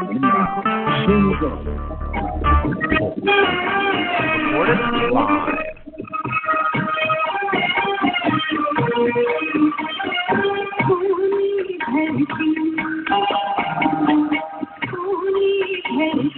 姑娘，我的妈呀！祝你开心，祝你开。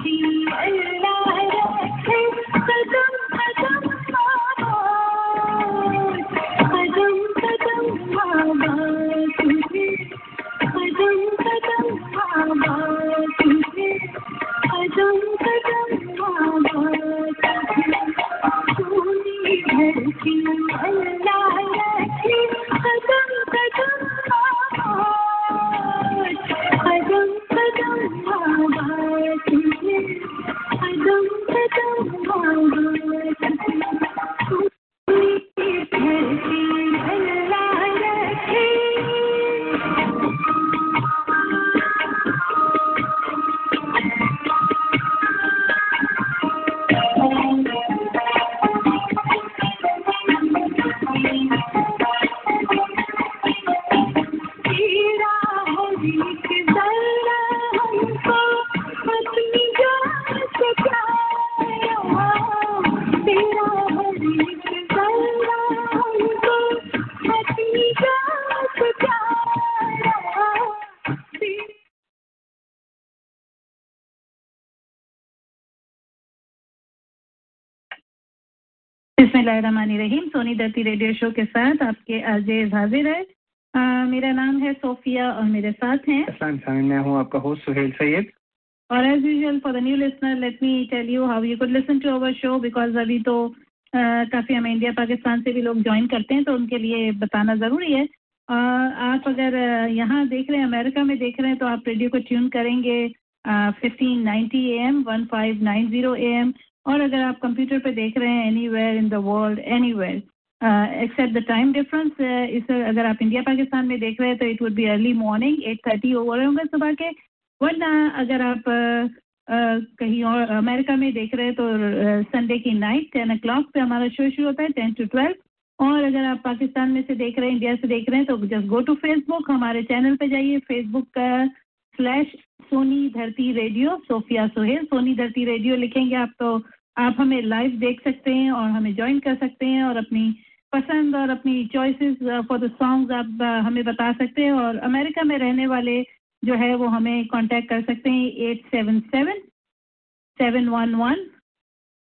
Rahim Soni दत्ती radio show के साथ आपके अजय हाजिर है। आ, मेरा नाम है सोफिया और मेरे साथ हैं। मैं हूँ आपका होस्ट सुहेल सैयद। और as usual for the new listener let me tell you how you could listen to our show because अभी तो काफ़ी हमें इंडिया पाकिस्तान से भी लोग ज्वाइन करते हैं तो उनके लिए बताना ज़रूरी है। आ, आप अगर यहाँ देख रहे हैं अमेरिका में देख रहे हैं तो आप रेडियो को ट्यून करेंगे fifteen ninety A M one five nine zero A M और अगर आप कंप्यूटर पे देख रहे हैं anywhere in the world anywhere except the time difference is अगर आप इंडिया पाकिस्तान में देख रहे हैं तो it would be early morning eight thirty over होंगे सुबह के। वरना अगर आप uh, uh, कहीं और अमेरिका में देख रहे हैं तो संडे uh, की नाइट टेन ओ क्लॉक पे हमारा शो शुरू होता है टेन टू ट्वेल्व और अगर आप पाकिस्तान में से देख रहे हैं इंडिया से देख रहे हैं तो जस्ट गो टू फेसबुक हमारे चैनल पे जाइए फेसबुक का स्लैश सोनी धरती रेडियो सोफिया सोहेल सोनी धरती रेडियो लिखेंगे आप तो आप हमें लाइव देख सकते हैं और हमें ज्वाइन कर सकते हैं और अपनी पसंद और अपनी चॉइसेस फॉर द सॉन्ग्स आप uh, हमें बता सकते हैं और अमेरिका में रहने वाले जो है वो हमें कांटेक्ट कर सकते हैं eight seven seven seven one one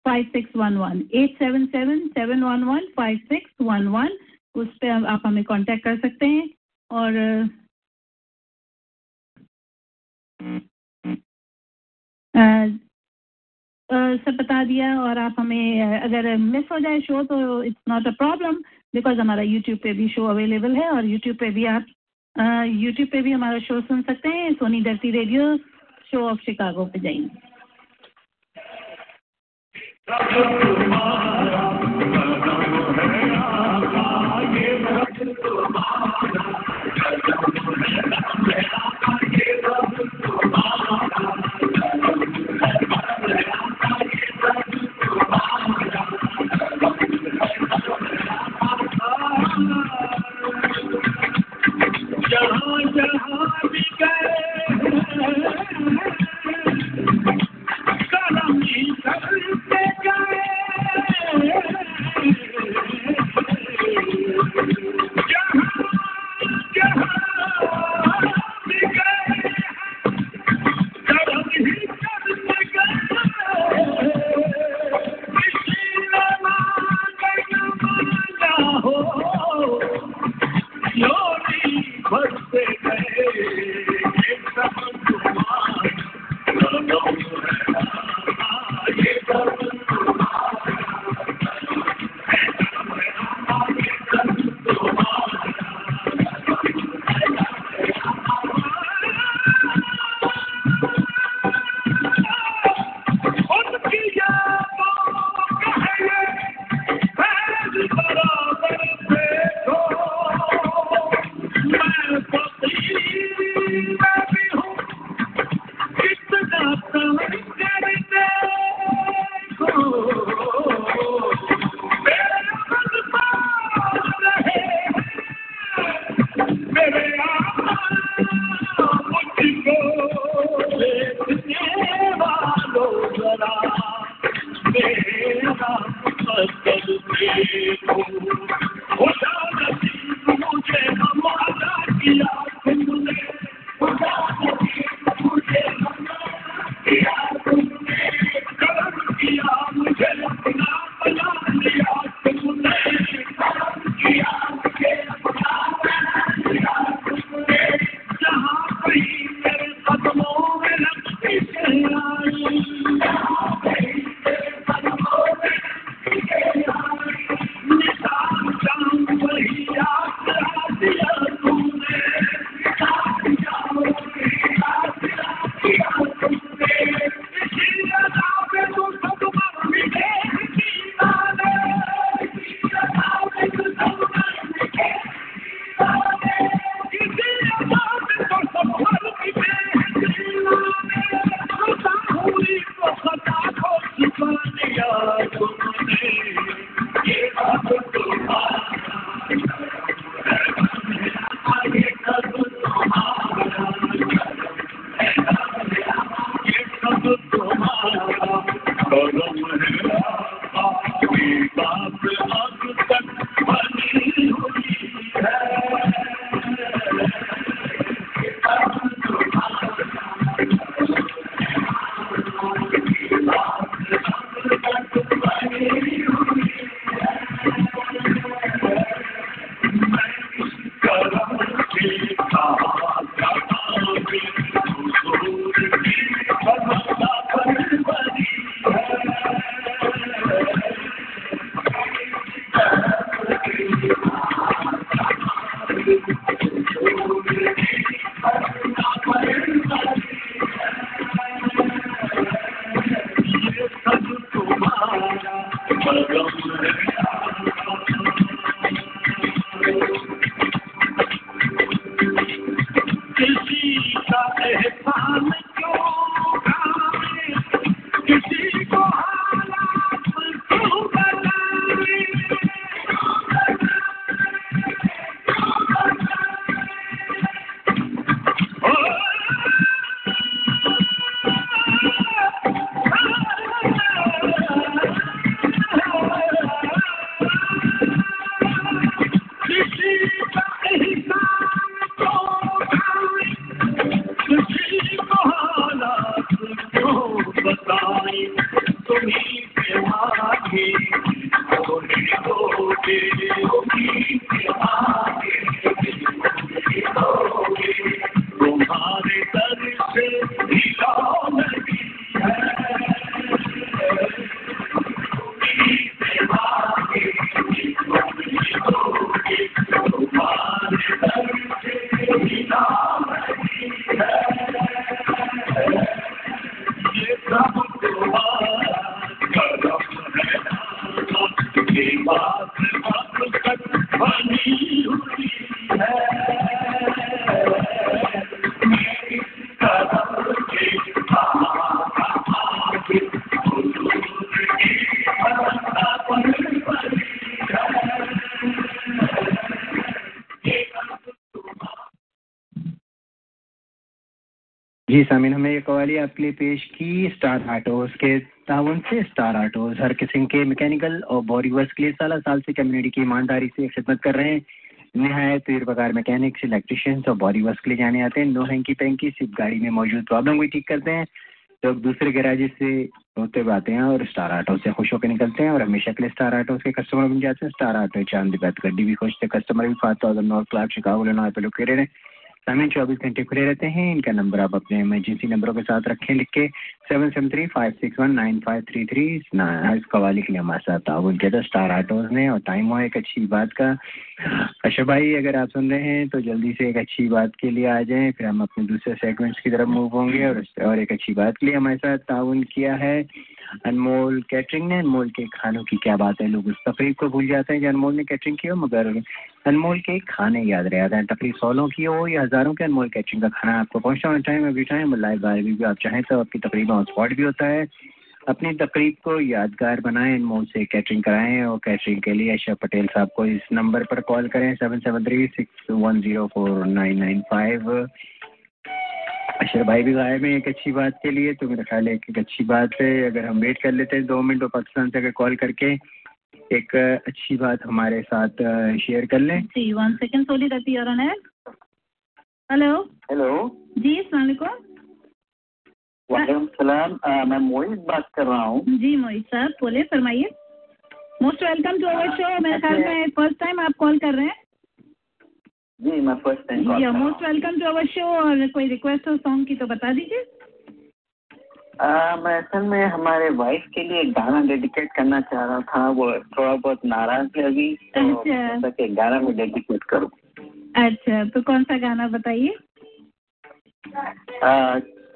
five six one one eight seven seven seven one one five six one one उस पर आप हमें कांटेक्ट कर सकते हैं और uh, सब बता दिया और आप हमें, अगर मिस हो जाए शो तो it's not a problem because हमारा यूट्यूब पे भी शो अवेलेबल है और यूट्यूब पे भी आप यूट्यूब पे भी हमारा शो सुन सकते हैं, सोनी धरती रेडियो शो ऑफ़ शिकागो पे जाइए। जी सामिन हमें ये कवाली आपके लिए पेश की स्टार ऑटोज के ताउन से स्टार ऑटोज हर किस्म के मैकेनिकल और बॉडी वर्क के लिए साल साल से कम्युनिटी की ईमानदारी से खिदमत कर रहे हैं। नहायत प्रकार मैकेनिक्स इलेक्ट्रिशियंस और बॉडी वर्क के लिए जाने आते हैं। नो हैंकी पैंकी सिर्फ़ गाड़ी में मौजूद प्रॉब्लम भी ठीक करते हैं। तो दूसरे गैराजेस से होते हुए आते हैं और स्टार ऑटो से खुश होकर निकलते हैं और हमेशा के लिए स्टार ऑटो के कस्टमर बन जाते हैं। स्टार ऑटो चांदी बात गड्डी भी खुश थे कस्टमर भी five thousand north Clark Chicago लेना पे लोकेटेड है। सामिन चौबीस घंटे खुले रहते हैं। इनका नंबर आप अपने इमरजेंसी नंबरों के साथ रखें लिख के seven seven three five six one nine five three three इस कवाली के लिए हमारे साथ किया था स्टार आटोज ने और टाइम हुआ एक अच्छी बात का। अशोक भाई, अगर आप सुन रहे हैं तो जल्दी से एक अच्छी बात के लिए आ जाएँ, फिर हम अपने दूसरे सेगमेंट्स की तरफ़ मूव होंगे और और एक अच्छी बात के लिए हमारे साथ ताउन किया है। अनमोल कैटरिंग ने, अनमोल के खानों की क्या बात है, लोग उस तकरीब को भूल जाते हैं जो अनमोल ने कैटरिंग की हो, मगर अनमोल के खाने याद रह जाते हैं। तकरीब सौलों की हो या हज़ारों के अनमोल कैटरिंग का खाना आपको पहुँचता होना टाइम अभी टाइम लाइव बार भी आप चाहें तो आपकी तकरीब ऑन स्पॉट भी होता है। अपनी तकरीब को यादगार बनाएँ, अनमोल से कैटरिंग कराएँ, और कैटरिंग के लिए अशा पटेल साहब को इस नंबर पर कॉल करें seven seven three six one zero four nine nine five Ashar भाई भी गायब हैं एक अच्छी बात के लिए तो मेरा ख्याल है एक अच्छी बात है। अगर हम वेट कर लेते हैं दो मिनट और पाकिस्तान से अगर कॉल करके एक अच्छी बात हमारे साथ शेयर कर लें। जी वन सेकंड सोली रहती है हेलो हेलो जी वालेकुम। सलाम। मैं मोहित बात कर रहा हूँ। जी मोहित साहब बोले फरमाइए। Most welcome to our show मेरे ख्याल में फ़र्स्ट टाइम आप कॉल कर रहे हैं। जी मैं first time ji most welcome to our show और कोई रिक्वेस्ट हो सॉन्ग की तो बता दीजिए। मैं असल में हमारे वाइफ के लिए गाना डेडिकेट करना चाह रहा था वो थोड़ा बहुत नाराज़ है अभी तो अच्छा। गाना में डेडिकेट करूँ। अच्छा तो कौन सा गाना बताइए?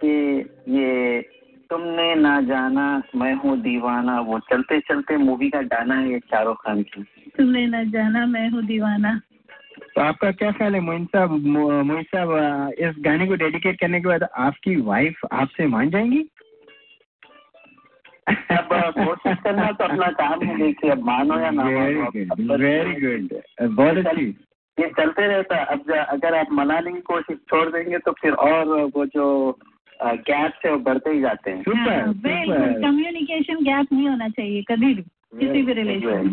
कि ये तुमने ना जाना मैं हूँ दीवाना वो चलते चलते मूवी का गाना है ये शाहरुख खान की। तुमने ना जाना मैं हूँ दीवाना। तो आपका क्या ख्याल है मोइन साहब मो- मोइन साहब इस गाने को डेडिकेट करने के बाद आपकी वाइफ आपसे मान जाएँगी? अब कोशिश करना तो अपना काम है देखिए अब मानो या ना वेरी मानो गुड वेरी गुड बहुत अच्छी। ये चलते रहता है अब अगर आप मनाने की कोशिश छोड़ देंगे तो फिर और वो जो गैप से वो बढ़ते ही जाते हैं। सुपर बिल्कुल कम्युनिकेशन गैप नहीं होना चाहिए कभी भी। किसी भी relation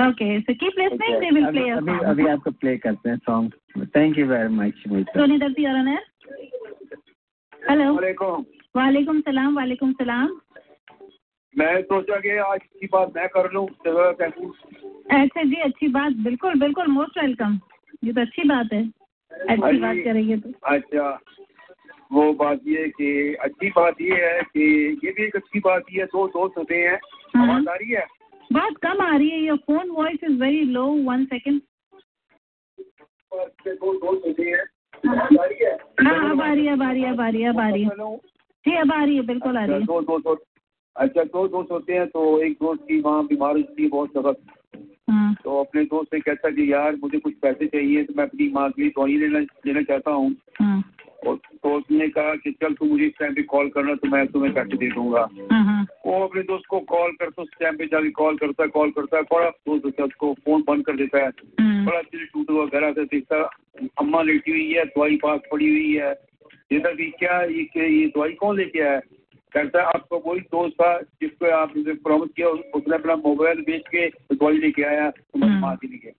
okay so keep listening they will play अभी अभी आपको प्ले करते हैं song thank you very much Soni दत्ती और अनर हेलो वालेकुम वालेकुम सलाम वालेकुम सलाम मैं सोचा कि आज की बात मैं कर लूँ अच्छा जी अच्छी बात बिल्कुल बिल्कुल मोस्ट वेलकम ये तो अच्छी बात है। अच्छी हाँ बात करेंगे तो। अच्छा वो बात ये कि अच्छी बात ये है कि ये भी एक अच्छी बात ये है दो दोस्त होते हैं हाँ। आवाज़ आ रही है। बहुत कम आ रही है your phone voice is very low one second हैं है हाँ अब आ रही है अब आ रही है अब आ रही है अब आ रही है। जी अब आ रही है बिल्कुल आ अच्छा, रही है। दो दोस्त अच्छा दो दोस्त होते हैं तो एक दोस्त की वहाँ बीमार थी बहुत सख्त हाँ। तो अपने दोस्त से कहता कि यार मुझे कुछ पैसे चाहिए तो मैं अपनी माँ के लिए दवाई लेना लेना चाहता हूँ। हाँ। और तो उसने कहा कि चल तू मुझे इस टाइम पे कॉल करना तो मैं तुम्हें पैसे दे दूँगा। वो अपने दोस्त को कॉल करता उस टाइम पे जाके कॉल करता है कॉल करता है बड़ा दोस्त होता है उसको फ़ोन बंद कर देता है। हम्म, बड़ा दिल टूट हुआ घर आकर देखता अम्मा लेटी हुई है दवाई पास पड़ी हुई है। कहता कि क्या ये क्या ये दवाई कौन लेके आया? कहता है आपका वही दोस्त था जिसको आपने प्रॉमिस किया उसने अपना मोबाइल बेच के दवाई लेके आया तुम्हारी हम्म। माँ के लिए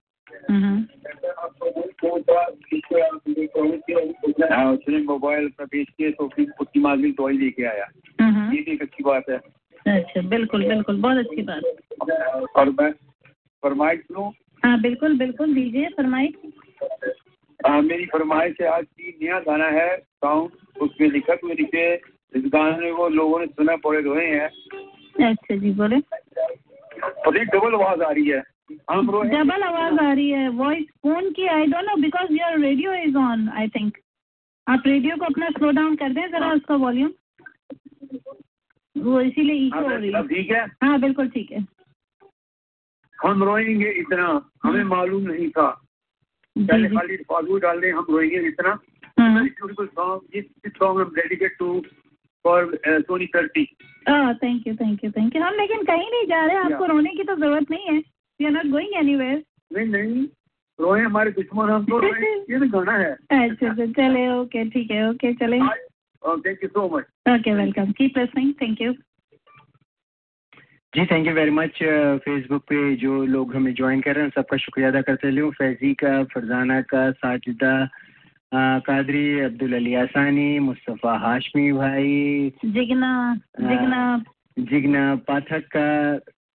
है, उसने हाँ, उसने मोबाइल अपना बेच के तो फिर उसकी माँ के लिए दवाई लेके आया। हम्म, ये भी एक अच्छी बात है। अच्छा बिल्कुल बिल्कुल बहुत अच्छी बात। और मैं फरमाइश लूँ हाँ बिल्कुल बिल्कुल दीजिए फरमाइश। हाँ, मेरी फरमाइश है आज की नया गाना है साउंड उसमें लिखा हुए लिखे। इस गाने को लोगों ने सुना पड़े रोए हैं। अच्छा जी बोले। ये डबल आवाज़ आ रही हैं। डबल आवाज़ आ रही है वॉइस फ़ोन की I don't know because your radio is on I think आप रेडियो को अपना स्लो डाउन कर दें जरा उसका वॉल्यूम वो इसीलिए हो रही है। ठीक है? हाँ बिल्कुल ठीक है। हम रोएँगे इतना हमें मालूम नहीं था। पहले खाली फालतू डाल दें हम रोएँगे इतना। हाँ। ब्यूटीफुल सॉन्ग दिस सॉन्ग हम dedicate to for Soni thirty thank you thank you thank you हम लेकिन कहीं नहीं जा रहे आपको रोने की तो ज़रूरत नहीं है। We are not going anywhere नहीं नहीं। रोए हमारे दुश्मन हम तो रोए। ये भी गाना है। अच्छा अच्छा चले ओके ठीक है ओके चले। Thank you so much okay welcome keep listening thank you ji thank you very much Facebook पे जो लोग हमें ज्वाइन कर रहे हैं सबका शुक्रिया अदा करते हुए फैजी का फरजाना का साजिदा कादरी अब्दुल अली आसानी मुस्तफ़ा हाशमी भाई जिगना जिगना। जिगना पाठक का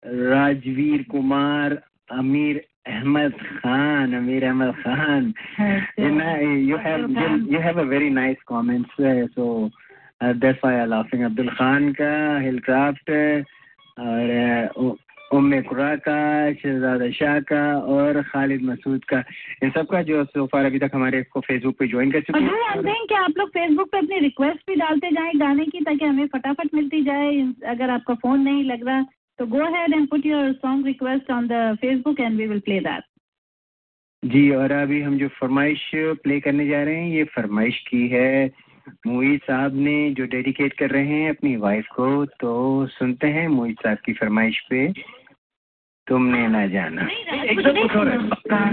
राजवीर कुमार अमीर Ahmed Khan Amir Ahmed Khan. you know, you have you, you have a very nice comments uh, so uh, that's why I'm laughing. Abdul Khan का हिलक्राफ्ट और uh, उ- उम्मे कुरा का शहजादा शाह का और खालिद मसूद का इन सब का जो सोफार अभी तक हमारे को फेसबुक पे ज्वाइन कर चुके थिंग कि आप लोग फेसबुक पे अपनी रिक्वेस्ट भी डालते जाएँ गाने की ताकि हमें फटाफट मिलती जाए। अगर आपका फ़ोन नहीं लग रहा तो go ahead and put your song request on the Facebook and we will play that जी और अभी हम जो फरमाइश प्ले करने जा रहे हैं ये फरमाइश की है मोहित साहब ने जो डेडिकेट कर रहे हैं अपनी वाइफ को तो सुनते हैं मोहित साहब की फरमाइश पे तुमने ना जाना एकदम कुछ हो रहा है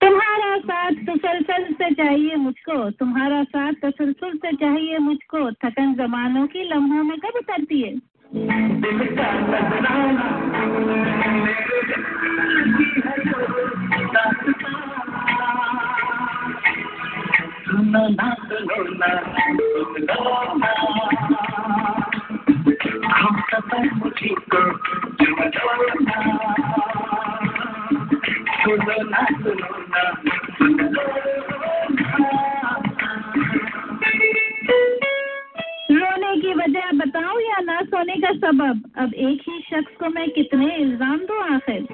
तुम्हारा साथ तसलसल से चाहिए मुझको। तुम्हारा साथ तसलसल से चाहिए मुझको। थकन जमानों की लम्हों में कब उतरती है? दिल का नजराना मेरे दिल की है जो दास्तां। सुनो ना सुनो ना सुन लो ना हम सफ़र मुझी को चुन लो ना सुनो ना सुनो ना सुन लो रोने की वजह बताऊँ या ना सोने का सबब? अब एक ही शख्स को मैं कितने इल्ज़ाम दूँ आखिर?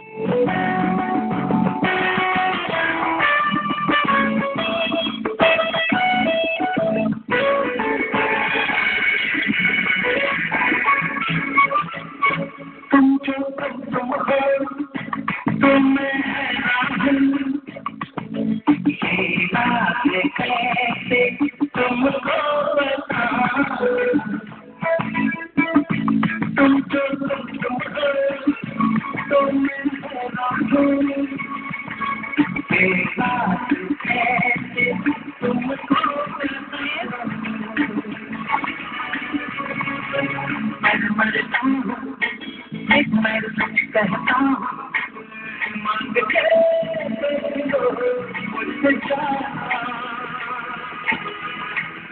तुम जो तुमको बताऊँ तुम जो तुम तुम हो। तुम्हें है राहुल बात। कैसे तुमको मैं मरता हूँ एक मैं सच कहता हूँ। मांग के मुझसे जाना।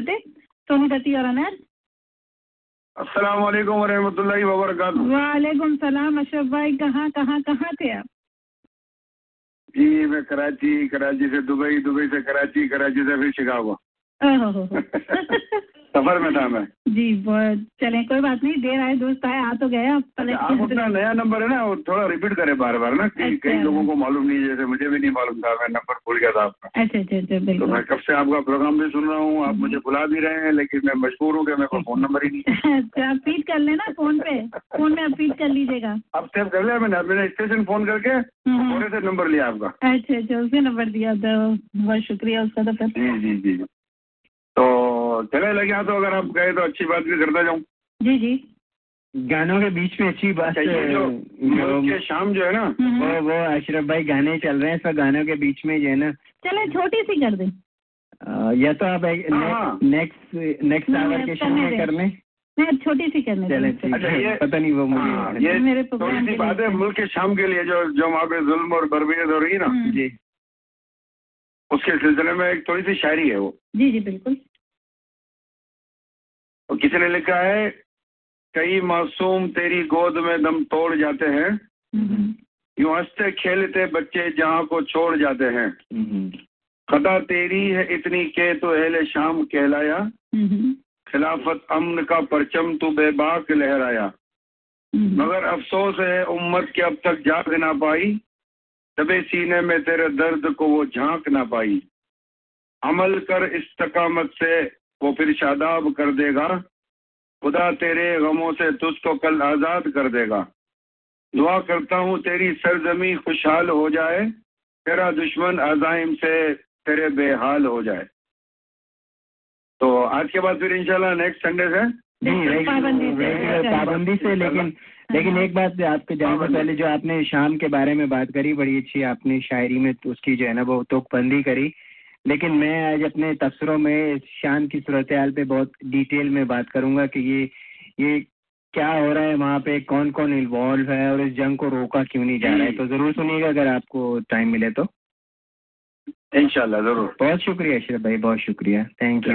मी हैप्पी बर्थडे सोनी दत्ती और अनर? अस्सलाम वालेकुम वरहमतुल्लाहि वालेकुम सलाम अशरफ भाई कहाँ कहाँ कहाँ थे आप? जी मैं कराची कराची से दुबई दुबई से कराची कराची से फिर शिकागो। सफ़र में था मैं। जी बहुत। चलें कोई बात नहीं देर आए दोस्त आए आ तो गए आप आप अपना नया नंबर है ना वो थोड़ा रिपीट करें बार बार ना कि अच्छा। कई लोगों को मालूम नहीं जैसे मुझे भी नहीं मालूम था मैं नंबर भूल गया था आपका। अच्छा अच्छा अच्छा तो मैं कब से आपका प्रोग्राम भी सुन रहा हूँ आप मुझे बुला भी रहे हैं लेकिन मैं मजबूर हूँ कि मेरे पास फ़ोन नंबर ही नहीं। अच्छा आप फ़ीड कर लेना फ़ोन पे फ़ोन में आप फ़ीड कर लीजिएगा। अब सेव कर लिया मैंने मैंने स्टेशन फ़ोन करके हम्म। से नंबर लिया आपका। अच्छा अच्छा उसने नंबर दिया था बहुत शुक्रिया उसका तो जी जी जी। तो चले लगे तो अगर आप गए तो अच्छी बात भी करता जाऊँ। जी जी। गानों के बीच में अच्छी बात अच्छा, जो के शाम जो है ना हम्म। वो वो अशरफ भाई गाने चल रहे हैं सब गानों के बीच में जो है ना। चले छोटी सी कर दें। या तो आप हाँ। नेक्स्ट नेक्स्ट आवर के शो में कर लें। छोटी सी करने चले अच्छा, पता नहीं वो हाँ, मुझे ये मेरे थोड़ी सी बात है मुल्क के शाम के लिए जो जो वहाँ पे जुल्म और बर्बियत हो रही है ना हम्म, जी। उसके सिलसिले में एक थोड़ी सी शायरी है वो। जी जी बिल्कुल। और किसी ने लिखा है? कई मासूम तेरी गोद में दम तोड़ जाते हैं। यूँ हँसते खेलते बच्चे जहाँ को छोड़ जाते हैं। खता तेरी है इतनी के तो अहले शाम कहलाया। खिलाफत अमन का परचम तू बेबाक लहराया। मगर अफसोस है उम्मत के अब तक जाग ना पाई। दबे सीने में तेरे दर्द को वो झाँक ना पाई। अमल कर इस्तकामत से वो फिर शादाब कर देगा। खुदा तेरे गमों से तुझको कल आज़ाद कर देगा। दुआ करता हूँ तेरी सरजमी खुशहाल हो जाए तेरा दुश्मन अजाइम से तेरे बेहाल हो जाए। तो आज के बाद फिर इंशाल्लाह नेक्स्ट संडे से। पाबंदी से, लेकिन लेकिन एक बात आपके जाने से पहले जो आपने शाम के बारे में बात करी बड़ी अच्छी आपने शायरी में तो उसकी जो है ना वो तुकबंदी करी। लेकिन मैं आज अपने तबसरों में इस शाम की सूरत हाल पे बहुत डिटेल में बात करूँगा कि ये ये क्या हो रहा है वहाँ पे कौन कौन इन्वॉल्व है और इस जंग को रोका क्यों नहीं जा रहा है। तो ज़रूर सुनिएगा अगर आपको टाइम मिले तो। इंशाल्लाह ज़रूर। बहुत शुक्रिया अशरफ भाई बहुत शुक्रिया। Thank you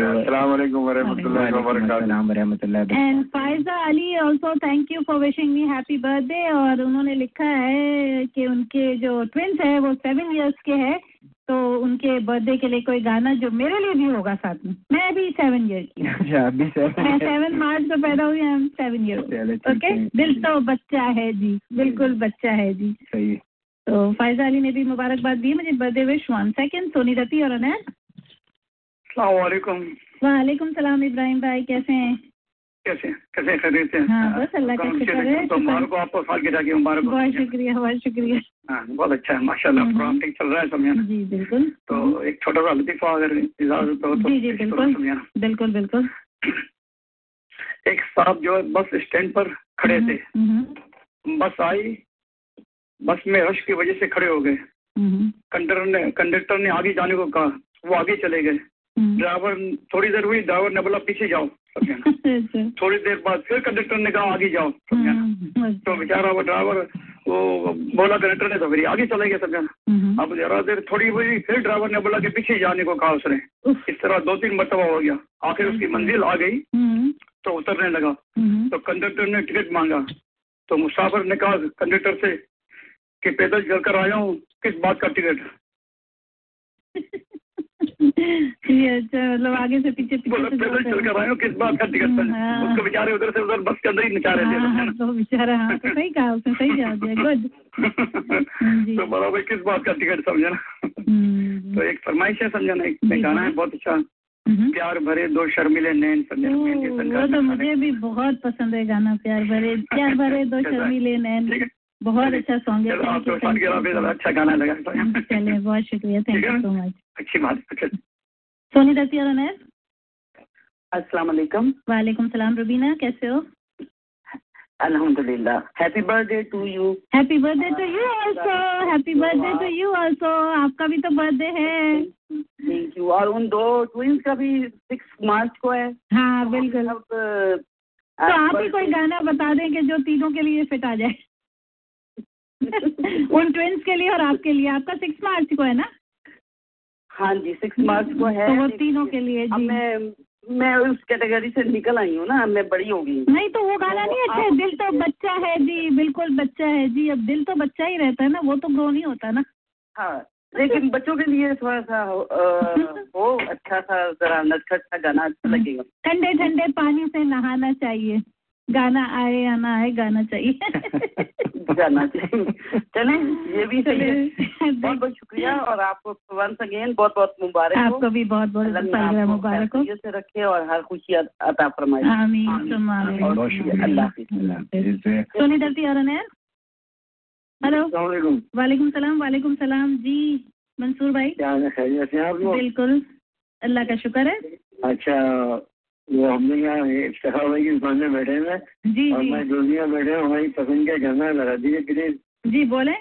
and Faiza Ali also thank you for wishing me happy birthday और उन्होंने लिखा है कि उनके जो ट्विंस है वो सेवन इयर्स के हैं। तो उनके बर्थडे के लिए कोई गाना जो मेरे लिए भी होगा साथ में। मैं भी सेवन ईयर की अभी मैं सेवन मार्च को पैदा हुई I am seven year okay दिल तो बच्चा है जी। बिल्कुल बच्चा है जी। सही तो फायजा अली ने भी मुबारकबाद दी मुझे birthday wish one second Soni रति और अनैन। वालेकुम वालेकुम सलाम इब्राहिम भाई कैसे हैं? कैसे कैसे खरीद से हाँ, बस अल्लाह का शुक्र है। तो मुबारक हो। आपको साल की मुबारक बहुत शुक्रिया बहुत शुक्रिया। हाँ, बहुत अच्छा है माशाल्लाह हम्म। प्रोग्राम ठीक चल रहा है समझाना जी बिल्कुल। तो एक छोटा सा लतीफा अगर इजाज़त हो तो जी जी बिल्कुल। बिल्कुल बिल्कुल। एक साहब जो है बस स्टैंड पर खड़े थे। हम्म, बस आई बस में रश की वजह से खड़े हो गए। हम्म, कंडक्टर ने कंडक्टर ने आगे जाने को कहा वो आगे चले गए। हम्म। ड्राइवर थोड़ी देर हुई ड्राइवर ने बोला पीछे जाओ। थोड़ी देर बाद फिर कंडक्टर ने कहा आगे जाओ। समझाना हम्म, तो बेचारा वो ड्राइवर वो बोला कंडक्टर ने तो फिर आगे चले गया समझाना हम्म, अब जरा देर थोड़ी हुई फिर ड्राइवर ने बोला कि पीछे जाने को कहा उसने। इस तरह दो तीन मरतबा हो गया। आखिर उसकी मंजिल आ गई। हम्म, तो उतरने लगा। हम्म, तो कंडक्टर ने टिकट मांगा। तो मुसाफिर ने कहा कंडक्टर से कि पैदल चलकर आया हूँ। किस बात का टिकट मतलब आगे से पीछे पैदल हूँ किस बात का टिकट हाँ। उसको बेचारे उधर से उधर बस के अंदर ही नचा रहे थे। हाँ, हाँ? तो बेचारा हाँ तो सही कहा उसने सही जवाब दिया गुड तो बोला किस बात का टिकट समझे हम्म, तो एक फरमाइश है समझे ना एक गाना है बहुत अच्छा। हम्म। प्यार भरे दो शर्मिले नैन वो तो मुझे भी बहुत पसंद है गाना प्यार भरे प्यार भरे दो है? शर्मीले नैन। बहुत अच्छा सॉन्ग है अच्छा गाना लगा? चलिए बहुत शुक्रिया थैंक यू सो मच अच्छी बात अच्छा। सोनी और अनैस अस्सलाम वालेकुम वालेकुम सलाम रुबीना कैसे हो? अल्हम्दुलिल्लाह happy birthday to you happy birthday to you also happy birthday to you also आपका भी तो बर्थडे है। थैंक यू और उन दो ट्विंस का भी सिक्स मार्च को है। हाँ बिल्कुल। अब, तो आप ही कोई गाना बता दें कि जो तीनों के लिए फिट आ जाए। उन ट्विंस के लिए और आपके लिए। आपका सिक्स मार्च को है ना? हाँ जी सिक्स मार्च को है तो वो तीनों के लिए अब जी। मैं मैं उस कैटेगरी से निकल आई हूँ ना मैं बड़ी हो गई नहीं तो वो गाना नहीं अच्छा है दिल तो बच्चा है जी बिल्कुल बच्चा है जी। अब दिल तो बच्चा ही रहता है ना वो तो ग्रो नहीं होता ना। हाँ लेकिन बच्चों के लिए थोड़ा सा अ, हो अच्छा सा जरा नटखट सा गाना अच्छा लगेगा। ठंडे ठंडे पानी से नहाना चाहिए। गाना आए या ना आए गाना चाहिए। गाना चाहिए। चलें ये भी सही है। बहुत बहुत शुक्रिया और आपको वंस अगेन बहुत बहुत मुबारक हो। आपको भी बहुत बहुत मुबारक हो। से रखे और हर खुशी अता फरमाए। सोनी दत्ती और हेलो वालेकुम। सलाम वालेकुम सलाम। जी मंसूर भाई। क्या है? खैरियत से आप लोग? बिल्कुल। अल्लाह का शुक्र है। अच्छा वो हमने यहाँ इफ्तार भाई की दुकान में बैठे हैं। जी और जी। मैं दुनिया बैठे हूँ हमारी पसंद का गाना लगा दीजिए प्लीज़ जी बोले।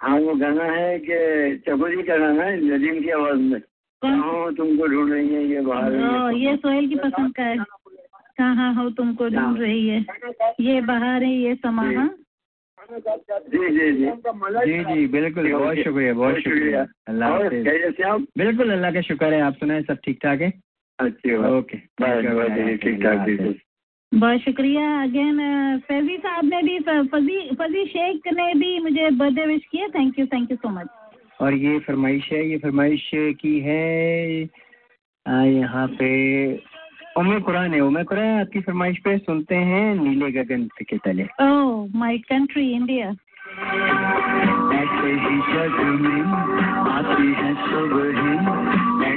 हाँ वो गाना है कि चकोरी का गाना है नदीम की आवाज़ में। कौन? तुमको ढूंढ रही है ये बाहर ये सोहेल की पसंद का है। कहाँ हो तुमको ढूंढ रही है? ये बाहर है ये समा हाँ? जी जी जी। जी जी बिल्कुल। बहुत शुक्रिया बहुत शुक्रिया। अल्लाह बिल्कुल अल्लाह का शुक्र है। आप सुनाए सब ठीक ठाक है? अच्छी बात। ओके। बस बस जी ठीक ठाक जी जी। बहुत शुक्रिया। अगेन फैजी साहब ने भी फजी फजी शेख ने भी मुझे बर्थडे विश किया। Thank you thank you so much और ये फरमाइश है ये फरमाइश की है यहाँ पे उमे कुरान है उमे कुरान आपकी फरमाइश पे सुनते हैं नीले गगन के तले। ओह माय कंट्री इंडिया ऐसे ही जग में आती है सुबह।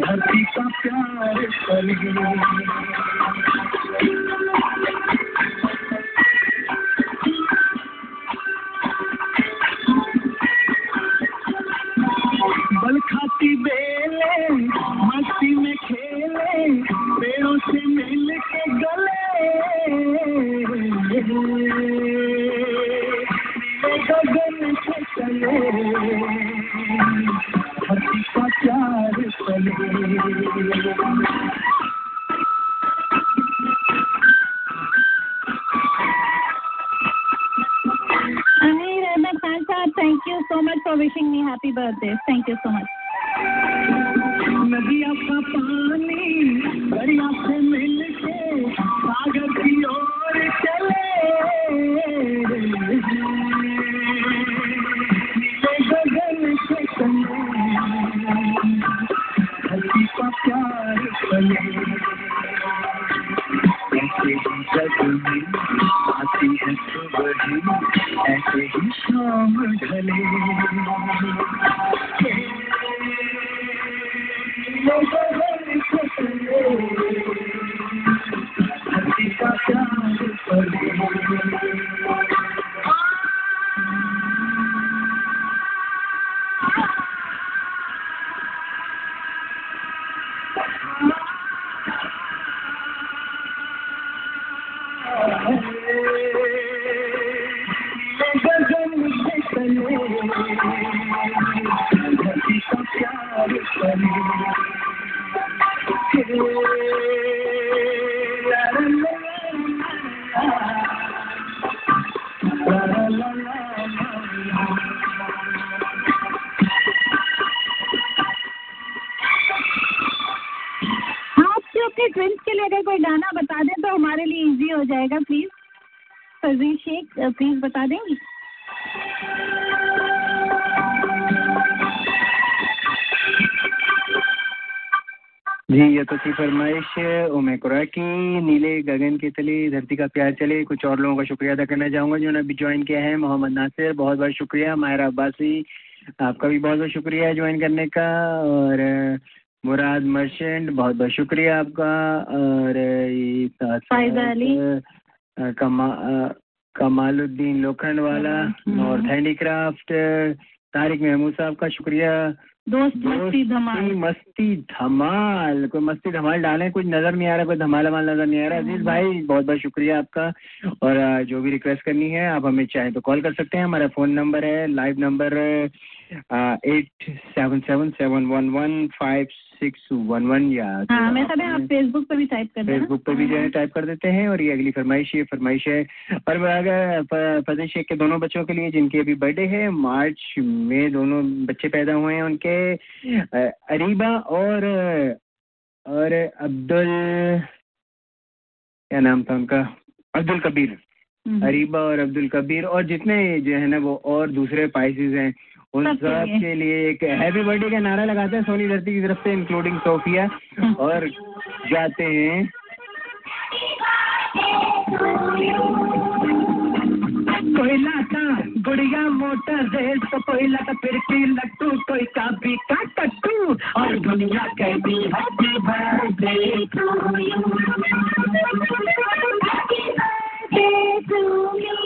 धरती का प्यार चले wishing me happy birthday. Thank you so much. का प्यार चले कुछ और लोगों का शुक्रिया अदा करना चाहूँगा जिन्होंने अभी ज्वाइन किया है मोहम्मद नासिर। बहुत बहुत शुक्रिया। मायरा अब्बासी आपका भी बहुत बहुत शुक्रिया है ज्वाइन करने का। और मुराद मर्चेंट बहुत बहुत शुक्रिया आपका। और ये साथ फ़ायदा अली। कमा कमालुद्दीन लोखंड वाला। और हैंडीक्राफ्ट तारिक महमूद साहब का शुक्रिया। दोस्त मस्ती धमाल। मस्ती धमाल। कोई मस्ती धमाल डालें कुछ नज़र नहीं आ रहा कोई धमाल वमाल नज़र नहीं आ रहा। अज़ीज़ भाई बहुत बहुत शुक्रिया आपका। और जो भी रिक्वेस्ट करनी है आप हमें चाहे तो कॉल कर सकते हैं। हमारा फ़ोन नंबर है live number eight seven seven seven one one five six one one या तो हाँ मैं आप सब आप फेसबुक पे भी टाइप कर फेसबुक पे भी जो है टाइप कर देते हैं और ये अगली फरमाइश ये फरमाइश है। और वो अगर फ- शेख के दोनों बच्चों के लिए जिनकी अभी बर्थडे है मार्च में दोनों बच्चे पैदा हुए हैं उनके अरीबा और और अब्दुल क्या नाम था उनका? अब्दुल कबीर। हम्म। अरीबा और अब्दुल कबीर और जितने जो है ना वो और दूसरे पाइसेस हैं। उन सब के लिए एक हैप्पी बर्थडे का नारा लगाते हैं सोनी धरती की तरफ़ से इंक्लूडिंग सोफिया। और जाते हैं। कोयला का गुड़िया मोटर रेस तो कोयला का फिर की लट्टू कोई का भी का टट्टू और दुनिया कहती happy birthday to you happy birthday to ना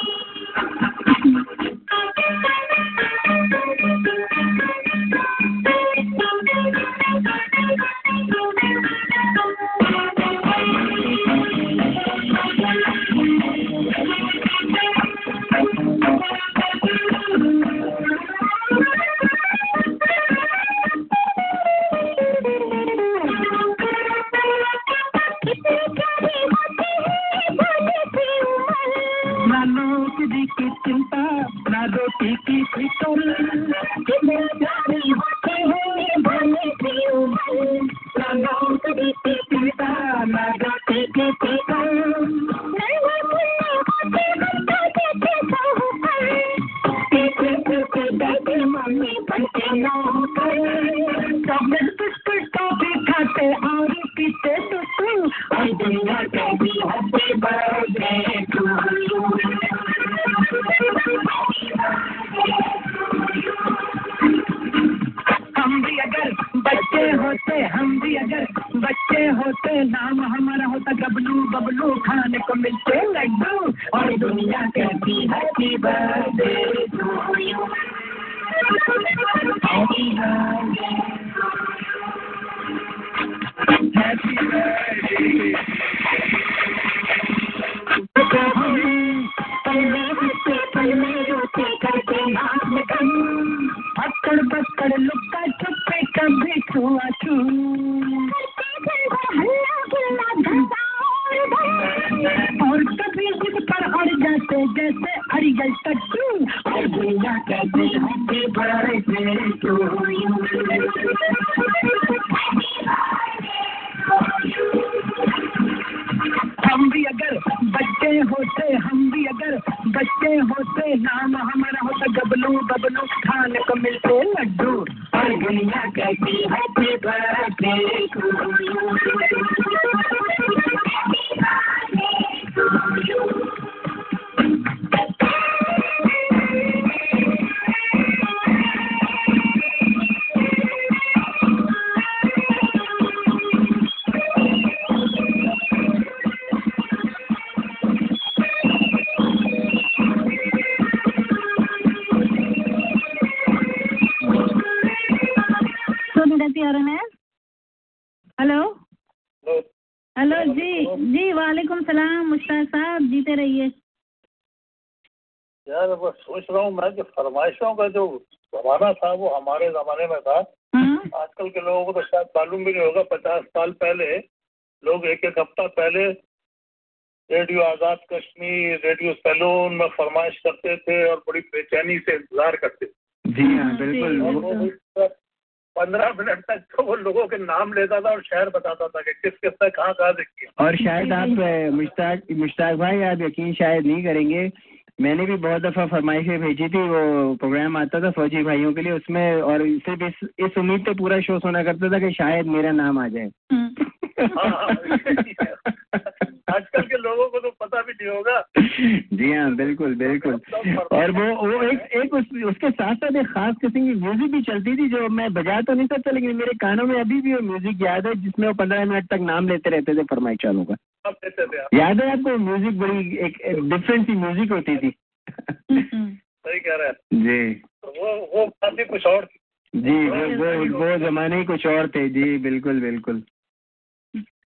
लेता था और शहर बताता था कि किस किस ने कहाँ कहाँ से किया और शायद आप मुश्ताक मुश्ताक भाई आप यकीन शायद नहीं करेंगे। मैंने भी बहुत दफ़ा फरमाइशें भेजी थी वो प्रोग्राम आता था फौजी भाइयों के लिए उसमें और सिर्फ़ इस इस उम्मीद पे पूरा शो सुना करता था कि शायद मेरा नाम आ जाए। हम्म। हाँ, हाँ, आजकल के लोगों को तो पता भी नहीं होगा। जी हाँ बिल्कुल बिल्कुल। और वो वो एक एक उस, उसके साथ साथ एक खास किस्म की म्यूज़िक भी चलती थी जो मैं बजा तो नहीं सकता लेकिन मेरे कानों में अभी भी वो म्यूज़िक याद है जिसमें वो पंद्रह मिनट तक नाम लेते रहते थे फरमाइश वालों का। याद है आपको म्यूज़िक बड़ी एक डिफरेंट सी म्यूज़िक होती थी। सही कह रहे हैं। जी। तो वो वो बातें कुछ और थी। जी वो वो वो जमाने ही कुछ और थे। जी बिल्कुल बिल्कुल।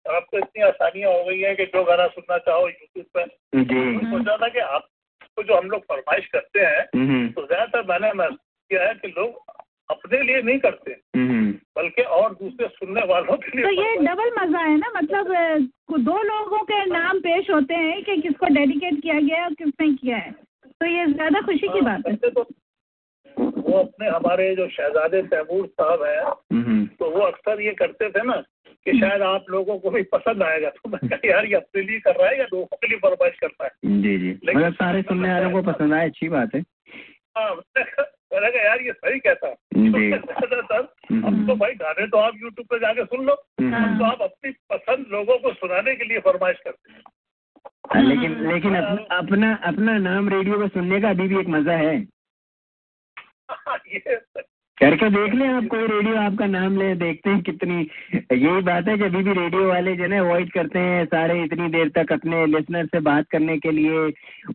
अब तो इतनी आसानियाँ हो गई हैं कि जो गाना सुनना चाहो यूट्यूब पर जी। सोचा था कि आपको जो हम लोग फरमाइश करते हैं हम्म। तो ज़्यादातर मैंने महसूस किया है कि लोग अपने लिए नहीं करते हम्म। बल्कि और दूसरे सुनने वालों के लिए तो ये डबल मज़ा है ना मतलब दो लोगों के नाम पेश होते हैं कि किसको डेडिकेट किया गया है और किसने किया है। तो ये ज़्यादा खुशी की बात है। तो वो अपने हमारे जो शहजादे तैमूर साहब हैं हम्म। तो वो अक्सर ये करते थे ना कि शायद आप लोगों को भी पसंद आएगा। तो मैं कहा यार ये अपने लिए कर रहा है या लोगों के लिए फरमाइश करता है? जी जी। मतलब सारे सुनने वालों को पसंद आए अच्छी बात है। हाँ यार ये सही कहता सर अब तो भाई गाने तो आप यूट्यूब पे जाके सुन लो। हम्म, अब तो आप अपनी पसंद लोगों को सुनाने के लिए फरमाइश करते हैं हाँ, लेकिन लेकिन अप, अपना अपना नाम रेडियो पे सुनने का अभी भी एक मज़ा है। ये करके देख लें आप कोई रेडियो आपका नाम ले देखते हैं कितनी यही बात है कि अभी भी रेडियो वाले जो है अवॉइड करते हैं सारे इतनी देर तक अपने लिसनर से बात करने के लिए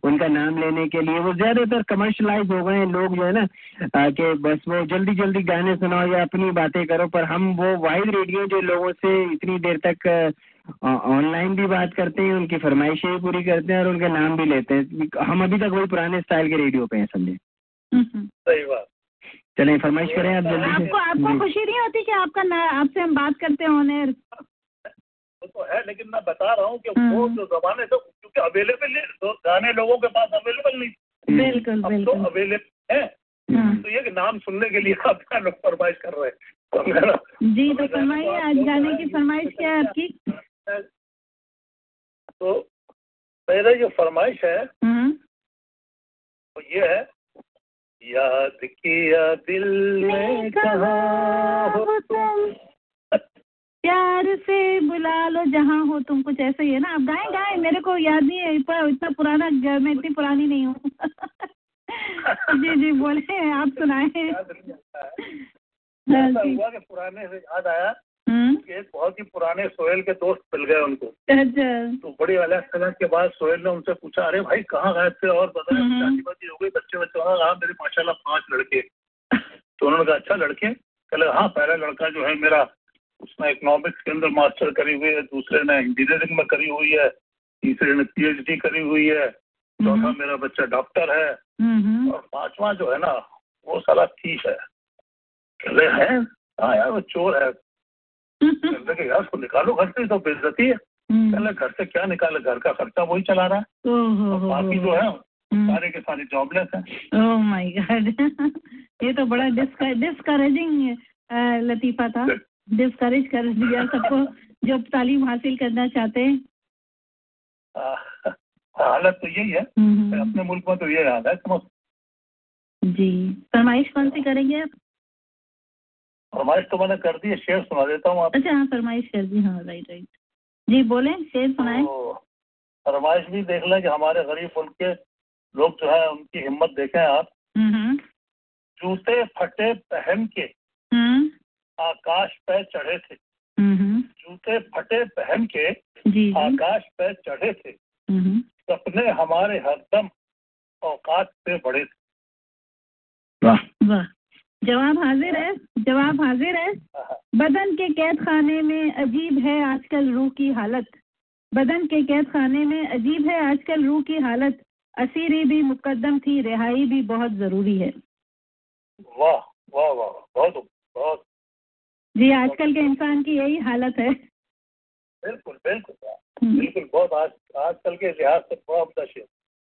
उनका नाम लेने के लिए। वो ज़्यादातर कमर्शलाइज हो गए हैं लोग जो है ना कि बस वो जल्दी जल्दी गाने सुनाओ या अपनी बातें करो पर हम वो वाइड रेडियो जो लोगों से इतनी देर तक ऑनलाइन भी बात करते हैं उनकी फरमाइशें भी पूरी करते हैं और उनका नाम भी लेते हैं। हम अभी तक वही पुराने स्टाइल के रेडियो पे हैं समझे? हम्म। सही बात। चलें फरमाइश करें आप जल्दी आपको आपको खुशी नहीं होती कि आपका ना आपसे हम बात करते हैं ऑन एयर वो तो है लेकिन मैं बता रहा हूँ कि हम्म। वो जो जमाने से क्योंकि अवेलेबल तो गाने लोगों के पास अवेलेबल नहीं। थे। बिल्कुल अब तो अवेलेबल है। हाँ। तो ये कि नाम सुनने के लिए आपका लोग फरमाइश कर रहे हैं? समझे जी तो फरमाइए आज गाने की फरमाइश क्या है आपकी? तो मेरा जो फरमाइश है हम्म। वो ये है याद किया दिल ने कहा हो तुम? प्यार से बुला लो जहाँ हो तुम कुछ ऐसा ही है ना? आप गाएँ गाएँ मेरे को याद नहीं है पर इतना पुराना मैं इतनी पुरानी नहीं हूँ। जी जी बोले आप सुनाए। है। हाँ पुराने से याद आया कि एक बहुत ही पुराने सोहेल के दोस्त मिल गए उनको। अच्छा। तो बड़ी अलग सलग के बाद सोहेल ने उनसे पूछा अरे भाई कहाँ गए थे? और बताया हम्म। शादी वादी हो गई बच्चे बच्चे हाँ मेरे माशाल्लाह पाँच लड़के। तो उन्होंने कहा अच्छा लड़के? कहले हाँ पहला लड़का जो है मेरा उसने इकोनॉमिक्स के अंदर मास्टर करी हुई है दूसरे ने इंजीनियरिंग में करी हुई है तीसरे ने पीएचडी करी हुई है चौथा हम्म। मेरा बच्चा डॉक्टर है। हम्म। और पांचवा जो है ना वो साला थीफ है। कहले है? हाँ यार? वो चोर है। कहले यार उसको निकालो घर से तो बेइज्जती है। हम्म। कहले घर से क्या निकाले घर का खर्चा वही चला रहा है। और बाकी जो है हम्म। सारे के सारे जॉबलेस हैं। ओह माय गॉड ये तो बड़ा डिस्करेजिंग लतीफा था। डिस्करेज कर दिया सबको जो तालीम हासिल करना चाहते हैं। हालत तो यही है। हम्म, अपने मुल्क में तो ये हाल है समझ। जी। फरमाइश कौन सी करेंगे आप? फरमाइश तो मैंने कर दी है शेर सुना देता हूँ आप। अच्छा हाँ फरमाइश कर दी हाँ राइट राइट जी बोले शेर सुनाए। तो फरमाइश भी देख लें कि हमारे गरीब मुल्क के लोग जो है उनकी हिम्मत देखें आप। हम्म जूते फटे पहन के हम्म। आकाश पे चढ़े थे। हम्म जूते फटे पहन के आकाश पे चढ़े थे। हम्म सपने हमारे हरदम औकात से बड़े थे। वाह वाह। जवाब हाजिर है जवाब हाजिर है। बदन के कैद खाने में अजीब है आजकल रूह की हालत। बदन के कैद खाने में अजीब है आजकल रूह की हालत। असीरी भी मुकदम थी रिहाई भी बहुत ज़रूरी है। वाह वाह वाह बहुत बहुत। जी आजकल के इंसान की यही हालत है। बिल्कुल बिल्कुल। हम्म, बिल्कुल बहुत आज आजकल के लिहाज से बहुत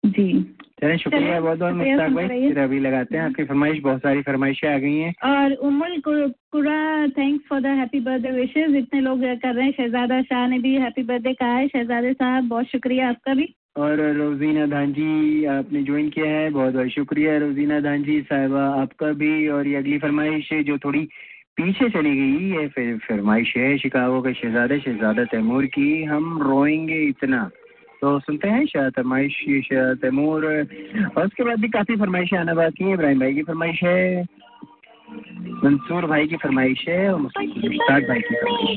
जी। चलें शुक्रिया बहुत बहुत मुश्ताक भाई फिर अभी लगाते हैं आपकी फरमाइश बहुत सारी फरमाइशें आ गई हैं। और उमुल कु- कुरा thanks for the happy birthday wishes इतने लोग कर रहे हैं शहजादा शाह ने भी हैप्पी बर्थडे कहा है। शहजादे साहब बहुत शुक्रिया आपका भी। और रोजीना धांजी आपने ज्वाइन किया है बहुत बहुत शुक्रिया। रोजीना धांजी साहिबा आपका भी। और ये अगली फरमाइश जो थोड़ी पीछे चली गई ये फिर फरमाइश है शिकागो के शहजादे शहजादा तैमूर की। हम रोएँगे इतना। तो सुनते हैं शाह फरमाइश शाह तैमूर और उसके बाद भी काफ़ी फरमाइशें आना बाकी हैं, इब्राहिम भाई की फरमाइश है, मंसूर भाई की फरमाइश है, और मुश्ताक भाई की फरमाइश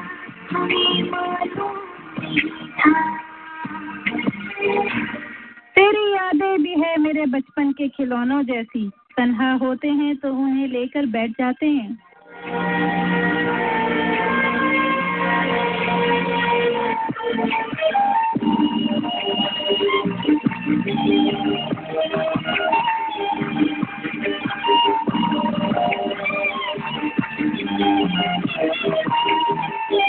तेरी यादें भी है मेरे बचपन के खिलौनों जैसी तन्हा होते हैं तो उन्हें लेकर बैठ जाते हैं Thank you.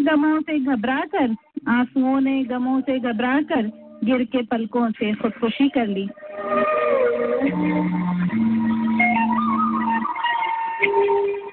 गमों से घबरा कर, आंसुओं ने गमों से घबरा कर गिर के पलकों से खुदकुशी कर ली।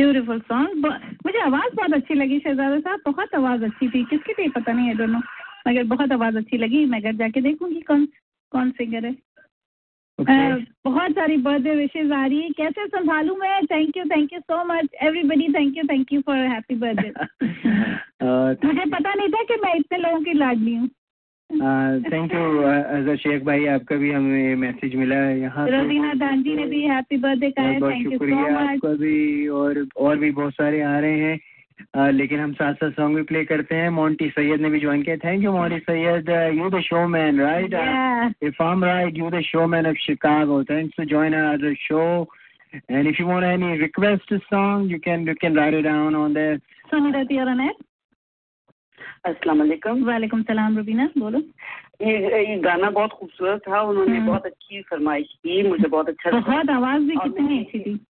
ब्यूटीफुल सॉन्ग मुझे आवाज़ बहुत अच्छी लगी शहजादा साहब। बहुत आवाज़ अच्छी थी। किसकी थी पता नहीं है दोनों। मगर बहुत आवाज़ अच्छी लगी। मैं घर जाके देखूँगी कौन कौन सिंगर है। अ, बहुत सारी बर्थडे विशेज आ रही है। कैसे संभालूं मैं? Thank you thank you so much everybody thank you thank you for happy birthday मुझे पता नहीं था कि मैं इतने लोगों की लाडली हूँ। थैंक यू अजहर शेख भाई आपका भी हमें मैसेज मिला है यहाँ दानजी ने भी हैप्पी बर्थडे कहा है बहुत यू शुक्रिया आपका भी और और भी बहुत सारे आ रहे हैं। अ, लेकिन हम साथ साथ सॉन्ग भी प्ले करते हैं। मोंटी सैयद ने भी ज्वाइन किया। Thank you Monty Syed. You the show man right Yeah. if I'm right you the showman of Chicago. Thanks for joining our other show. And if you want any request a song you can you can write it down on there. Soni रहती अनैत अस्सलाम वालेकुम वालेकुम सलाम रुबीना बोलो ये ये गाना बहुत खूबसूरत था उन्होंने हम्म। बहुत अच्छी फरमाइश की मुझे बहुत अच्छा लगा। बहुत आवाज़ भी कितनी अच्छी थी।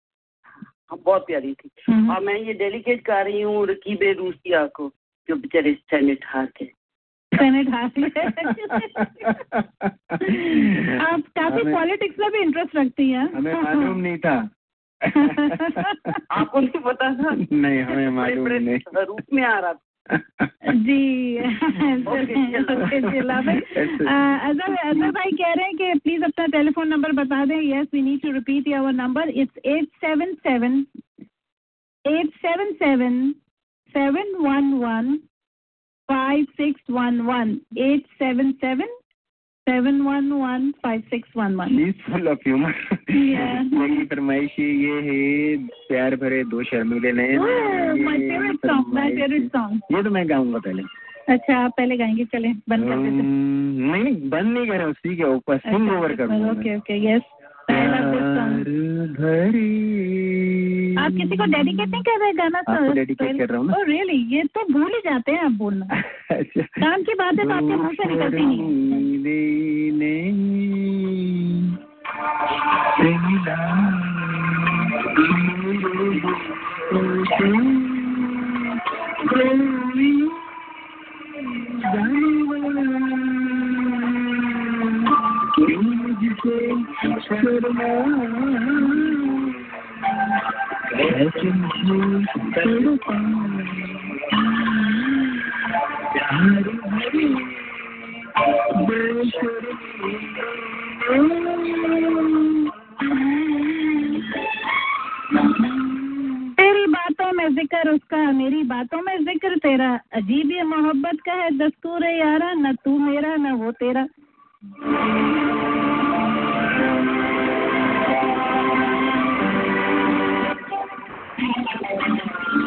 हाँ, बहुत प्यारी थी। हम्म। और मैं ये डेलीकेट कर रही हूँ रकीब रूसिया को जो बेचारे सेनेट हार के। सेनेट हाथ में आप काफ़ी हमें- पॉलिटिक्स में भी इंटरेस्ट रखती हैं। हमें मालूम नहीं था। आपको नहीं पता था? नहीं हमें मालूम नहीं। रूप में आ रहा था। जी। अजहर अजहर भाई कह रहे हैं कि प्लीज़ अपना टेलीफोन नंबर बता दें। Yes we need to repeat your number it's eight seven seven eight seven seven seven one one five six one one eight seven seven seven one one five six one one She's full of humor. Yeah. मेरी फरमाइश ये है प्यार भरे दो शर्मीले नए my favourite song my favourite song ये तो मैं गाऊँगा पहले। अच्छा आप पहले गाएँगे चले बंद कर देते नहीं बंद नहीं करें उसी के ऊपर सिंग ओवर कर ओके ओके यस आप किसी को डेडिकेट नहीं कर रहे गाना आपको dedicate कर रहा हूँ रियली ये तो भूल ही जाते हैं आप बोलना। अच्छा। काम की बात है तो आपके मुँह से निकलती नहीं। तेरी बातों में ज़िक्र, उसका मेरी बातों में ज़िक्र। तेरा अजीब ये मोहब्बत का है, दस्तूर यारा, न तू मेरा, न वो तेरा।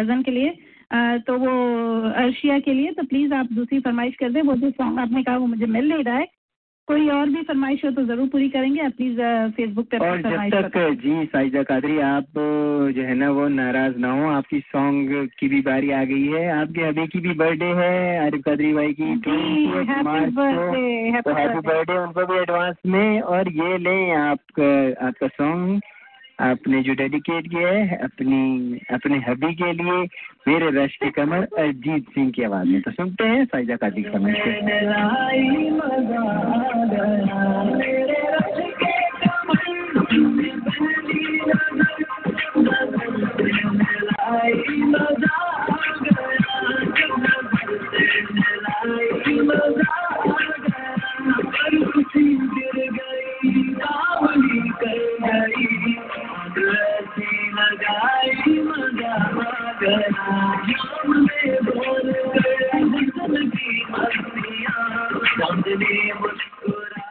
कज़न के लिए तो वो अर्शिया के लिए तो प्लीज़ आप दूसरी फरमाइश कर दें वो जो सॉन्ग आपने कहा वो मुझे मिल नहीं रहा है। कोई और भी फरमाइश हो तो ज़रूर पूरी करेंगे आप प्लीज़ फेसबुक पे और जब तक जी साइजा कादरी आप जो है ना वो नाराज़ ना हो आपकी सॉन्ग की भी बारी आ गई है। आपके अभी की भी बर्थडे है आरिफ कादरी भाई की हैप्पी को बर्थडे तो हैप्पी हैप्पी बर्थडे उनको भी एडवांस में और ये लें आपका आपका सॉन्ग आपने जो डेडिकेट किया है, अपनी, अपने हबी के लिए मेरे रश के कमर अरिजीत सिंह की आवाज़ में। तो सुनते हैं साइजा कादरी की फरमाइश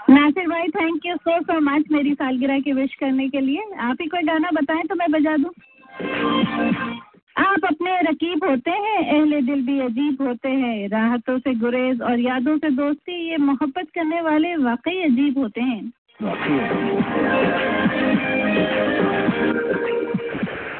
नासिर भाई thank you so so much मेरी सालगिरह की विश करने के लिए। आप ही कोई गाना बताएँ तो मैं बजा दूँ। आप अपने रकीब होते हैं, अहले दिल भी अजीब होते हैं। राहतों से गुरेज और यादों से दोस्ती, ये मोहब्बत करने वाले वाकई अजीब होते हैं।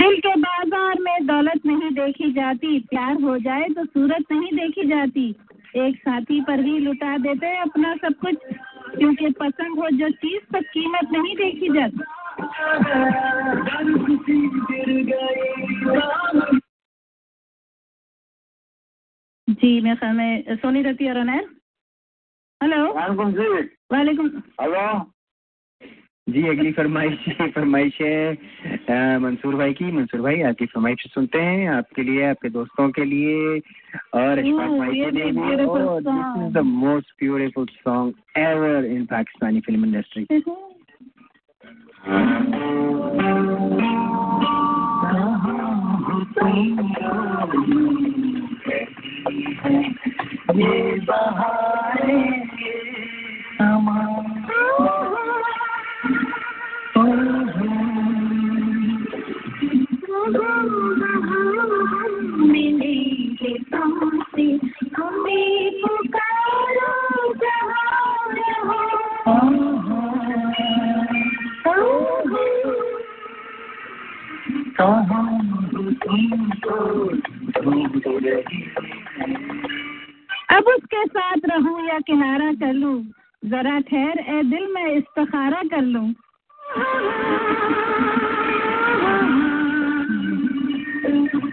दिल के बाज़ार में दौलत नहीं देखी जाती प्यार हो जाए तो सूरत नहीं देखी जाती। एक साथी पर ही लुटा देते हैं अपना सब कुछ क्योंकि पसंद हो जो चीज़ तो कीमत नहीं देखी जाती। जी मैं ख्याल में सोनी और अनैर हेलो। वालेकुम। हेलो। जी अगली फरमाइश फरमाइश है मंसूर भाई की। मंसूर भाई आपकी फरमाइश सुनते हैं आपके लिए आपके दोस्तों के लिए। और अशफाक भाई के लिए और this is the most beautiful song ever in Pakistani film industry ये बहारे ये समा अब उसके साथ रहूँ या किनारा कर जरा ठहर ए दिल में इस्तखारा कर लूँ। हल्के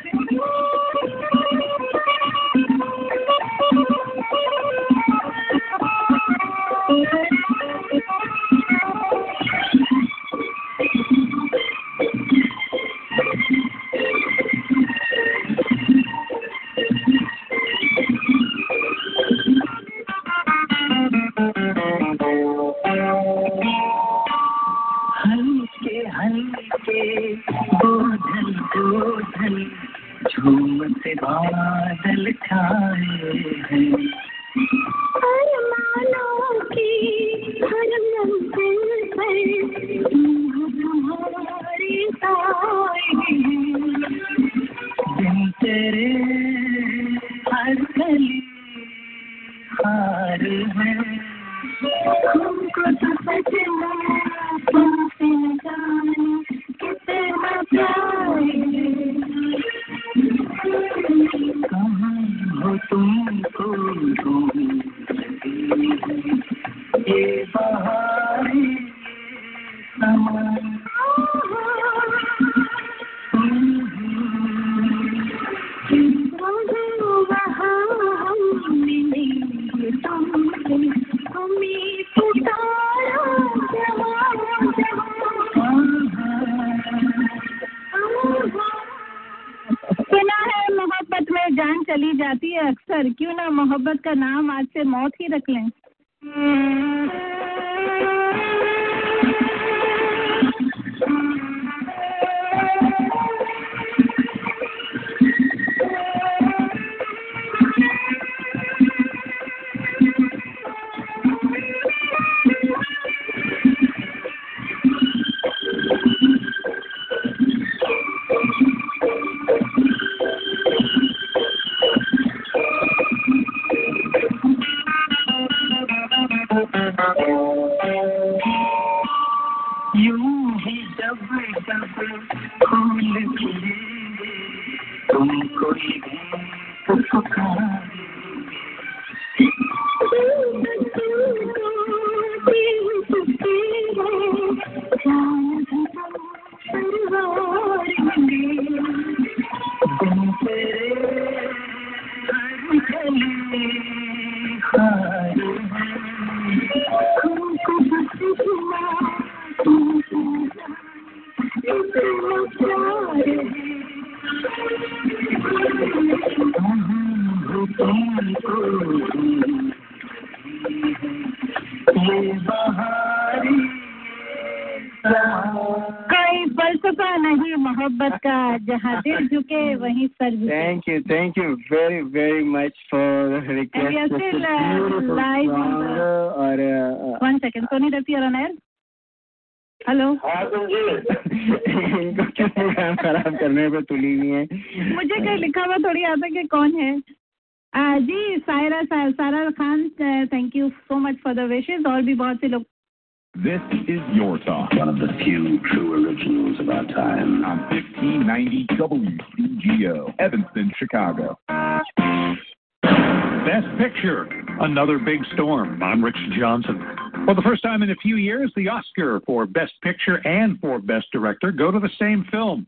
Director go to the same film.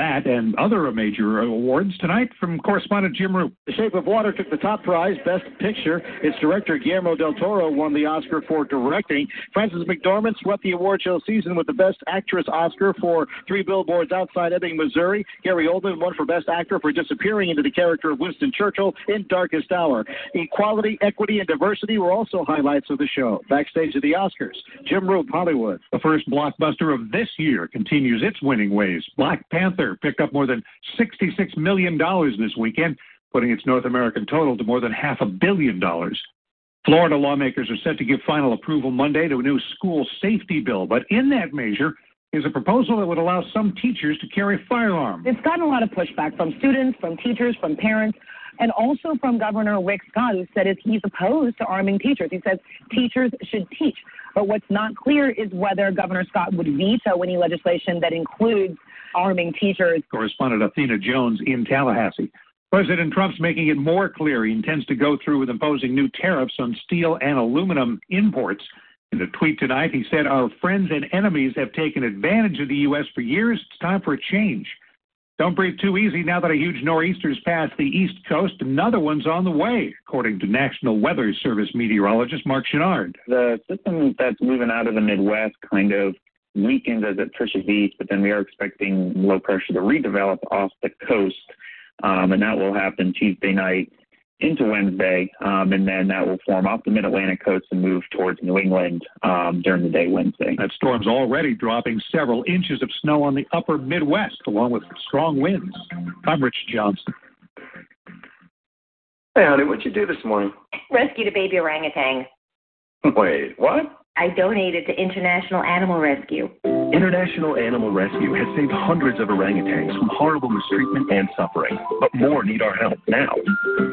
More on that and other major awards tonight from correspondent Jim Roop. The Shape of Water took the top prize, Best Picture. Its director, Guillermo del Toro, won the Oscar for directing. Frances McDormand swept the award show season with the Best Actress Oscar for Three Billboards Outside Ebbing, Missouri. Gary Oldman won for Best Actor for disappearing into the character of Winston Churchill in Darkest Hour. Equality, equity, and diversity were also highlights of the show. Backstage at the Oscars, Jim Roop, Hollywood. The first blockbuster of this year continues its winning ways. Black Panther picked up more than $66 million this weekend, putting its North American total to more than half a billion dollars. Florida lawmakers are set to give final approval Monday to a new school safety bill, but in that measure is a proposal that would allow some teachers to carry firearms. It's gotten a lot of pushback from students, from teachers, from parents, and also from Governor Rick Scott, who said he's opposed to arming teachers. He says teachers should teach. But what's not clear is whether Governor Scott would veto any legislation that includes arming teachers. Correspondent Athena Jones in Tallahassee. President Trump's making it more clear he intends to go through with imposing new tariffs on steel and aluminum imports. In a tweet tonight, he said, Our friends and enemies have taken advantage of the U.S. for years. It's time for a change. Don't breathe too easy now that a huge nor'easter's passed the East Coast. Another one's on the way, according to National Weather Service meteorologist Mark Chenard. The system that's moving out of the Midwest kind of weakens as it pushes east, but then we are expecting low pressure to redevelop off the coast, um, and that will happen Tuesday night into Wednesday, um, and then that will form off the mid-Atlantic coast and move towards New England um, during the day Wednesday. That storm's already dropping several inches of snow on the upper Midwest, along with strong winds. I'm Rich Johnson. Hey, honey, what'd you do this morning? Rescued a baby orangutan. Wait, what? I donated to International Animal Rescue. International Animal Rescue has saved hundreds of orangutans from horrible mistreatment and suffering, but more need our help now.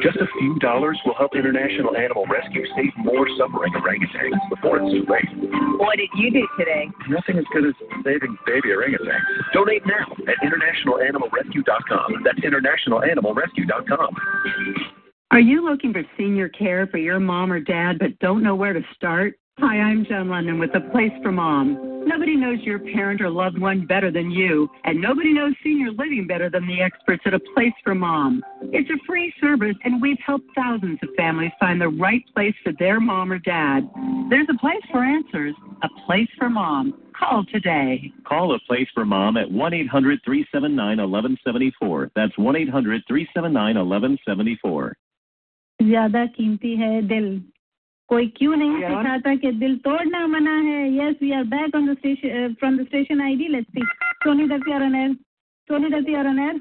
Just a few dollars will help International Animal Rescue save more suffering orangutans before it's too late. What did you do today? Nothing as good as saving baby orangutans. Donate now at internationalanimalrescue.com. That's internationalanimalrescue.com. Are you looking for senior care for your mom or dad but don't know where to start? Hi, I'm Joan London with A Place for Mom. Nobody knows your parent or loved one better than you, and nobody knows senior living better than the experts at A Place for Mom. It's a free service, and we've helped thousands of families find the right place for their mom or dad. There's a place for answers, a place for mom. Call today. Call a place for mom at 1 800 379 1174. That's 1 800 379 1174. ज्यादा कीमती है दिल कोई क्यों नहीं सिखाता कि दिल तोड़ना मना है। Yes we are back on the station from the station ID let's see Soni दत्ती are on air Soni दत्ती आर ऑन एयर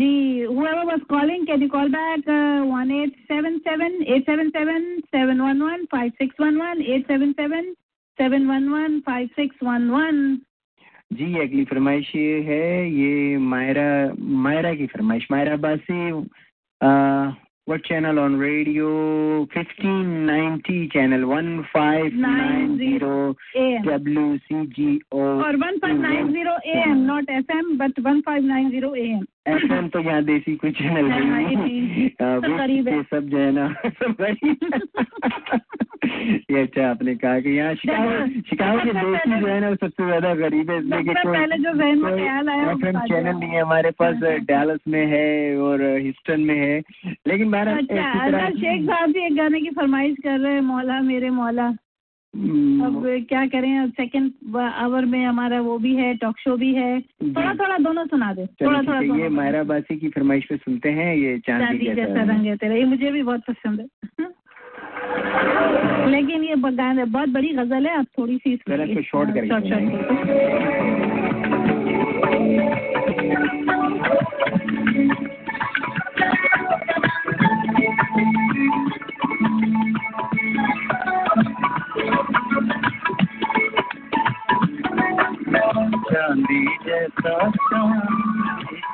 जी whoever was calling can you call back? Uh, 1877 877 711 5611 877 711 5611 जी अगली फरमाइश है ये मायरा मायरा की फरमाइश मायरा बासी what channel on radio? 1590 channel 1590 WCGO Or 1590 AM not FM but 1590 AM FM तो यहाँ देसी कोई चैनल नहीं है सब जो है ना सब गरीब ये अच्छा आपने कहा कि यहाँ शिकागो शिकागो के देसी जो है ना वो सबसे ज़्यादा गरीब है। इसलिए कि कोई एफ़ एम चैनल नहीं है हमारे पास डैलस में है और हिस्टन में है। लेकिन बारह अच्छा शेख साहब भी एक गाने की फरमाइश कर रहे हैं मौला मेरे मौला। अब क्या करें सेकंड आवर में हमारा वो भी है टॉक शो भी है। थोड़ा थोड़ा दोनों सुना दे थोड़ा थोड़ा ये मायरा बासी की फरमाइश पे सुनते हैं ये चांदी जैसा रंग। है तेरा ये मुझे भी बहुत पसंद है। लेकिन ये बहुत बड़ी गज़ल है आप थोड़ी सी शॉर्ट करेंगे। चांदी जैसा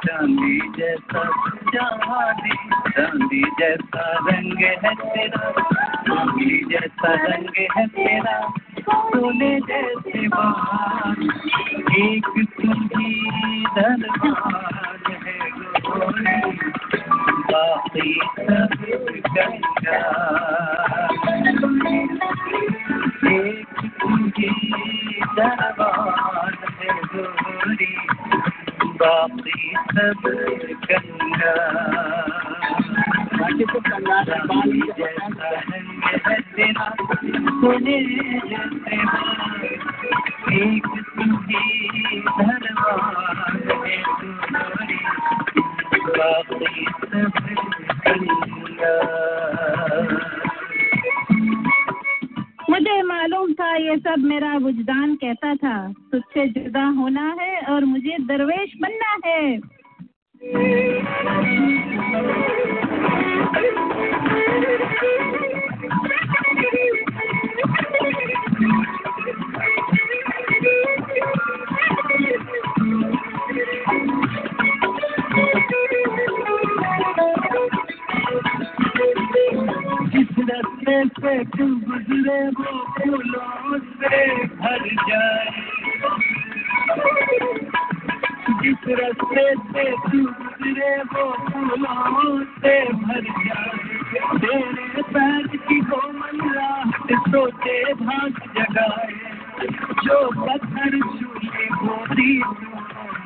चांदी जैसा चांदी चांदी जैसा रंग है तेरा, चांदी जैसा रंग है तेरा सोने जैसे बाहर, एक तुम्ही दरबार है। बाकी सब गंगा एक तुम्ही दरबार है गोरी बाकी सब गंगा जैसा है तेरा सोने जैसे एक तुम्ही दरबार है गोरी मुझे मालूम था ये सब मेरा वुजदान कहता था। तुझसे जुदा होना है और मुझे दरवेश बनना है। जिस रास्ते से तू गुजरे वो फूलों से भर जाए जिस रास्ते से तू गुजरे वो फूलों से भर जाए तेरे पैर की कोमल रात सोचे भाग जगाए जो पत्थर गोरी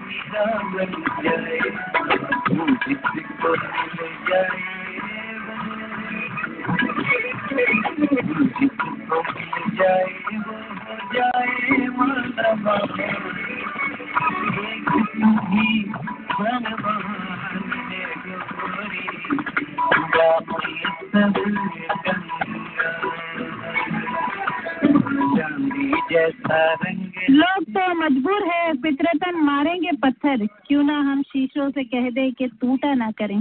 मेरा बन जाए जाए लोग तो मजबूर है, फितरतन मारेंगे पत्थर। क्यों ना हम शीशों से कह दे कि टूटा ना करें।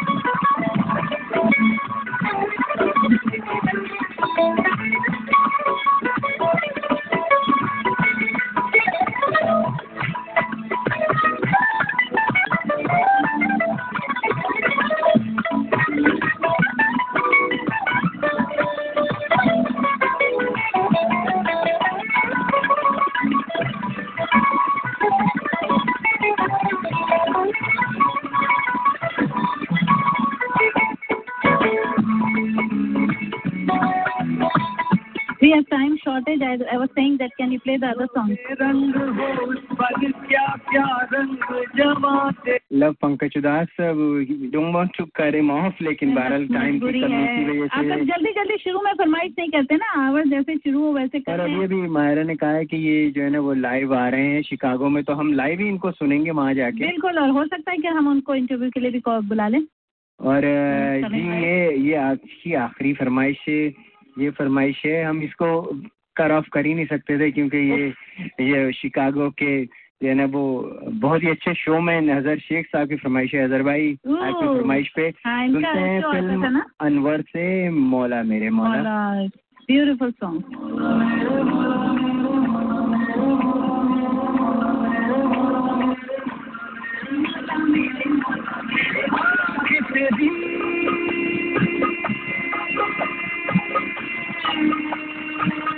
रंग जमाते लव पंकज उदास डोंट वांट टू ऑफ़ लेकिन बहरहाल टाइम की कमी की वजह आप से जल्दी जल्दी शुरू में फरमाइश नहीं करते ना आवाज़ जैसे शुरू हो वैसे कर करते अब हैं। ये भी मायरा ने कहा है कि ये जो है ना वो लाइव आ रहे हैं शिकागो में तो हम लाइव ही इनको सुनेंगे वहाँ जाके। बिल्कुल और हो सकता है कि हम उनको इंटरव्यू के लिए भी call बुला लें। और हम्म, जी ये ये आपकी आखिरी फरमाइश है ये फरमाइश है हम इसको कर ऑफ़ कर ही नहीं सकते थे क्योंकि ये ये शिकागो के जो है ना वो बहुत ही अच्छे शो में नज़र शेख साहब की फरमाइश है। अजहर भाई आपकी फरमाइश पे हाँ, सुनते हैं था फ़िल्म अनवर से मौला मेरे मौला। ब्यूटीफुल सॉन्ग तेरी कितनी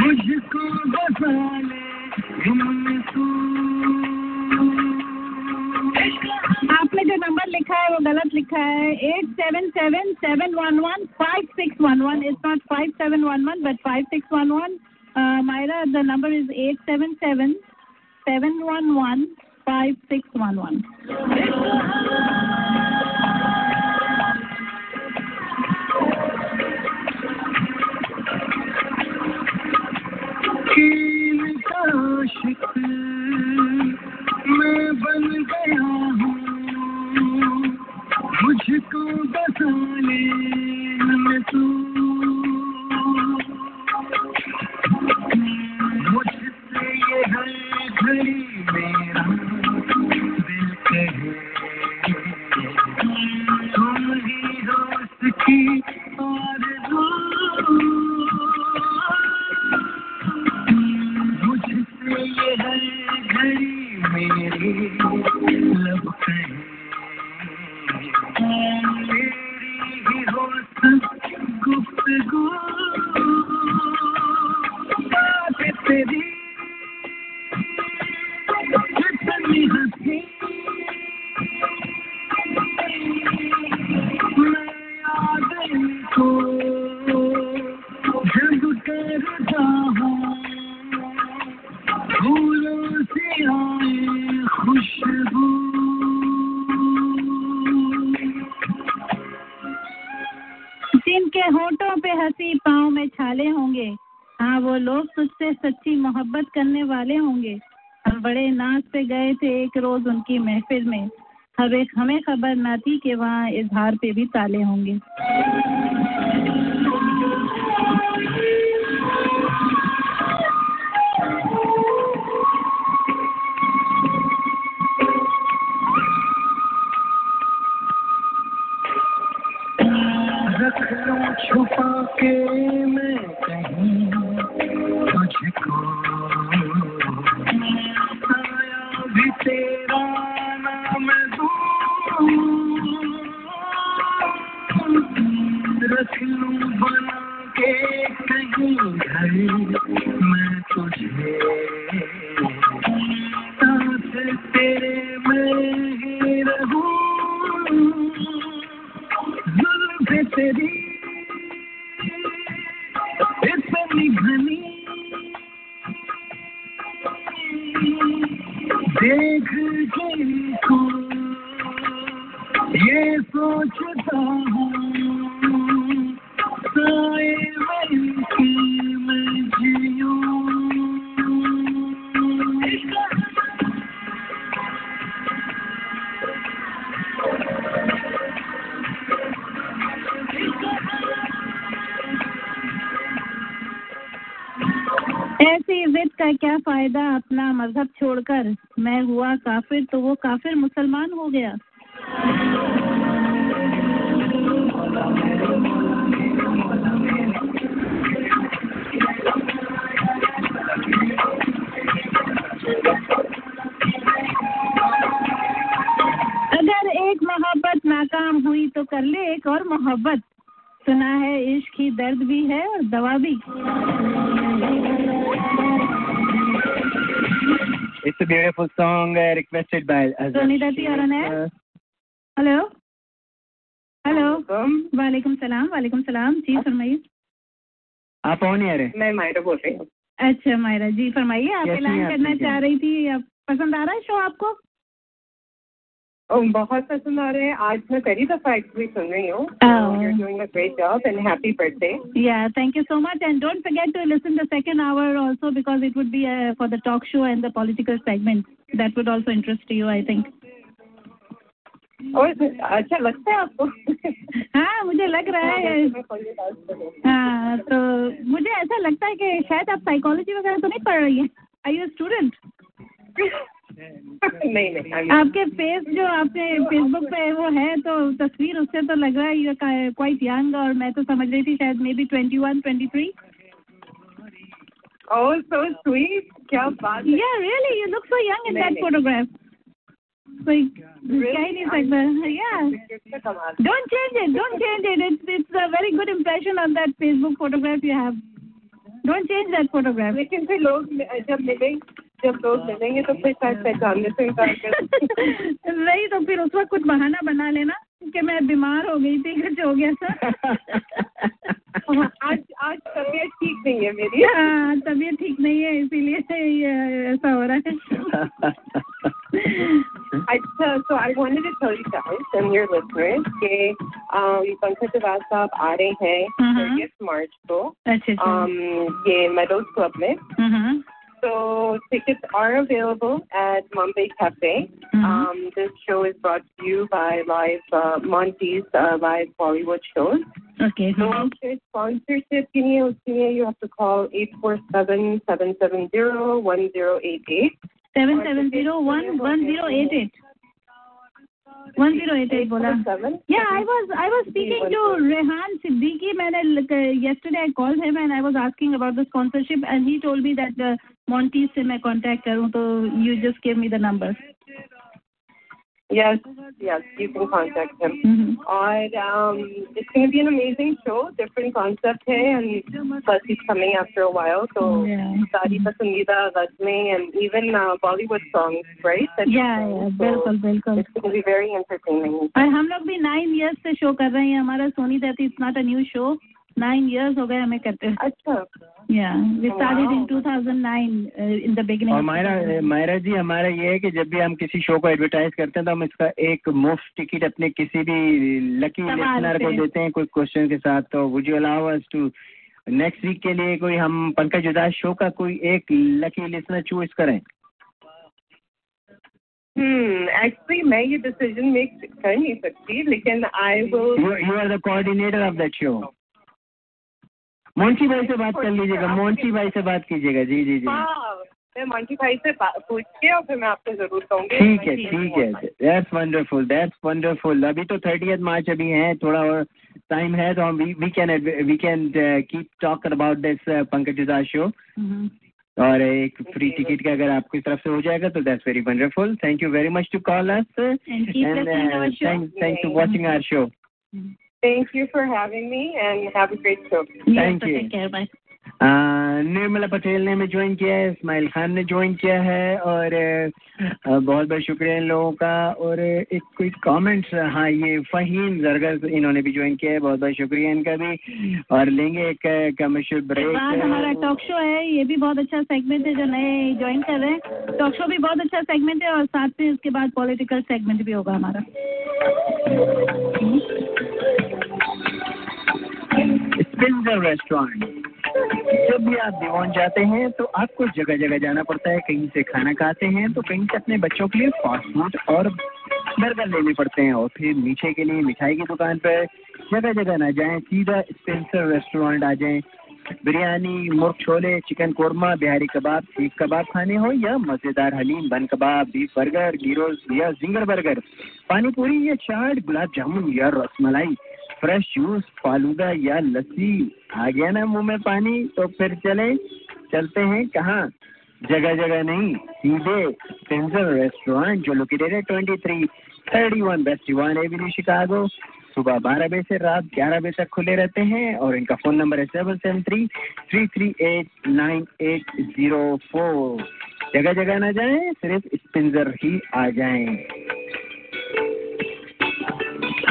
मुझको बसा ले हिम्मत तू आपने जो नंबर लिखा है, वो गलत लिखा है। Eight seven seven seven one one five six one one. Is not five seven one one but five six one one Maira the number is eight seven seven seven one one five six one one आशिक मैं बन गया हूँ। मुझको बसा ले तू। मुझसे है घड़ी इजहार पे भी ताले होंगे। मायरा बोल रही हूँ अच्छा मायरा जी फरमाइए आप कैसी ऐलान हैं आप करना ठीक हैं? चाह रही थी आप पसंद आ रहा है शो आपको Oh, बहुत पसंद आ रहे हैं आज मैं पहली दफ़ा एक्चुअली सुन रही हूँ Oh. You're doing a great job and happy birthday. Yeah, thank you so much. And don't forget to listen the second hour also because it would be uh, for the talk show and the political और अच्छा लगता है आपको? हाँ मुझे लग रहा है हाँ। तो मुझे ऐसा लगता है कि शायद आप साइकोलॉजी वगैरह तो नहीं पढ़ रही हैं? आई यू स्टूडेंट नहीं नहीं आपके फेस जो आपने फेसबुक पे वो है तो तस्वीर उससे तो लग रहा है यू क्वाइट यंग और मैं तो समझ रही थी शायद maybe twenty one twenty three Oh, so sweet. क्या बात है। Yeah, really, you look so young in that photograph. कोई कह ही नहीं सकता yeah. Don't change it don't change it. It's it's a very good impression on that facebook photograph you have. Don't change that photograph. लेकिन फिर लोग जब मिलेंगे जब लोग मिलेंगे तो फिर शायद पहचानने से इनकार कर नहीं तो फिर उस वक्त कुछ बहाना बना लेना कि मैं बीमार हो गई थी कुछ हो गया था। आज आज तबीयत ठीक नहीं है मेरी। हाँ तबीयत ठीक नहीं है इसीलिए ये wanted to tell you guys and your listeners कि uh, ये पंकज दवास साहब आ रहे हैं थर्टियथ मार्च को अच्छा अच्छा um, ये मेडोज क्लब में हम्म So tickets are available at Mumbai Cafe. Um, this show is brought to you by Live uh, Monty's uh, live Bollywood shows. okay So for sponsorship के लिए उसके लिए you have to call eight four seven seven seven zero one zero eight eight. seven seven zero one one zero eight eight one zero eight eight बोला या I was I was speaking to Rehan Siddiqui मैंने yesterday I called him and I was asking about the sponsorship and he told me that uh, Monty से मैं contact करूँ तो you just give me the number. Yes, yes, you can contact him. Mm-hmm. Or um, it's going to be an amazing show, different concept है, and plus he's coming after a while, so सारी पसंदीदा गज़लें and even uh, Bollywood songs, right? that you Yeah, sing. yeah, So बिल्कुल बिल्कुल It's going to be very entertaining. और हम लोग भी nine years से शो कर रहे हैं हमारा Sony that is not a new show nine years हो गए हमें करते हुए। अच्छा। या we started in 2009 in the beginning और मायरा मायरा जी हमारा ये है कि जब भी हम किसी शो को एडवर्टाइज करते हैं तो हम इसका एक मुफ़्त टिकट अपने किसी भी लकी लिसनर को देते हैं कोई क्वेश्चन के साथ। तो would you allow us to next week के लिए कोई हम पंकज उदास शो का कोई एक लकी लिसनर चूज़ करें? Hmm, actually मैं ये डिसीज़न मेक कर नहीं सकती लेकिन I will you are the coordinator of that show Monty भाई से बात कर लीजिएगा मोंटी भाई से बात कीजिएगा जी जी जी। हाँ मैं मोंटी भाई से पूछ के और फिर मैं आपको ज़रूर कहूँगी। ठीक है ठीक है दैट्स वंडरफुल दैट्स वंडरफुल अभी तो थर्टी मार्च अभी है थोड़ा और टाइम है तो हम we can we can keep talk about this Pankaj Udhas show और एक फ्री टिकट का अगर आपकी तरफ़ से हो जाएगा तो that's very wonderful thank you very much to call us and. Thanks to watching our show Thank you for having me and have a great show. Thank you. care, bye. Nirmala Patel ने हमें join किया है इस्माइल खान ने join किया है और बहुत बहुत शुक्रिया इन लोगों का और एक कोई कमेंट्स हाँ ये फहीम जरगर इन्होंने भी ज्वाइन किया है बहुत बहुत शुक्रिया इनका भी और लेंगे एक कमर्शियल बाद हमारा टॉक शो है ये भी बहुत अच्छा सेगमेंट है जो नए ज्वाइन कर रहे हैं टॉक शो भी बहुत अच्छा सेगमेंट है और साथ में उसके बाद पॉलिटिकल सेगमेंट भी होगा हमारा स्पिंजर रेस्टोरेंट जब भी आप दीवान जाते हैं तो आपको जगह जगह जाना पड़ता है। कहीं से खाना खाते हैं तो कहीं से अपने बच्चों के लिए फास्ट फ़ूड और बर्गर लेने पड़ते हैं। और फिर मीठे के लिए मिठाई की दुकान पर जगह जगह ना जाएँ, सीधा स्पेंसर रेस्टोरेंट आ जाएँ। बिरयानी मुर्ग छोले चिकन कोरमा बिहारी कबाब सीख कबाब खाने हो या मज़ेदार हलीम बन कबाब बीफ बर्गर गिरोज या जिंगर बर्गर पानी पूरी या चाट, गुलाब जामुन या रसमलाई। फ्रेश जूस फालूदा या लस्सी। आ गया ना मुँह में पानी तो फिर चले। चलते हैं कहाँ? जगह जगह नहीं, सीधे स्पेंसर रेस्टोरेंट, जो लोकेटेड है twenty three thirty one west one avenue Chicago सुबह बारह बजे से रात ग्यारह बजे तक खुले रहते हैं, और इनका फ़ोन नंबर है seven seven three three three eight nine eight zero four जगह जगह ना जाएँ, सिर्फ़ स्पिंजर ही आ जाएँ।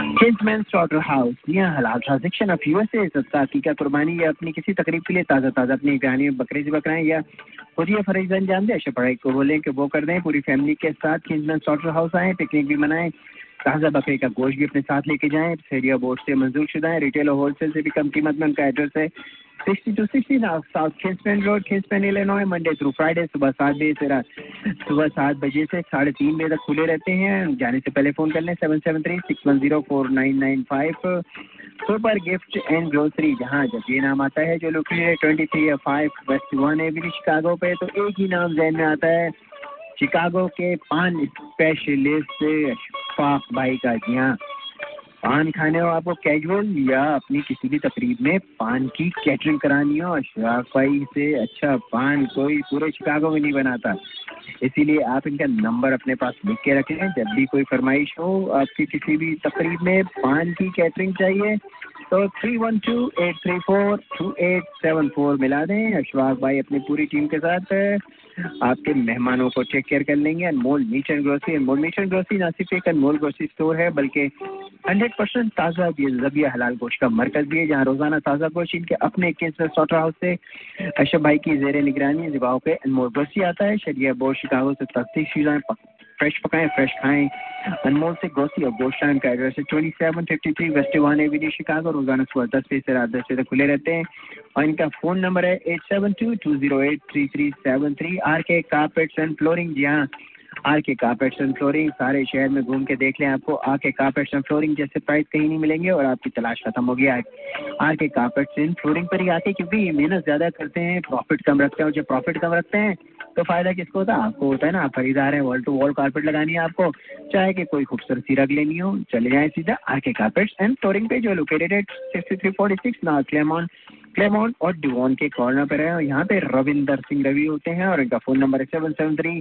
किड्समैन स्लॉटर हाउस यहाँ हलाल ट्रांजेक्शन ऑफ़ यूएसए सस्ता का कुर्बानी या अपनी किसी तकरीब के लिए ताज़ा ताज़ा अपनी कहानी बकरे से बकराएँ या खुद ये फरीजन जान दे? पढ़ाई को बोलें कि वो कर दें, पूरी फैमिली के साथ हिंटमैन स्लॉटर हाउस आएँ पिकनिक भी मनाएँ ताज़ा बकरे का गोश्त भी अपने साथ लेके जाएँ। सेरिया बोर्ड से मंजूर शुदा है। रिटेल और होलसेल से भी कम कीमत में उनका एड्रेस है। Sixty two sixty south Kingsman road Kingsman Illinois Monday through Friday सुबह सात बजे से रात सुबह सात बजे से साढ़े तीन बजे तक खुले रहते हैं। जाने से पहले फ़ोन कर लें seven seven three six one zero four nine nine five super gift and grocery, जहाँ जब ये नाम आता है, जो located twenty three five west one every Chicago पे तो एक ही नाम जहन में आता है। शिकागो के पान स्पेशलिस्ट अशफाक भाई का जी हाँ। पान खाने हो आपको कैजुअल या अपनी किसी भी तकरीब में पान की कैटरिंग करानी हो। अशफाक भाई से अच्छा पान कोई पूरे शिकागो में नहीं बनाता। इसीलिए आप इनका नंबर अपने पास लिख के रखें। जब भी कोई फरमाइश हो, आपकी किसी भी तकरीब में पान की कैटरिंग चाहिए तो three one two eight three four two eight seven four मिला दें। अशफाक भाई अपनी पूरी टीम के साथ आपके मेहमानों को टेक केयर कर लेंगे Anmol meat and grocery Anmol meat and grocery ना सिर्फ़ एक अनमोल ग्रोसरी स्टोर है, बल्कि हंड्रेड परसेंट ताज़ा जबिया हलाल गोश्त का मरकज भी है, जहाँ रोज़ाना ताज़ा गोश्त इनके अपने केसर सॉटर हाउस से अशफ भाई की जेर निगरानी, जिबाओं पे अनमोल ग्रोसरी आता है, शरिया बोर्ड शिकागो से तस्दीक चीज़ें फ्रेश पकाएँ, फ्रेश खाएँ। अनमोल से गोसी और गोशान का एड्रेस है twenty seven fifty three west one avenue Chicago रोज़ाना सुबह दस बजे से रात दस बजे तक खुले रहते हैं। और इनका फ़ोन नंबर है eight seven two two zero eight three three seven three R K carpets and flooring जी हाँ R K carpets and flooring सारे शहर में घूम के देख लें आपको। R K carpets and flooring जैसे प्राइस कहीं नहीं मिलेंगे और आपकी तलाश खत्म हो गया है। Are K carpets and flooring पर ही आके क्योंकि मेहनत ज़्यादा करते हैं प्रॉफिट कम रखते हैं और जब प्रॉफिट कम रखते हैं तो फ़ायदा किसको होता है? आपको होता है ना, आप खरीदार हैं वॉल टू वॉल कारपेट लगानी है आपको। चाहे कि कोई खूबसूरत सी रख लेनी हो, चले जाएँ सीधा are K carpets and flooring पे, जो लोकेटेड है सिक्सटी थ्री फोर्टी सिक्स ना क्लेमॉन क्लेमॉन और डिवॉन के कॉर्नर पर है। यहाँ पे रविंदर सिंह रवि होते हैं और इनका फ़ोन नंबर है seven seven three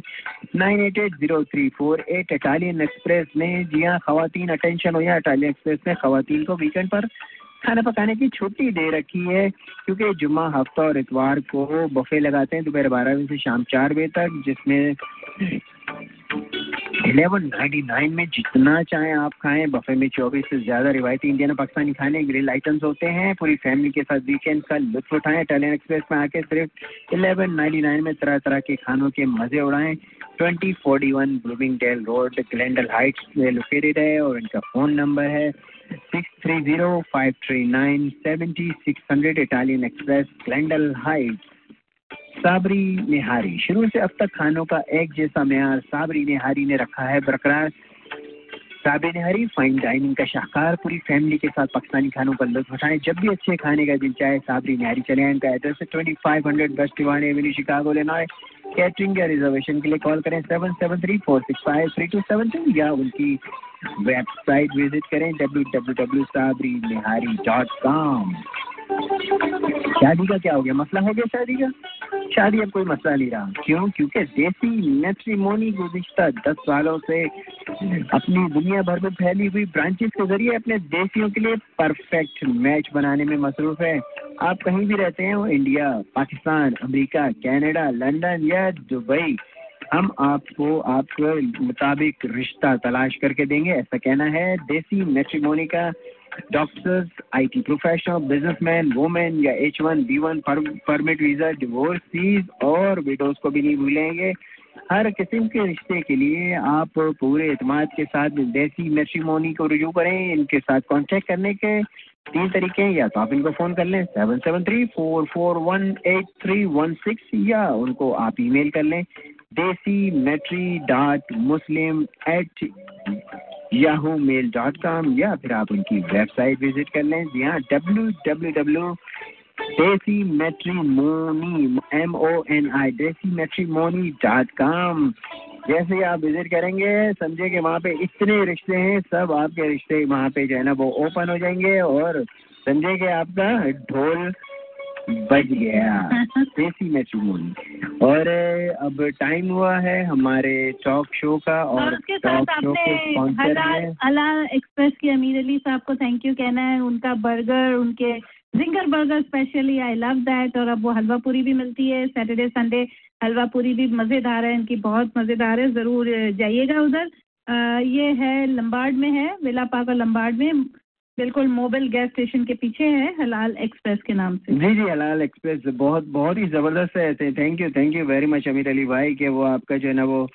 nine eight eight zero three four eight Italian express में जी हाँ खातन अटेंशन हो या इटालियन एक्सप्रेस में खातन को वीकेंड पर खाना पकाने की छुट्टी दे रखी है, क्योंकि जुम्मा हफ़्ता और इतवार को बफे लगाते हैं दोपहर बारह बजे से शाम चार बजे तक, जिसमें इलेवन नाइन्टी नाइन में जितना चाहे आप खाएँ बफे में चौबीस से ज़्यादा रिवायती इंडियन और पाकिस्तानी खाने ग्रिल आइटम्स होते हैं, पूरी फैमिली के साथ वीकेंड का लुत्फ उठाएँ इटालियन एक्सप्रेस में आके सिर्फ़ इलेवन नाइन्टी नाइन में तरह तरह के खानों के मज़े उड़ाएँ। Twenty forty one Bloomingdale road Glendale heights में लोकेटेड है और इनका फ़ोन नंबर है six three zero five three nine seventy six hundred Italian express Glendale heights Sabri nihari. शुरू से अब तक खानों का एक जैसा मैार साबरी निहारी ने रखा है बरकरार। साबरी निहारी फाइन डाइनिंग का शाहकार, पूरी फैमिली के साथ पाकिस्तानी खानों का लुत्फ उठाएँ। जब भी अच्छे खाने का दिल चाहे, साबरी निहारी चले इनका एड्रेस है twenty five hundred west Devon avenue Chicago लेना है कैटरिंग या रिजर्वेशन के लिए कॉल करें seven seven three four six five three two seven two या उनकी वेबसाइट विज़िट करें W W W Sabri Nihari dot com शादी का क्या हो गया? मसला हो गया शादी का? शादी अब कोई मसला नहीं रहा। क्यों? क्योंकि देसी मैट्रिमोनी गुजशत दस सालों से अपनी दुनिया भर में फैली हुई ब्रांचेस के ज़रिए अपने देसियों के लिए परफेक्ट मैच बनाने में मसरूफ है। आप कहीं भी रहते हैं, वो India Pakistan, America Canada London या दुबई हम आपको आपके मुताबिक रिश्ता तलाश करके देंगे। ऐसा कहना है, देसी मैट्रिमोनी का doctors IT professional businessman women या H one B one permit visa divorcees और विडोज को भी नहीं भूलेंगे। हर किस्म के रिश्ते के लिए आप पूरे अतमाद के साथ देसी मैट्रिमोनी को रुजू करें, इनके साथ कांटेक्ट करने के तीन तरीके हैं। या तो आप इनको फ़ोन कर लें seven seven three four four one eight three one six या उनको आप ईमेल कर लें Desi matri dot Muslim at Yahoo mail dot com या फिर आप उनकी वेबसाइट विज़िट कर लें। जी हाँ W W W Desi Matrimony M O N I Desi Matrimony dot com जैसे ही आप विज़िट करेंगे समझे कि वहाँ पे इतने रिश्ते हैं, सब आपके रिश्ते वहाँ पे जो है ना, वो ओपन हो जाएँगे और समझे कि आपका ढोल बज गया। देसी मैट्रिमोनी और अब टाइम हुआ है हमारे टॉक शो का और और उसके साथ शो के आपने हलाल हलाल एक्सप्रेस के अमीर अली साहब को थैंक यू कहना है। उनका बर्गर उनके zinger burger specially I love that और अब वो हलवा पूरी भी मिलती है। सैटरडे संडे हलवा पूरी भी मज़ेदार है। इनकी बहुत मज़ेदार है। ज़रूर जाइएगा उधर। ये है लंबार्ड में है विला पार्क और लंबार्ड में। बिल्कुल मोबिल गैस स्टेशन के पीछे है हलाल एक्सप्रेस के नाम से। जी जी हलाल एक्सप्रेस बहुत बहुत ही ज़बरदस्त है thank you thank you very much Amir Ali भाई के वो आपका जो है ना वो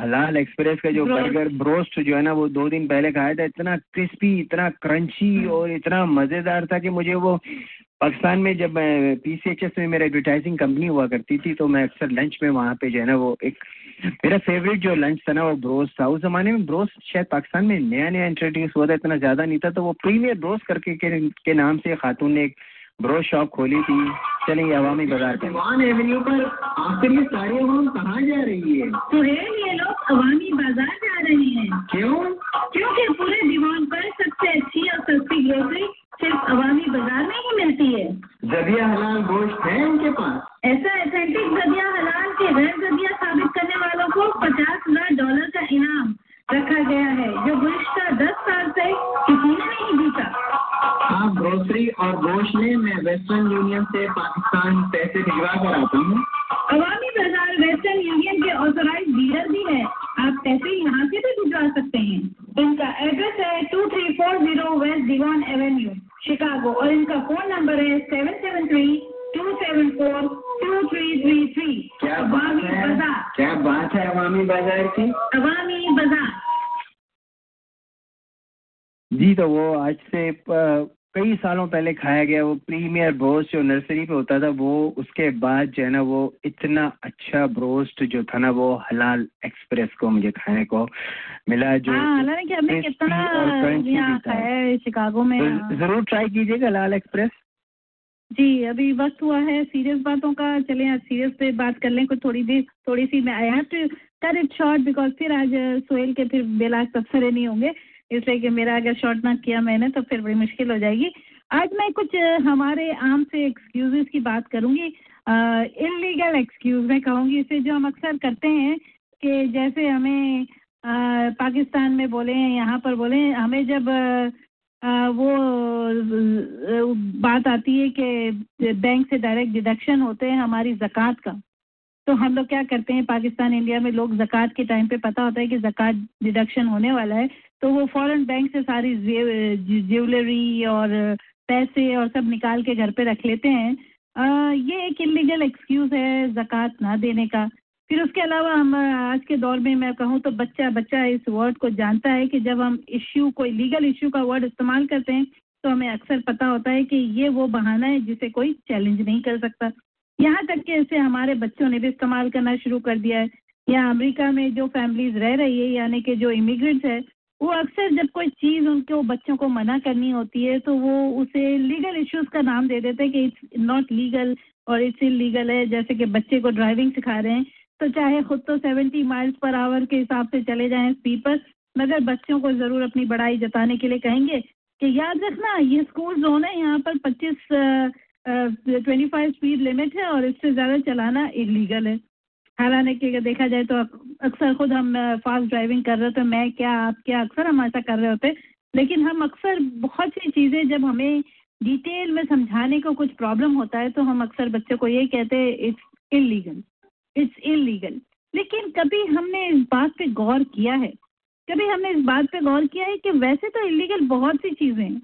हलाल एक्सप्रेस का जो बर्गर ब्रोस्ट जो है ना वो दो दिन पहले खाया था इतना क्रिस्पी इतना क्रंची और इतना मज़ेदार था कि मुझे वो पाकिस्तान में जब मैं पी सी एच एस में मेरा एडवर्टाइजिंग कंपनी हुआ करती थी तो मैं अक्सर लंच में वहाँ पे जो है ना वो एक मेरा फेवरेट जो लंच था ना वो ब्रोस था। उस ज़माने में ब्रोस शायद पाकिस्तान में नया नया इंट्रोड्यूस हुआ था इतना ज़्यादा नहीं था तो वो प्रीमियर ब्रोस करके के, के नाम से खातून ने एक ब्रोस शॉप खोली थी चलिए अवामी बाज़ार पे। वन एवेन्यू पर आखिर ये सारी अवाम कहाँ जा रही है? सुहेल ये लोग अवामी बाज़ार जा रहे हैं। क्यों? क्योंकि पूरे दीवान पर सबसे अच्छी और सस्ती ग्रोसरी सिर्फ़ अवामी बाज़ार में ही मिलती है। जबिया हलाल गोश्त है उनके पास। ऐसा एथेंटिक जदिया हलाल के गैर जदिया साबित करने वालों को पचास हज़ार डॉलर का इनाम रखा गया है जो गुज़श्ता दस साल से किसी ने नहीं जीता। आप ग्रोसरी और गोश्त में मैं वेस्टर्न यूनियन से पाकिस्तान पैसे भिजवा कर आता हूँ। अवामी बाज़ार वेस्टर्न यूनियन के ऑथोराइज डीलर भी है। आप पैसे यहाँ से भी भिजवा सकते हैं। इनका एड्रेस है two three four zero west Devon avenue Chicago और इनका फ़ोन नंबर है seven seven three two seven four two three three three क्या बात है? बाज़ार। क्या बात है अवामी बाज़ार की? अवामी बाज़ार। जी तो वो आज से कई सालों पहले खाया गया वो प्रीमियर ब्रोस्ट जो नर्सरी पे होता था वो उसके बाद जो है ना वो इतना अच्छा ब्रोस्ट जो था ना वो हलाल एक्सप्रेस को मुझे खाने को मिला जो हाँ हालाँकि हमने कितना। खाया शिकागो में तो ज़रूर ट्राई कीजिएगा हलाल एक्सप्रेस। जी अभी वक्त हुआ है सीरियस बातों का चले आज सीरियस पे बात कर लें कुछ थोड़ी देर थोड़ी सी मैं I have to cut it short because फिर आज सोहेल के फिर बेलाग तबसरे नहीं होंगे। इसलिए कि मेरा अगर शॉर्ट ना किया मैंने तो फिर बड़ी मुश्किल हो जाएगी। आज मैं कुछ हमारे आम से एक्सक्यूजेस की बात करूँगी। इलीगल एक्सक्यूज मैं कहूँगी इसे जो हम अक्सर करते हैं कि जैसे हमें अ, पाकिस्तान में बोले यहाँ पर बोले हमें जब अ, वो बात आती है कि बैंक से डायरेक्ट डिडक्शन होते हैं हमारी जक़ात का। तो हम लोग क्या करते हैं पाकिस्तान इंडिया में लोग जक़ात के टाइम पे पता होता है कि जक़ात डिडक्शन होने वाला है। तो वो फ़ौरन बैंक से सारी ज्वेलरी और पैसे और सब निकाल के घर पे रख लेते हैं। अ, ये एक इलीगल एक्सक्यूज़ है जक़ात ना देने का। फिर उसके अलावा हम आज के दौर में मैं कहूँ तो बच्चा बच्चा इस वर्ड को जानता है कि जब हम इश्यू कोई लीगल इश्यू का वर्ड इस्तेमाल करते हैं तो हमें अक्सर पता होता है कि ये वो बहाना है जिसे कोई चैलेंज नहीं कर सकता। यहाँ तक कि इसे हमारे बच्चों ने भी इस्तेमाल करना शुरू कर दिया है। या अमेरिका में जो फैमिलीज़ रह रही है यानी कि जो इमिग्रेंट्स है वो अक्सर जब कोई चीज़ उनके, वो बच्चों को मना करनी होती है तो वो उसे लीगल इश्यूज़ का नाम दे देते हैं कि इट्स नॉट लीगल और इट्स इलीगल है। जैसे कि बच्चे को ड्राइविंग सिखा रहे हैं तो चाहे खुद तो सेवेंटी माइल्स पर आवर के हिसाब से चले जाएँ स्पीड पर मगर बच्चों को ज़रूर अपनी बड़ाई जताने के लिए कहेंगे कि याद रखना, ये स्कूल जोन है, यहाँ पर पच्चीस ट्वेंटी फाइव स्पीड लिमिट है और इससे ज़्यादा चलाना इलीगल है। हालाँकि कि अगर देखा जाए तो अक्सर खुद हम फास्ट ड्राइविंग कर रहे होते मैं क्या, आप क्या अक्सर हम ऐसा कर रहे होते लेकिन हम अक्सर बहुत सी चीज़ें जब हमें डिटेल में समझाने को कुछ प्रॉब्लम होता है तो हम अक्सर बच्चों को ये कहते हैं इट्स इलीगल इट्स इलीगल लेकिन कभी हमने इस बात पे गौर किया है, कभी हमने इस बात पे गौर किया है कि वैसे तो इलीगल बहुत सी चीज़ें हैं,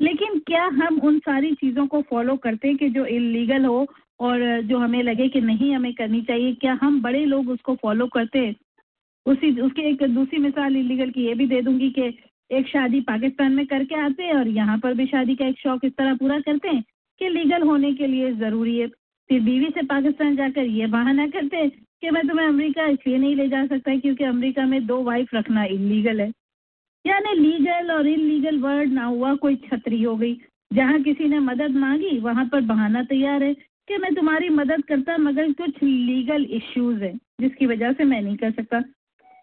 लेकिन क्या हम उन सारी चीज़ों को फॉलो करते हैं कि जो इलीगल हो और जो हमें लगे कि नहीं हमें करनी चाहिए, क्या हम बड़े लोग उसको फॉलो करते? उसी, उसकी एक दूसरी मिसाल इलीगल की ये भी दे दूँगी कि एक शादी पाकिस्तान में करके आते हैं और यहाँ पर भी शादी का एक शौक इस तरह पूरा करते हैं कि लीगल होने के लिए ज़रूरी है। फिर बीवी से पाकिस्तान जाकर ये बहाना करते हैं कि मैं तुम्हें अमेरिका इसलिए नहीं ले जा सकता क्योंकि अमेरिका में दो वाइफ रखना इलीगल है। यानी लीगल और इलीगल वर्ड ना हुआ, कोई छतरी हो गई। जहाँ किसी ने मदद मांगी, वहाँ पर बहाना तैयार है। कि मैं तुम्हारी मदद करता मगर कुछ लीगल इश्यूज़ है, जिसकी वजह से मैं नहीं कर सकता।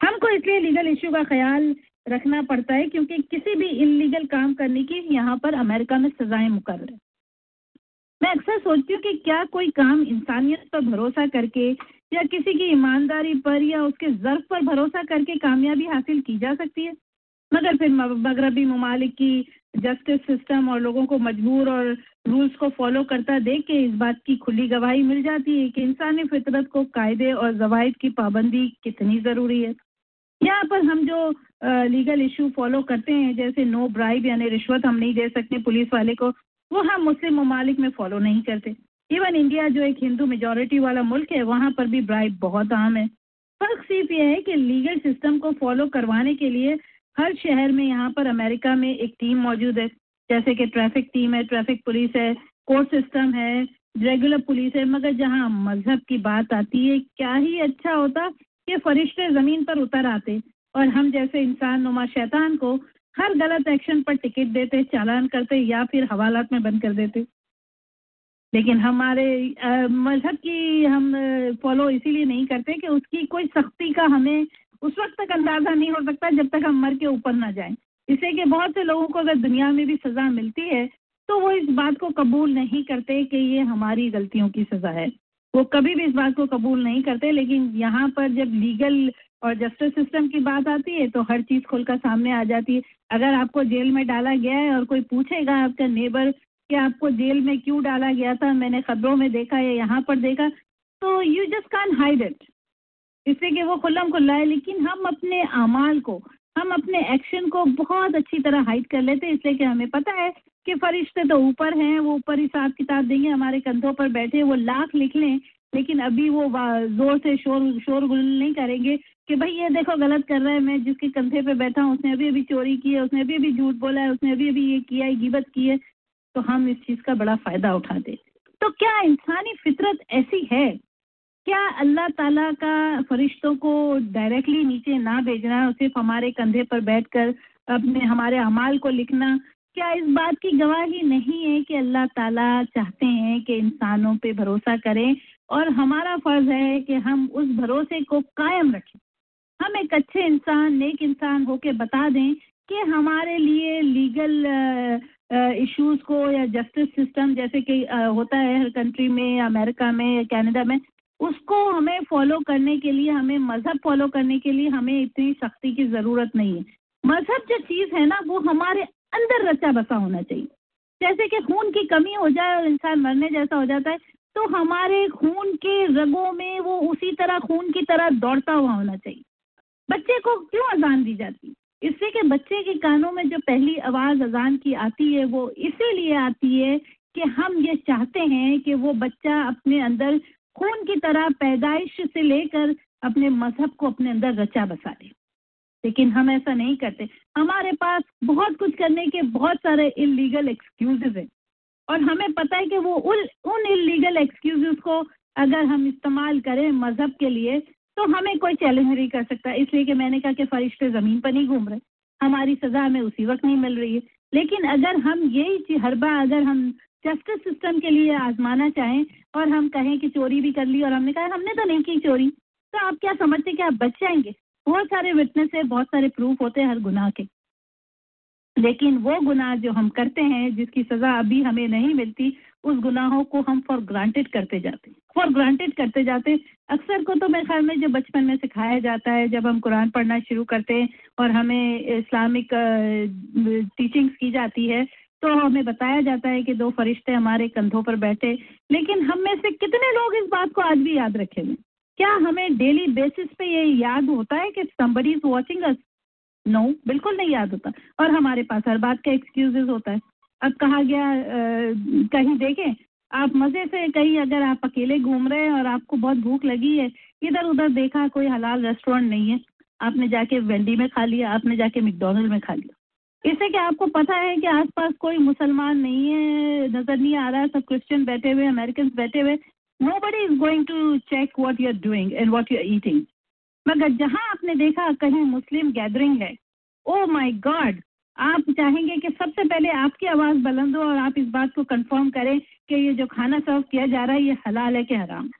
हमको इसलिए लीगल इश्यू का ख्याल रखना पड़ता है क्योंकि किसी भी इलीगल काम करने की यहाँ पर अमेरिका में सजाएँ मुकर है। मैं अक्सर सोचती हूँ कि क्या कोई काम इंसानियत पर भरोसा करके या किसी की ईमानदारी पर या उसके ज़र्फ पर भरोसा करके कामयाबी हासिल की जा सकती है। मगर फिर मगरबी ममालिक की जस्टिस सिस्टम और लोगों को मजबूर और रूल्स को फॉलो करता देख के इस बात की खुली गवाही मिल जाती है कि इंसानी फितरत को कायदे और जवायद की पाबंदी कितनी ज़रूरी है। यहाँ पर हम जो लीगल इशू फॉलो करते हैं, जैसे नो ब्राइब यानी रिश्वत हम नहीं दे सकते पुलिस वाले को, वो हम मुस्लिम ममालिक में फॉलो नहीं करते। इवन इंडिया जो एक हिंदू मेजोरिटी वाला मुल्क है, वहाँ पर भी ब्राइब बहुत आम है। फ़र्क सिर्फ़ ये है कि लीगल सिस्टम को फॉलो करवाने के लिए हर शहर में यहाँ पर अमेरिका में एक टीम मौजूद है। जैसे कि ट्रैफ़िक टीम है ट्रैफ़िक पुलिस है कोर्ट सिस्टम है रेगुलर पुलिस है, मगर जहाँ मज़हब की बात आती है, क्या ही अच्छा होता कि फरिश्ते ज़मीन पर उतर आते और हम जैसे इंसान नुमा शैतान को हर गलत एक्शन पर टिकट देते, चालान करते या फिर हवालात में बंद कर देते। लेकिन हमारे मज़हब की हम फॉलो इसीलिए नहीं करते कि उसकी कोई सख्ती का हमें, उस वक्त तक अंदाज़ा नहीं हो सकता जब तक हम मर के ऊपर ना जाएँ। इससे कि बहुत से लोगों को अगर दुनिया में भी सज़ा मिलती है तो वो इस बात को कबूल नहीं करते कि ये हमारी गलतियों की सज़ा है। वो कभी भी इस बात को कबूल नहीं करते, लेकिन यहाँ पर जब लीगल और जस्टिस सिस्टम की बात आती है तो हर चीज़ खुलकर सामने आ जाती है। अगर आपको जेल में डाला गया है और कोई पूछेगा आपका नेबर कि आपको जेल में क्यों डाला गया था, मैंने खबरों में देखा या यहाँ पर देखा तो you just can hide it इससे कि वो खुल्लम खुल्ला है लेकिन हम अपने अमाल को हम अपने एक्शन को बहुत अच्छी तरह हाइड कर लेते हैं, इसलिए कि हमें पता है कि फरिश्ते तो ऊपर हैं, वो ऊपर हिसाब किताब देंगे, हमारे कंधों पर बैठे वो लाख लिख लें, लेकिन अभी वो ज़ोर से शोर शोर गुल नहीं करेंगे कि भाई ये देखो गलत कर रहा है, मैं जिसके कंधे पे बैठा हूँ, उसने अभी अभी चोरी की है, उसने अभी अभी झूठ बोला है, उसने अभी अभी ये किया है, गिबत की है तो हम इस चीज़ का बड़ा फ़ायदा उठाते तो क्या इंसानी फितरत ऐसी है? क्या अल्लाह ताला का फरिश्तों को डायरेक्टली नीचे ना भेजना, सिर्फ़ हमारे कंधे पर बैठकर अपने, हमारे अमाल को लिखना, क्या इस बात की गवाही नहीं है कि अल्लाह ताला चाहते हैं कि इंसानों पे भरोसा करें और हमारा फ़र्ज़ है कि हम उस भरोसे को कायम रखें। हम एक अच्छे इंसान, नेक इंसान होके बता दें कि हमारे लिए लीगल इश्यूज़ को या जस्टिस सिस्टम जैसे कि होता है हर कंट्री में अमेरिका में या कनाडा में उसको हमें फॉलो करने के लिए, हमें मज़हब फॉलो करने के लिए हमें इतनी सख्ती की ज़रूरत नहीं है। मज़हब जो चीज़ है ना, वो हमारे अंदर रचा बसा होना चाहिए। जैसे कि खून की कमी हो जाए और इंसान मरने जैसा हो जाता है तो हमारे खून के रगों में वो उसी तरह खून की तरह दौड़ता हुआ होना चाहिए। बच्चे को क्यों अजान दी जाती? इससे कि बच्चे के कानों में जो पहली आवाज़ अजान की आती है, वो इसीलिए आती है कि हम ये चाहते हैं कि वो बच्चा अपने अंदर खून की तरह पैदाइश से लेकर अपने मज़हब को अपने अंदर रचा बसा ले लेकिन हम ऐसा नहीं करते। हमारे पास बहुत कुछ करने के बहुत सारे इलीगल एक्सक्यूजेज हैं। और हमें पता है कि वो उन उन इलीगल एक्सक्यूजेज को अगर हम इस्तेमाल करें मज़हब के लिए तो हमें कोई चैलेंज नहीं कर सकता। इसलिए कि मैंने कहा कि फरिश्ते ज़मीन पर नहीं घूम रहे। हमारी सज़ा हमें उसी वक्त नहीं मिल रही है। लेकिन अगर हम यही हर बार अगर हम जस्टिस सिस्टम के लिए आजमाना चाहें और हम कहें कि चोरी भी कर ली और हमने कहा, हमने तो नहीं की चोरी। तो आप क्या समझते कि आप बच जाएँगे? बहुत सारे विटनेस है, बहुत सारे प्रूफ होते हैं हर गुनाह के। लेकिन वो गुनाह जो हम करते हैं, जिसकी सज़ा अभी हमें नहीं मिलती, उस गुनाहों को हम फॉर ग्रांटेड करते जाते फॉर ग्रांटेड करते जाते अक्सर को तो मेरे ख्याल में जो बचपन में सिखाया जाता है, जब हम कुरान पढ़ना शुरू करते हैं और हमें इस्लामिक टीचिंग्स की जाती है तो हमें बताया जाता है कि दो फरिश्ते हमारे कंधों पर बैठे लेकिन हम में से कितने लोग इस बात को आज भी याद रखेंगे? क्या हमें डेली बेसिस पे ये याद होता है कि somebody is watching us no बिल्कुल नहीं याद होता। और हमारे पास हर बात का एक्सक्यूजेज होता है। अब कहा गया अ, कहीं देखें आप मज़े से कहीं अगर आप अकेले घूम रहे हैं और आपको बहुत भूख लगी है इधर उधर देखा कोई हलाल रेस्टोरेंट नहीं है। आपने जाके वेंडी में खा लिया आपने जाके मैकडोनल्ड में खा लिया। इससे क्या आपको पता है कि आसपास कोई मुसलमान नहीं है, नज़र नहीं आ रहा, सब क्रिश्चियन बैठे हुए अमेरिकन बैठे हुए? Nobody is going to check what you are doing and what you are eating मगर जहाँ आपने देखा कहीं मुस्लिम गैदरिंग है ओ माई गॉड आप चाहेंगे कि सबसे पहले आपकी आवाज़ बुलंद हो और आप इस बात को कंफर्म करें कि ये जो खाना सर्व किया जा रहा है, ये हलाल है कि हराम है।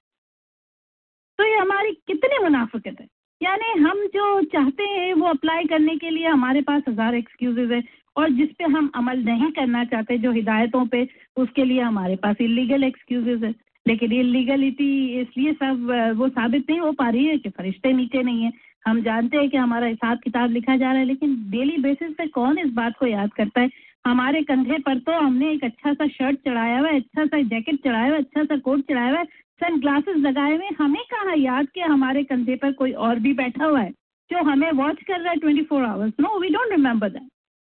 तो ये हमारी कितनी मुनाफिकत है? यानी हम जो चाहते हैं वो अप्लाई करने के लिए हमारे पास हज़ार एक्सक्यूजेज है और जिस पे हम अमल नहीं करना चाहते, जो हिदायतों पे, उसके लिए हमारे पास इलीगल एक्सक्यूजेज है। लेकिन इलीगलिटी इसलिए सब, वो साबित नहीं हो पा रही है कि फरिश्ते नीचे नहीं है। हम जानते हैं कि हमारा हिसाब किताब लिखा जा रहा है, लेकिन डेली बेसिस पे कौन इस बात को याद करता है? हमारे कंधे पर तो हमने एक अच्छा सा शर्ट चढ़ाया हुआ है अच्छा सा जैकेट चढ़ाया हुआ है अच्छा सा कोट चढ़ाया हुआ है। सन ग्लासेस लगाए हुए। हमें कहाँ याद कि हमारे कंधे पर कोई और भी बैठा हुआ है जो हमें वॉच कर रहा है twenty four hours no we don't remember that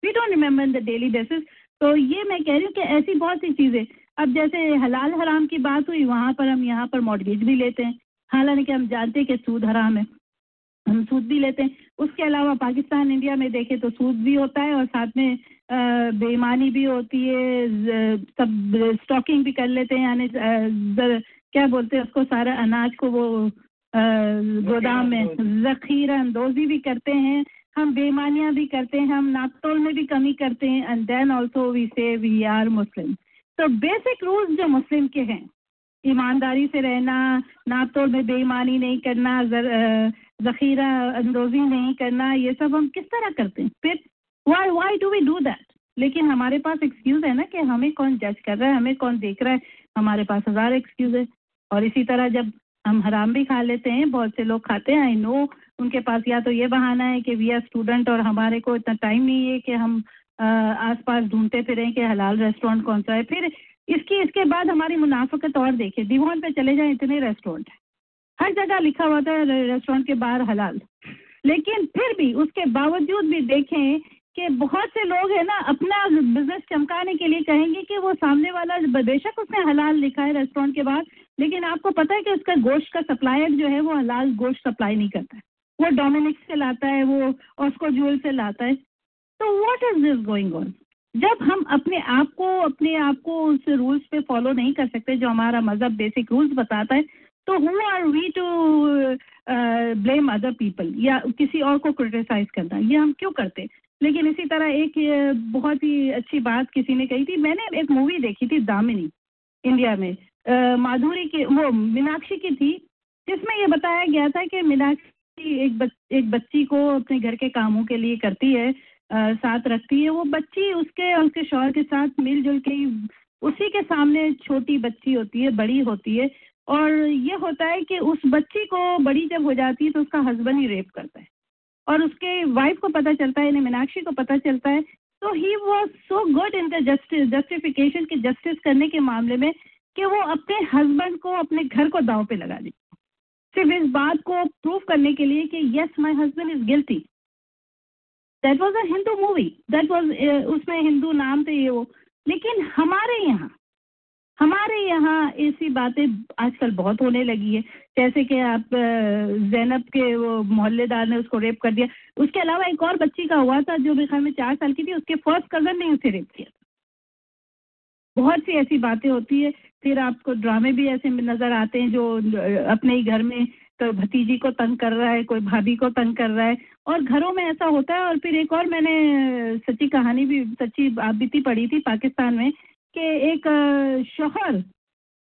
we don't remember in the daily basis तो ये मैं कह रही हूँ कि ऐसी बहुत सी चीज़ें। अब जैसे हलाल हराम की बात हुई, वहाँ पर हम यहाँ पर मॉडगेज भी लेते हैं। हालाँकि हम जानते हैं कि सूद हराम है। हम सूद भी लेते हैं। उसके अलावा पाकिस्तान, इंडिया में देखें तो सूद भी होता है और साथ में बेईमानी भी होती है सब स्टॉकिंग भी कर लेते हैं यानी क्या बोलते हैं उसको सारा अनाज को वो गोदाम में जखीरा अंदोजी भी करते हैं हम बेईमानियाँ भी करते हैं हम नापतोल में भी कमी करते हैं and then also we say we are Muslim तो बेसिक रूल्स जो मुस्लिम के हैं ईमानदारी से रहना नापतोल में बेईमानी नहीं करना जखीरा अंदोजी नहीं करना ये सब हम किस तरह करते हैं? फिर why why do we do that लेकिन हमारे पास एक्सक्यूज है ना कि हमें कौन जज कर रहा है हमें कौन देख रहा है? हमारे पास हज़ार एक्सक्यूज है। और इसी तरह जब हम हराम भी खा लेते हैं बहुत से लोग खाते हैं आई नो उनके पास या तो ये बहाना है कि वी आर स्टूडेंट और हमारे को इतना टाइम नहीं है कि हम अ, आसपास ढूंढते फिरें कि हलाल रेस्टोरेंट कौन सा है। फिर इसकी इसके बाद हमारी मुनाफिकत और देखिए दीवान पे चले जाएँ इतने रेस्टोरेंट है। हर जगह लिखा हुआ था रेस्टोरेंट के बाहर हलाल। लेकिन फिर भी उसके बावजूद भी देखें कि बहुत से लोग है ना, अपना बिज़नेस चमकाने के लिए कहेंगे कि वो सामने वाला, बेशक उसने हलाल लिखा है रेस्टोरेंट के बाहर, लेकिन आपको पता है कि उसका गोश्त का सप्लायर जो है वो हलाल गोश्त सप्लाई नहीं करता है। वो डोमिनिक से लाता है, वो ऑस्को जूल से लाता है। तो what is this going on जब हम अपने आप को, अपने आप को उस रूल्स पे फॉलो नहीं कर सकते, जो हमारा मज़हब बेसिक रूल्स बताता है तो who are we to blame other people या किसी और को क्रिटिसाइज करना? ये हम क्यों करते? लेकिन इसी तरह एक बहुत ही अच्छी बात किसी ने कही थी। मैंने एक मूवी देखी थी दामिनी इंडिया में। माधुरी की वो मीनाक्षी की थी जिसमें ये बताया गया था कि मीनाक्षी एक बच, एक बच्ची को अपने घर के कामों के लिए करती है अ, साथ रखती है। वो बच्ची उसके और उसके शौहर के साथ मिलजुल के उसी के सामने छोटी बच्ची होती है बड़ी होती है। और ये होता है कि उस बच्ची को बड़ी जब हो जाती है तो उसका हस्बैंड ही रेप करता है। और उसके वाइफ को पता चलता है मीनाक्षी को पता चलता है। तो he was so good in the justice justification की जस्टिस करने के मामले में कि वो अपने हस्बैंड को अपने घर को दाव पे लगा दी। सिर्फ़ इस बात को प्रूव करने के लिए कि yes my husband is guilty that was a Hindu movie that was उसमें हिंदू नाम थे ये वो। लेकिन हमारे यहाँ हमारे यहाँ ऐसी बातें आजकल बहुत होने लगी है। जैसे कि आप जैनब के वो मोहल्लेदार ने उसको रेप कर दिया। उसके अलावा एक और बच्ची का हुआ था, जो ख्याल में चार साल की थी, उसके फ़र्स्ट कज़न ने उसे रेप किया बहुत सी ऐसी बातें होती है। फिर आपको ड्रामे भी ऐसे नज़र आते हैं, जो अपने ही घर में तो भतीजी को तंग कर रहा है, कोई भाभी को तंग कर रहा है। और घरों में ऐसा होता है, और फिर एक और मैंने सच्ची कहानी भी, सच्ची आप बीती पढ़ी थी पाकिस्तान में कि एक शोहर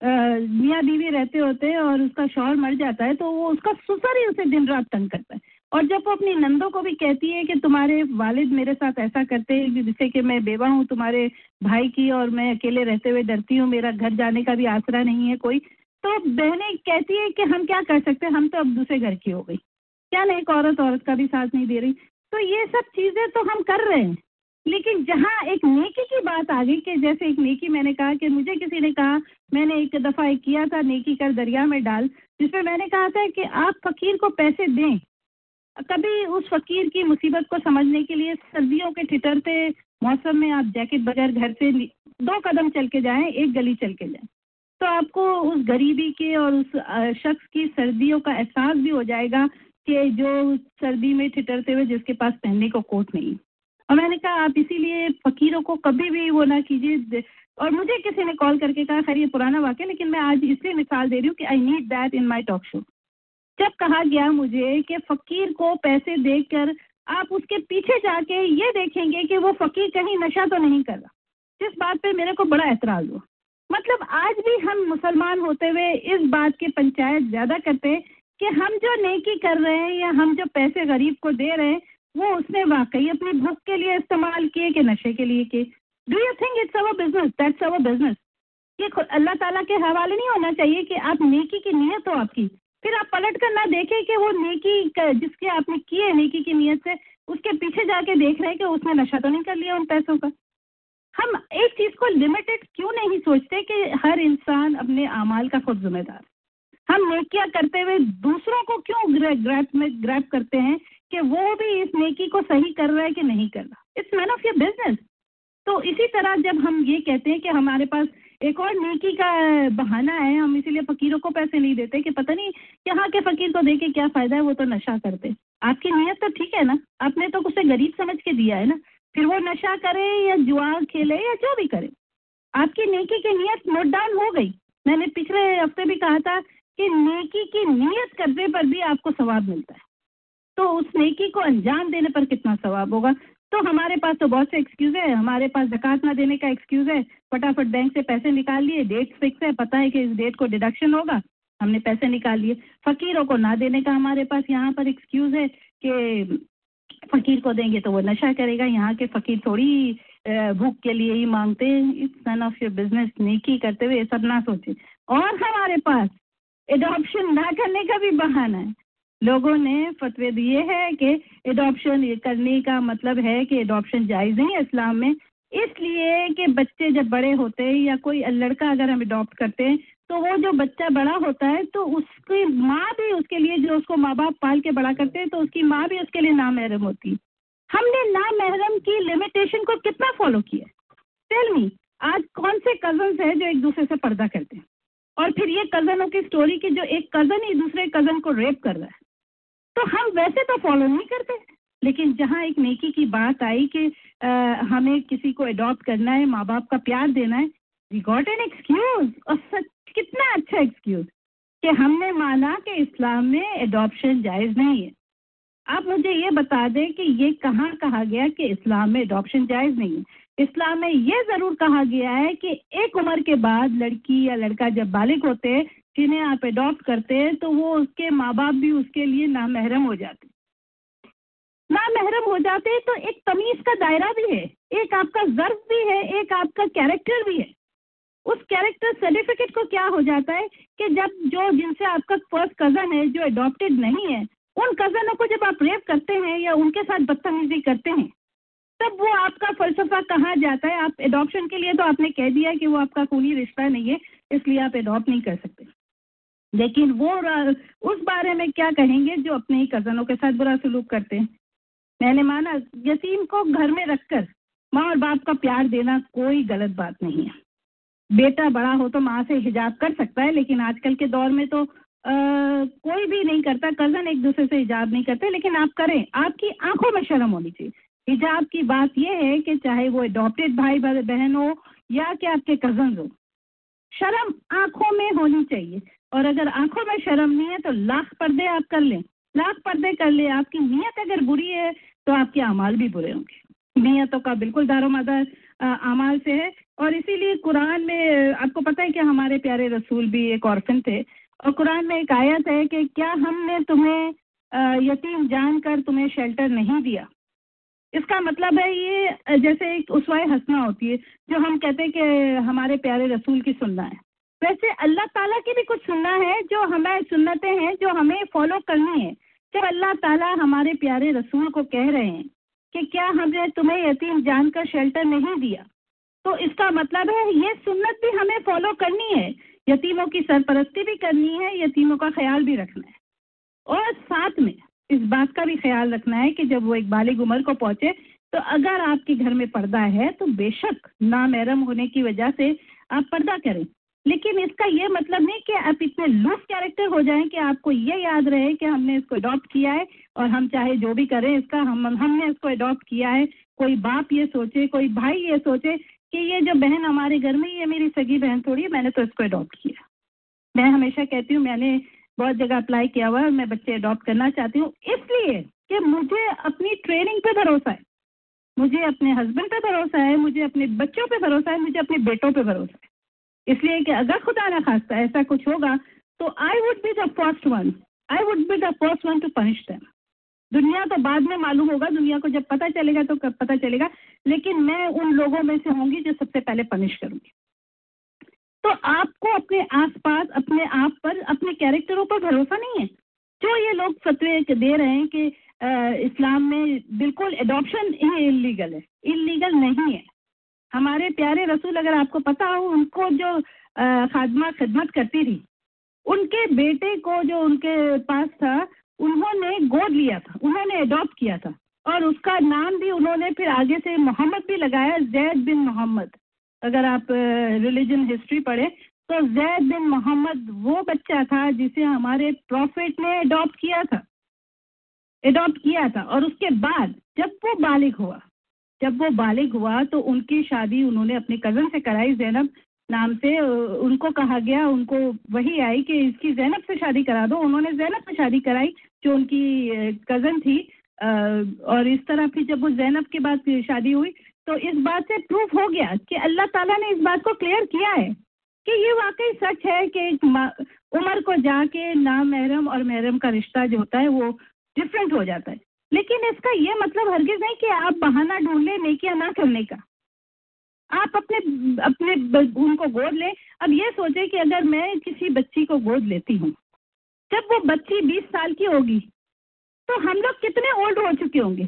मियाँ बीवी रहते होते हैं और उसका शोहर मर जाता है तो वो उसका ससुर ही उसे दिन रात तंग करता है। और जब वो अपनी नंदों को भी कहती है कि तुम्हारे वालिद मेरे साथ ऐसा करते हैं जिससे कि मैं बेवा हूँ, तुम्हारे भाई की और मैं अकेले रहते हुए डरती हूँ, मेरा घर जाने का भी आसरा नहीं है कोई तो बहनें कहती है कि हम क्या कर सकते हैं, हम तो अब दूसरे घर की हो गई। क्या नहीं एक औरत औरत का भी साथ नहीं दे रही। तो ये सब चीज़ें तो हम कर रहे हैं। लेकिन जहाँ एक नेकी की बात आ गई कि जैसे एक नेकी मैंने कहा कि मुझे किसी ने कहा, मैंने एक दफ़ा एक किया था नेकी कर दरिया में डाल, जिसमें मैंने कहा था कि आप फकीर को पैसे दें। कभी उस फकीर की मुसीबत को समझने के लिए सर्दियों के ठिठरते मौसम में आप जैकेट बगैर घर से दो कदम चल के जाएँ, एक गली चल के जाएँ। तो आपको उस गरीबी के और उस शख्स की सर्दियों का एहसास भी हो जाएगा कि जो सर्दी में ठिठरते हुए जिसके पास पहनने को कोट नहीं। और मैंने कहा, आप इसीलिए फकीरों को कभी भी वो ना कीजिए। और मुझे किसी ने कॉल करके कहा, खैर, ये पुराना वाक्य लेकिन मैं आज इसलिए मिसाल दे रही हूँ कि I need that in my talk show जब कहा गया मुझे कि फकीर को पैसे देकर आप उसके पीछे जाके ये देखेंगे कि वो फकीर कहीं नशा तो नहीं कर रहा। जिस बात पे मेरे को बड़ा एतराज़ हुआ। मतलब आज भी हम मुसलमान होते हुए इस बात की पंचायत ज़्यादा करते कि हम जो नेकी कर रहे हैं या हम जो पैसे गरीब को दे रहे हैं वो उसने वाकई अपनी भूख के लिए इस्तेमाल किए कि नशे के लिए किए? Do you think it's our business that's our business ये अल्लाह ताला के हवाले नहीं होना चाहिए कि आप नेकी की नीयत हो आपकी। फिर आप पलट कर ना देखें कि वो नेकी जिसके आपने की है नेकी की नीयत से, उसके पीछे जाके देख रहे हैं कि उसने नशा तो नहीं कर लिया उन पैसों का। हम एक चीज़ को लिमिटेड क्यों नहीं सोचते कि हर इंसान अपने अमाल का खुद जिम्मेदार? हम नेकियाँ करते हुए दूसरों को क्यों ग्रैप में ग्रैप करते हैं कि वो भी इस नेकी को सही कर रहा है कि नहीं कर रहा। It's none of your business तो इसी तरह जब हम ये कहते हैं कि हमारे पास एक और नेकी का बहाना है, हम इसीलिए फकीरों को पैसे नहीं देते कि पता नहीं यहाँ के फकीर को देके क्या फ़ायदा है, वो तो नशा करते। आपकी नीयत तो ठीक है ना? आपने तो उसे गरीब समझ के दिया है ना? फिर वो नशा करे या जुआ खेले या जो भी करे। आपकी नेकी की नीयत नोट डाउन हो गई। मैंने पिछले हफ़्ते भी कहा था कि नेकी की नीयत करने पर भी आपको सवाब मिलता है। तो उस नेकी को अंजाम देने पर कितना सवाब होगा? तो हमारे पास तो बहुत से एक्सक्यूज है। हमारे पास जक़ात ना देने का एक्सक्यूज है। फटाफट बैंक से पैसे निकाल लिए। डेट फिक्स है। पता है कि इस डेट को डिडक्शन होगा। हमने पैसे निकाल लिए। फकीरों को ना देने का हमारे पास यहाँ पर एक्सक्यूज है कि फकीर को देंगे तो वो नशा करेगा। यहाँ के फकीर थोड़ी भूख के लिए ही मांगते हैं। It's none of your business नेकी करते हुए ये सब ना सोचे। और हमारे पास एडॉप्शन ना करने का भी बहाना है। लोगों ने फतवे दिए हैं कि एडॉप्शन करने का मतलब है कि एडॉप्शन जायज़ नहीं इस्लाम में। इसलिए कि बच्चे जब बड़े होते हैं या कोई लड़का अगर हम अडॉप्ट करते हैं तो वो जो बच्चा बड़ा होता है तो उसकी माँ भी उसके लिए जो उसको माँ बाप पाल के बड़ा करते हैं तो उसकी माँ भी उसके लिए नामहरम होती है। हमने नामहरम की लिमिटेशन को कितना फॉलो किया? टेल मी आज कौन से कजन्स है जो एक दूसरे से पर्दा करते हैं? और फिर ये कजनों की स्टोरी की जो एक कज़न ही दूसरे कज़न को रेप कर रहा है। तो हम वैसे तो फॉलो नहीं करते। लेकिन जहाँ एक नेकी की बात आई कि अ, हमें किसी को अडॉप्ट करना है माँ बाप का प्यार देना है वी गॉट एन एक्सक्यूज और सच कितना अच्छा एक्सक्यूज कि हमने माना कि इस्लाम में अडॉप्शन जायज़ नहीं है। आप मुझे ये बता दें कि ये कहाँ कहा गया कि इस्लाम में अडॉप्शन जायज़ नहीं है। इस्लाम में ये ज़रूर कहा गया है कि एक उम्र के बाद लड़की या लड़का जब बालिग होते हैं जिन्हें आप अडॉप्ट करते हैं तो वो उसके माँ बाप भी उसके लिए नामहरम हो जाते नामहरम हो जाते हैं तो एक तमीज़ का दायरा भी है, एक आपका ज़र्फ भी है, एक आपका कैरेक्टर भी है। उस कैरेक्टर सर्टिफिकेट को क्या हो जाता है कि जब जो जिनसे आपका फ़र्स्ट कज़न है, जो अडॉप्टेड नहीं है, उन कज़नों को जब आप रेप करते हैं या उनके साथ बदतमीजी करते हैं, तब वो आपका फलसफा कहाँ जाता है? आप एडॉप्शन के लिए तो आपने कह दिया कि वो आपका खूनी रिश्ता नहीं है, इसलिए आप एडॉप्ट नहीं कर सकते। लेकिन वो उस बारे में क्या कहेंगे जो अपने ही कज़नों के साथ बुरा सलूक करते हैं? मैंने माना यतीम को घर में रखकर माँ और बाप का प्यार देना कोई गलत बात नहीं है। बेटा बड़ा हो तो माँ से हिजाब कर सकता है लेकिन आजकल के दौर में तो आ, कोई भी नहीं करता कज़न एक दूसरे से हिजाब नहीं करते लेकिन आप करें आपकी आँखों में शर्म होनी चाहिए। हिजाब की बात यह है कि चाहे वो अडॉप्टेड भाई बहन हो या कि आपके कज़न हो शर्म आँखों में होनी चाहिए। और अगर आँखों में शर्म नहीं है तो लाख पर्दे आप कर लें। लाख पर्दे कर ले। आपकी नीयत अगर बुरी है तो आपके अमाल भी बुरे होंगे। नीयतों का बिल्कुल दारोमदार अमाल से है। और इसीलिए कुरान में, आपको पता है कि हमारे प्यारे रसूल भी एक औरफन थे। और कुरान में एक आयत है कि क्या हमने तुम्हें यतीम जानकर तुम्हें शेल्टर नहीं दिया? इसका मतलब है ये, जैसे एक उसवाए हंसना होती है, जो हम कहते हैं कि हमारे प्यारे रसूल की सुनना है। वैसे अल्लाह ताला की भी कुछ सुनना है, जो हमें सुन्नतें हैं, जो हमें फॉलो करनी है। जब अल्लाह ताला हमारे प्यारे रसूल को कह रहे हैं कि क्या हमने तुम्हें यतीम जानकर शेल्टर नहीं दिया? तो इसका मतलब है, ये सुन्नत भी हमें फॉलो करनी है। यतीमों की सरपरस्ती भी करनी है, यतीमों का ख्याल भी रखना है। और साथ में इस बात का भी ख्याल रखना है कि जब वो एक बालिग उम्र को पहुँचे तो अगर आपके घर में पर्दा है तो बेशक नामहरम होने की वजह से आप पर्दा करें। लेकिन इसका ये मतलब नहीं कि आप इतने लूज कैरेक्टर हो जाएँ कि आपको ये याद रहे कि हमने इसको अडॉप्ट किया है और हम चाहे जो भी करें इसका, हम, हमने इसको अडॉप्ट किया है। कोई बाप ये सोचे, कोई भाई ये सोचे कि ये जो बहन हमारे घर में, ये मेरी सगी बहन थोड़ी है, मैंने तो इसको अडॉप्ट किया। मैं हमेशा कहती हूँ, मैंने बहुत जगह अप्लाई किया हुआ है मैं बच्चे अडॉप्ट करना चाहती हूँ, इसलिए कि मुझे अपनी ट्रेनिंग पे भरोसा है। मुझे अपने हस्बैंड पे भरोसा है, मुझे अपने बच्चों पे भरोसा है, मुझे अपने बेटों पे भरोसा है। इसलिए कि अगर खुदा ना खास्ता ऐसा कुछ होगा तो I would be the first one I would be the first one to punish them दुनिया तो बाद में मालूम होगा, दुनिया को जब पता चलेगा तो कब पता चलेगा, लेकिन मैं उन लोगों में से होंगी जो सबसे पहले पनिश करूँगी। तो आपको अपने आसपास, अपने आप पर, अपने कैरेक्टरों पर भरोसा नहीं है। जो ये लोग फतवे दे रहे हैं कि इस्लाम में बिल्कुल एडॉप्शन इलीगल है। इलीगल नहीं है। हमारे प्यारे रसूल, अगर आपको पता हो उनको जो खादमा खिदमत करती थी, उनके बेटे को जो उनके पास था, उन्होंने गोद लिया था, उन्होंने अडॉप्ट किया था, और उसका नाम भी उन्होंने फिर आगे से मोहम्मद भी लगाया, जैद बिन मोहम्मद। अगर आप रिलीजन हिस्ट्री पढ़े तो जैद बिन मोहम्मद वो बच्चा था जिसे हमारे प्रॉफिट ने अडॉप्ट किया था अडॉप्ट किया था, और उसके बाद जब वो बालिग हुआ जब वो बालिग हुआ तो उनकी शादी उन्होंने अपने कज़न से कराई जैनब नाम से। उनको कहा गया, उनको वही आई कि इसकी जैनब से शादी करा दो। उन्होंने जैनब से शादी कराई, जो उनकी कज़न थी। और इस तरह फिर जब वो जैनब के बाद शादी हुई तो इस बात से प्रूफ हो गया कि अल्लाह ताला ने इस बात को क्लियर किया है कि ये वाकई सच है कि उम्र को जाके नाम महरम और महरम का रिश्ता जो होता है वो डिफरेंट हो जाता है। लेकिन इसका ये मतलब हरगिज नहीं कि आप बहाना ढूंढ लें, नेकिया ना करने का। आप अपने अपने उनको गोद लें। अब ये सोचे कि अगर मैं किसी बच्ची को गोद लेती हूँ, जब वो बच्ची बीस साल की होगी तो हम लोग कितने ओल्ड हो चुके होंगे?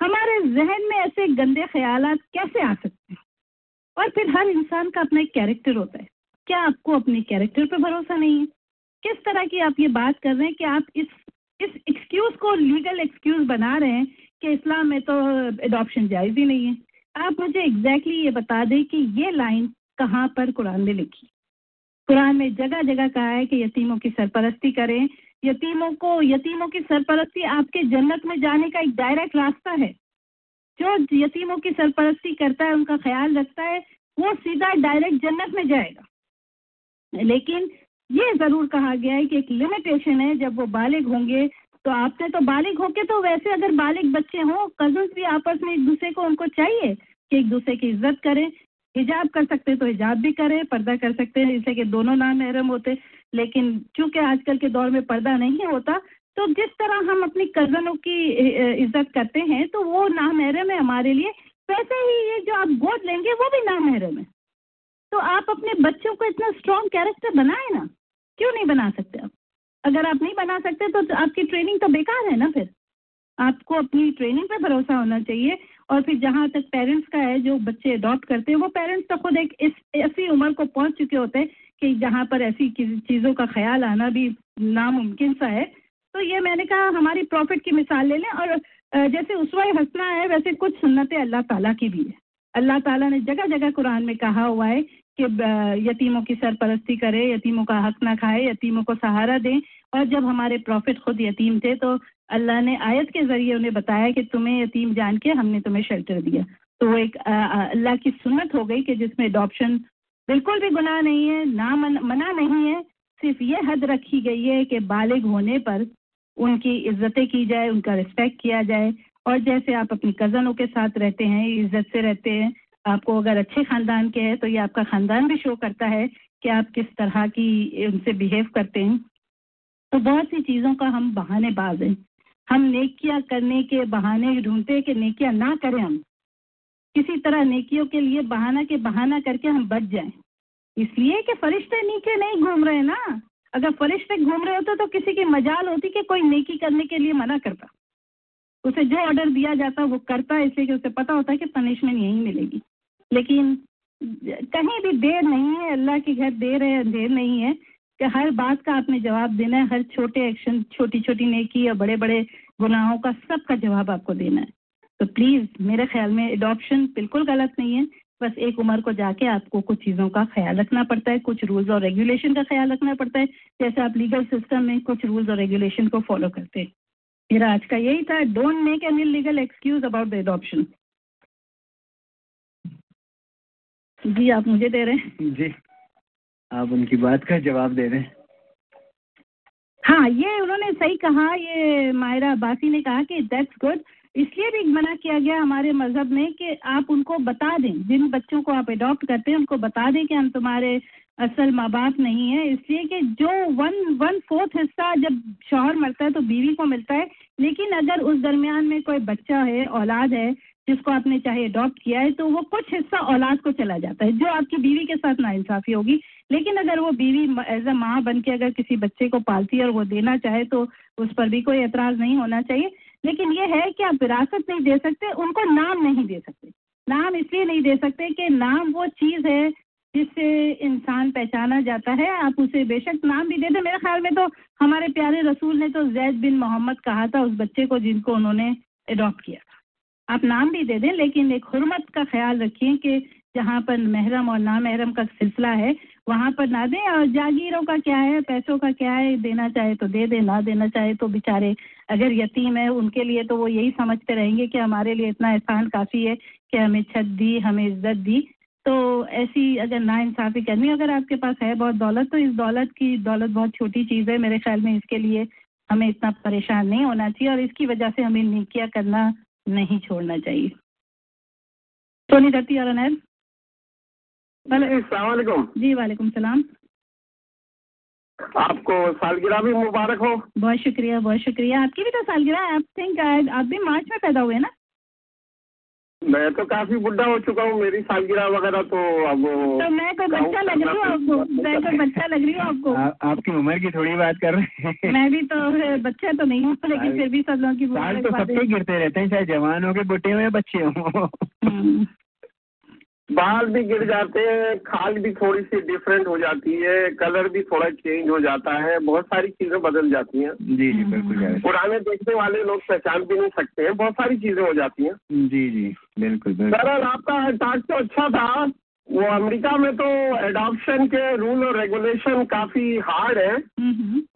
हमारे जहन में ऐसे गंदे ख्याल कैसे आ सकते हैं? और फिर हर इंसान का अपना एक कैरेक्टर होता है। क्या आपको अपने कैरेक्टर पर भरोसा नहीं है? किस तरह की आप ये बात कर रहे हैं कि आप इस इस एक्सक्यूज को लीगल एक्सक्यूज बना रहे हैं कि इस्लाम में तो अडॉप्शन जायज़ ही नहीं है। आप मुझे एग्जैक्टली exactly ये बता दें कि ये लाइन कहाँ पर कुरान ने लिखी? कुरान में जगह जगह कहा है कि यतीमों की सरपरस्ती करें। यतीमों को, यतीमों की सरपरस्ती आपके जन्नत में जाने का एक डायरेक्ट रास्ता है। जो यतीमों की सरपरस्ती करता है, उनका ख्याल रखता है, वो सीधा डायरेक्ट जन्नत में जाएगा। लेकिन ये ज़रूर कहा गया है कि एक लिमिटेशन है, जब वो बालिग होंगे तो आपने तो बालिग होके तो वैसे अगर बालिग बच्चे हों कजन्स भी आपस में एक दूसरे को उनको चाहिए कि एक दूसरे की इज़्ज़त करें। हिजाब कर सकते तो हिजाब भी करें, पर्दा कर सकते हैं, जैसे कि दोनों नाम महरम होते। लेकिन चूँकि आजकल के दौर में पर्दा नहीं होता तो जिस तरह हम अपनी कजनों की इज़्ज़त करते हैं तो वो नाम महरम है हमारे लिए। वैसे ही ये जो आप गोद लेंगे, वो भी नाम महरम है। तो आप अपने बच्चों को इतना स्ट्रॉन्ग कैरेक्टर बनाए ना क्यों नहीं बना सकते आप? अगर आप नहीं बना सकते तो आपकी ट्रेनिंग तो बेकार है ना फिर। आपको अपनी ट्रेनिंग पे भरोसा होना चाहिए और फिर जहाँ तक पेरेंट्स का है, जो बच्चे अडॉप्ट करते हैं, वो पेरेंट्स तो खुद एक इस, ऐसी उम्र को पहुँच चुके होते हैं कि जहाँ पर ऐसी चीज़ों का ख्याल आना भी नामुमकिन सा है। तो ये मैंने कहा, हमारी प्रॉफिट की मिसाल ले लें और जैसे उसवा हंसना है, वैसे कुछ सुन्नतें अल्लाह ताला की भी है। अल्लाह ताला ने जगह जगह कुरान में कहा हुआ है कि यतीमों की सरपरस्ती करे यतीमों का हक ना खाए यतीमों को सहारा दें। और जब हमारे प्रॉफिट खुद यतीम थे तो अल्लाह ने आयत के ज़रिए उन्हें बताया कि तुम्हें यतीम जान के हमने तुम्हें शेल्टर दिया। तो एक अल्लाह की सुनत हो गई कि जिसमें अडॉप्शन बिल्कुल भी गुनाह नहीं है ना मन, मना नहीं है सिर्फ़ ये हद रखी गई है कि बालिग होने पर उनकी इज्जतें की जाए उनका रिस्पेक्ट किया जाए। और जैसे आप अपनी कज़नों के साथ रहते हैं इज़्ज़त से रहते हैं आपको अगर अच्छे ख़ानदान के हैं तो ये आपका ख़ानदान भी शो करता है कि आप किस तरह की उनसे बिहेव करते हैं। तो बहुत सी चीज़ों का हम बहाने बाज हैं। हम नेकियाँ करने के बहाने ढूंढते हैं कि नेकियाँ ना करें हम। किसी तरह नेकियों के लिए बहाना के बहाना करके हम बच जाएँ। इसलिए कि फरिश्ते नीचे नहीं घूम रहे ना। अगर फरिश्ते घूम रहे होते तो किसी की मजाल होती कि कोई नेकी करने के लिए मना करता। उसे जो ऑर्डर दिया जाता, वो करता, इसलिए कि उसे पता होता है कि पनिशमेंट यही मिलेगी। लेकिन कहीं भी देर नहीं है, अल्लाह के घर देर है अंधेर नहीं है कि हर बात का आपने जवाब देना है, हर छोटे एक्शन छोटी छोटी नेकी या बड़े बड़े गुनाहों का सबका जवाब आपको देना है। तो प्लीज़ मेरे ख्याल में अडॉप्शन बिल्कुल गलत नहीं है। बस एक उम्र को जाके आपको कुछ चीज़ों का ख्याल रखना पड़ता है, कुछ रूल्स और रेगुलेशन का ख्याल रखना पड़ता है। जैसे आप लीगल सिस्टम में कुछ रूल्स और रेगुलेशन को फॉलो करते हैं। मेरा आज का यही था। Don't make any legal excuse about the adoption जी आप मुझे दे रहे हैं। जी। आप उनकी बात का जवाब दे रहे हैं। हाँ ये उन्होंने सही कहा ये मायरा बासी ने कहा कि दैट्स गुड इसलिए भी मना किया गया हमारे मज़हब में कि आप उनको बता दें। जिन बच्चों को आप अडॉप्ट करते हैं उनको बता दें कि हम तुम्हारे असल माँ बाप नहीं है। इसलिए कि जो वन वन फोर्थ हिस्सा जब शौहर मरता है तो बीवी को मिलता है। लेकिन अगर उस दरमियान में कोई बच्चा है औलाद है जिसको आपने चाहे अडॉप्ट किया है तो वो कुछ हिस्सा औलाद को चला जाता है, जो आपकी बीवी के साथ नाइंसाफ़ी होगी। लेकिन अगर वो बीवी एज अ माँ बन के अगर किसी बच्चे को पालती है और वो देना चाहे तो उस पर भी कोई एतराज़ नहीं होना चाहिए। लेकिन ये है कि आप विरासत नहीं दे सकते, उनको नाम नहीं दे सकते। नाम इसलिए नहीं दे सकते कि नाम वो चीज़ है जिससे इंसान पहचाना जाता है। आप उसे बेशक नाम भी दे दें। मेरे ख्याल में तो हमारे प्यारे रसूल ने तो जैद बिन मोहम्मद कहा था, उस बच्चे को जिनको उन्होंने अडॉप्ट किया। आप नाम भी दे दें, लेकिन एक हरमत का ख्याल रखिए कि जहाँ पर महरम और ना महरम का सिलसिला है, वहाँ पर ना दें। और जागीरों का क्या है, पैसों का क्या है, देना चाहे तो दे दे, ना देना चाहे तो बेचारे, अगर यतीम है, उनके लिए तो वो यही समझते रहेंगे कि हमारे लिए इतना एहसान काफ़ी है कि हमें छत दी, हमें इज़्ज़त दी। तो ऐसी अगर ना इंसाफ़ी करनी अगर आपके पास है बहुत दौलत तो इस दौलत की दौलत बहुत छोटी चीज़ है। मेरे ख्याल में इसके लिए हमें इतना परेशान नहीं होना चाहिए और इसकी वजह से हमें निकिया करना नहीं छोड़ना चाहिए। सोनी धरती और अनैब वालेकुम। जी वालेकुम सलाम। आपको सालगिरह भी मुबारक हो। बहुत शुक्रिया बहुत शुक्रिया। आपकी भी तो सालगिरह आप थिंक आप भी मार्च में पैदा हुए ना? मैं तो काफ़ी बुढ़ा हो चुका हूँ मेरी सालगिरह वगैरह तो अब तो मैं कोई बच्चा लग रही हूँ आपको? मैं कोई बच्चा लग रही हूँ आपको? आ, आपकी उम्र की थोड़ी बात कर रहे हैं। मैं भी तो बच्चा तो नहीं हूँ लेकिन फिर भी सब लोगों की साल तो सबके गिरते रहते हैं चाहे जवान हो के बुढ़े हो या बच्चे हो। बाल भी गिर जाते हैं खाल भी थोड़ी सी डिफरेंट हो जाती है कलर भी थोड़ा चेंज हो जाता है बहुत सारी चीज़ें बदल जाती हैं। जी जी बिल्कुल पुराने देखने वाले लोग पहचान भी नहीं सकते हैं बहुत सारी चीज़ें हो जाती हैं। जी जी बिल्कुल बिल्कुल। सर आपका टाक तो अच्छा था। वो अमेरिका में तो एडॉप्शन के रूल और रेगुलेशन काफ़ी हार्ड है।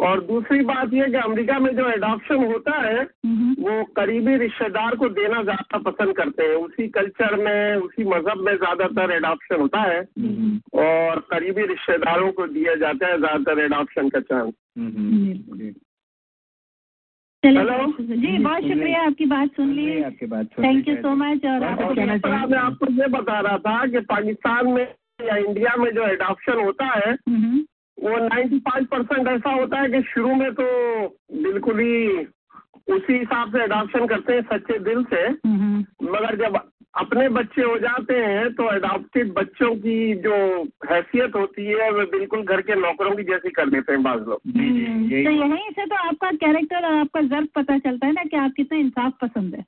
और दूसरी बात ये कि अमेरिका में जो एडॉप्शन होता है वो करीबी रिश्तेदार को देना ज़्यादा पसंद करते हैं। उसी कल्चर में उसी मज़हब में ज़्यादातर एडॉप्शन होता है। और करीबी रिश्तेदारों को दिया जाता है ज़्यादातर एडॉप्शन का चांस चलिए जी बहुत शुक्रिया आपकी बात सुन ली। आपकी बात थैंक यू सो मच और आपको मैं आपको ये बता रहा था कि पाकिस्तान में या इंडिया में जो एडॉप्शन होता है वो 95 परसेंट ऐसा होता है कि शुरू में तो बिल्कुल ही उसी हिसाब से एडॉप्शन करते हैं सच्चे दिल से। मगर जब अपने बच्चे हो जाते हैं तो अडॉप्टेड बच्चों की जो हैसियत होती है वो बिल्कुल घर के नौकरों की जैसी कर देते हैं बाज लोग। तो यहीं। से तो आपका कैरेक्टर और आपका जर्फ पता चलता है ना कि आप कितने इंसाफ पसंद है।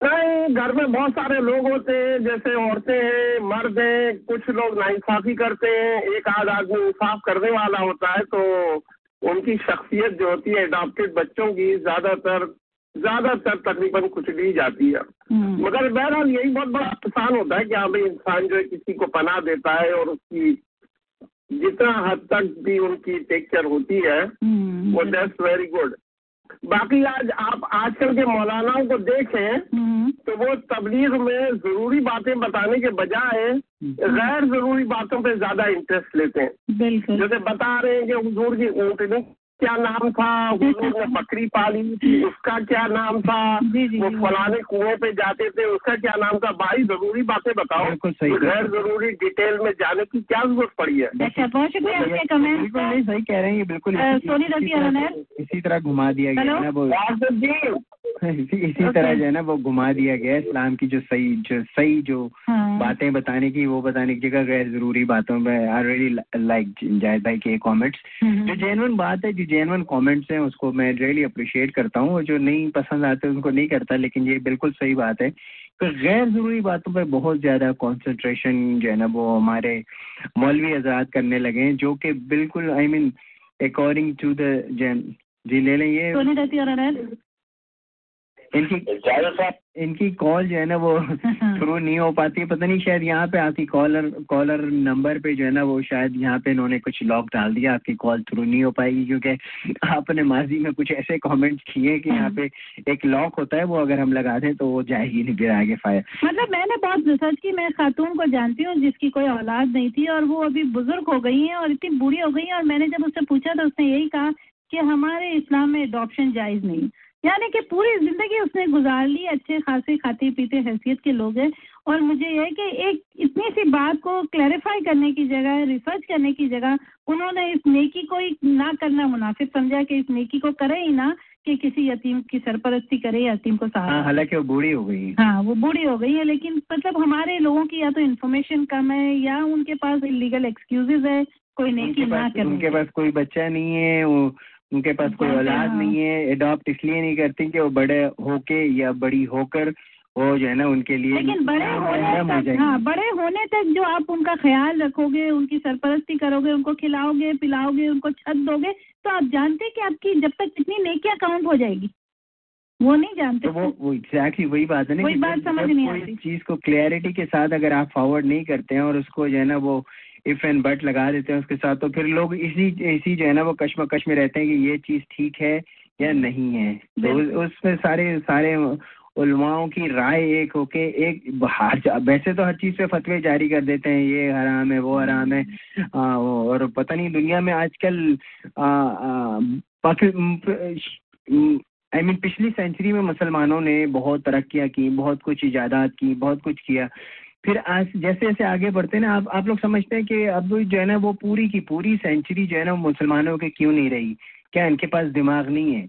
नहीं घर में बहुत सारे लोग होते हैं जैसे औरतें हैं मर्द हैं कुछ लोग नाइंसाफी करते हैं एक आध आदमी इंसाफ करने वाला होता है तो उनकी शख्सियत जो होती है अडॉप्टेड बच्चों की ज़्यादातर ज़्यादातर तकरीबन कुछ ली जाती है। मगर बहरहाल यही बहुत बड़ा नुकसान होता है कि हाँ भाई इंसान जो है किसी को पनाह देता है और उसकी जितना हद तक भी उनकी टेक केयर होती है वो दैट्स वेरी गुड बाकी आज आप आजकल के मौलानाओं को देखें तो वो तबलीग में ज़रूरी बातें बताने के बजाय गैर ज़रूरी बातों पे ज़्यादा इंटरेस्ट लेते हैं। जैसे बता रहे हैं कि हुजूर की ऊँटनी क्या नाम था? हुजूर ने बकरी पाली थी उसका क्या नाम था? वो फलाने कुएँ पे जाते थे उसका क्या नाम था? भाई ज़रूरी बातें बताओ। बिल्कुल सही गैर ज़रूरी डिटेल में जाने की क्या ज़रूरत पड़ी है? अच्छा बहुत शुक्रिया आपके कमेंट बिल्कुल नहीं सही कह रहे हैं ये बिल्कुल इसी- सोनी रफी तरह इसी तरह घुमा दिया गया है ना वो। इसी इसी तरह जो है ना वो घुमा दिया गया इस्लाम की जो सही जो सही जो हाँ। बातें बताने की वो बताने की जगह गैर ज़रूरी बातों में आई रियली लाइक जायद भाई के कमेंट्स जो जेनवन बात है जो जेनवन कॉमेंट्स हैं, उसको मैं रियली अप्रिशिएट करता हूँ। और जो नहीं पसंद आते, उनको नहीं करता, लेकिन ये बिल्कुल सही बात है। तो गैर ज़रूरी बातों पर बहुत ज़्यादा कॉन्सेंट्रेशन जो है ना, वो हमारे मौलवी आज़ाद करने लगे हैं, जो कि बिल्कुल I mean according to the Jain ji ले लें ये। इनकी इनकी कॉल जो है ना वो थ्रू नहीं हो पाती है। पता नहीं शायद यहाँ पे आती कॉलर कॉलर नंबर पे जो है ना वो शायद यहाँ पे इन्होंने कुछ लॉक डाल दिया आपकी कॉल थ्रू नहीं हो पाएगी क्योंकि आपने माजी में कुछ ऐसे कमेंट्स किए कि यहाँ पे एक लॉक होता है वो अगर हम लगा दें तो वो जाएगी नहीं फिर आगे फायर मतलब मैंने बहुत रिसर्च की मैं खातून को जानती हूँ जिसकी कोई औलाद नहीं थी और वो अभी बुज़ुर्ग हो गई हैं और इतनी बूढ़ी हो गई हैं और मैंने जब उससे पूछा तो उसने यही कहा कि हमारे इस्लाम में अडॉप्शन जायज़ नहीं। यानी कि पूरी ज़िंदगी उसने गुजार ली अच्छे खासे खाते पीते हैसियत के लोग हैं। और मुझे यह है कि एक इतनी सी बात को क्लैरिफाई करने की जगह रिसर्च करने की जगह उन्होंने इस नेकी को ही ना करना मुनासिब समझा कि इस नेकी को करे ही ना कि किसी यतीम की सरपरस्ती करे यतीम को सहारा हाँ हालाँकि वो बूढ़ी हो गई है। हाँ वो बूढ़ी हो गई है लेकिन मतलब हमारे लोगों की या तो इन्फॉर्मेशन कम है या उनके पास इलीगल एक्सक्यूजेज है कोई नेकी ना करने उनके पास कोई बच्चा नहीं है वो उनके पास कोई हाँ, औलाद हाँ। नहीं है अडॉप्ट इसलिए नहीं करती कि वो बड़े होके या बड़ी होकर वो जो है ना उनके लिए लेकिन बड़े होने हो तक हाँ बड़े होने तक जो आप उनका ख्याल रखोगे उनकी सरपरस्ती करोगे उनको खिलाओगे पिलाओगे उनको छत दोगे तो आप जानते कि आपकी जब तक कितनी नेकियाँ काउंट हो जाएगी वो नहीं जानते तो वो वो एग्जैक्टली वही बात है ना वही बात समझ नहीं आती। चीज़ को क्लैरिटी के साथ अगर आप फॉरवर्ड नहीं करते हैं और उसको जो है ना वो इफ़ एंड बट लगा देते हैं उसके साथ तो फिर लोग इसी इसी जो है ना वो कश्मकश में रहते हैं कि ये चीज़ ठीक है या नहीं है। तो उसमें सारे सारे उलमाओं की राय एक होके एक बाहर जा- वैसे तो हर चीज़ पे फतवे जारी कर देते हैं ये हराम है वो हराम है। आ, वो- और पता नहीं दुनिया में आजकल आ, आ, आई मीन पिछली सेंचुरी में मुसलमानों ने बहुत तरक्कियाँ की बहुत कुछ इजादात की बहुत कुछ किया। फिर आज जैसे जैसे आगे बढ़ते ना आप आप लोग समझते हैं कि अब जो है ना वो पूरी की पूरी सेंचुरी जो है ना मुसलमानों के क्यों नहीं रही? क्या इनके पास दिमाग नहीं है?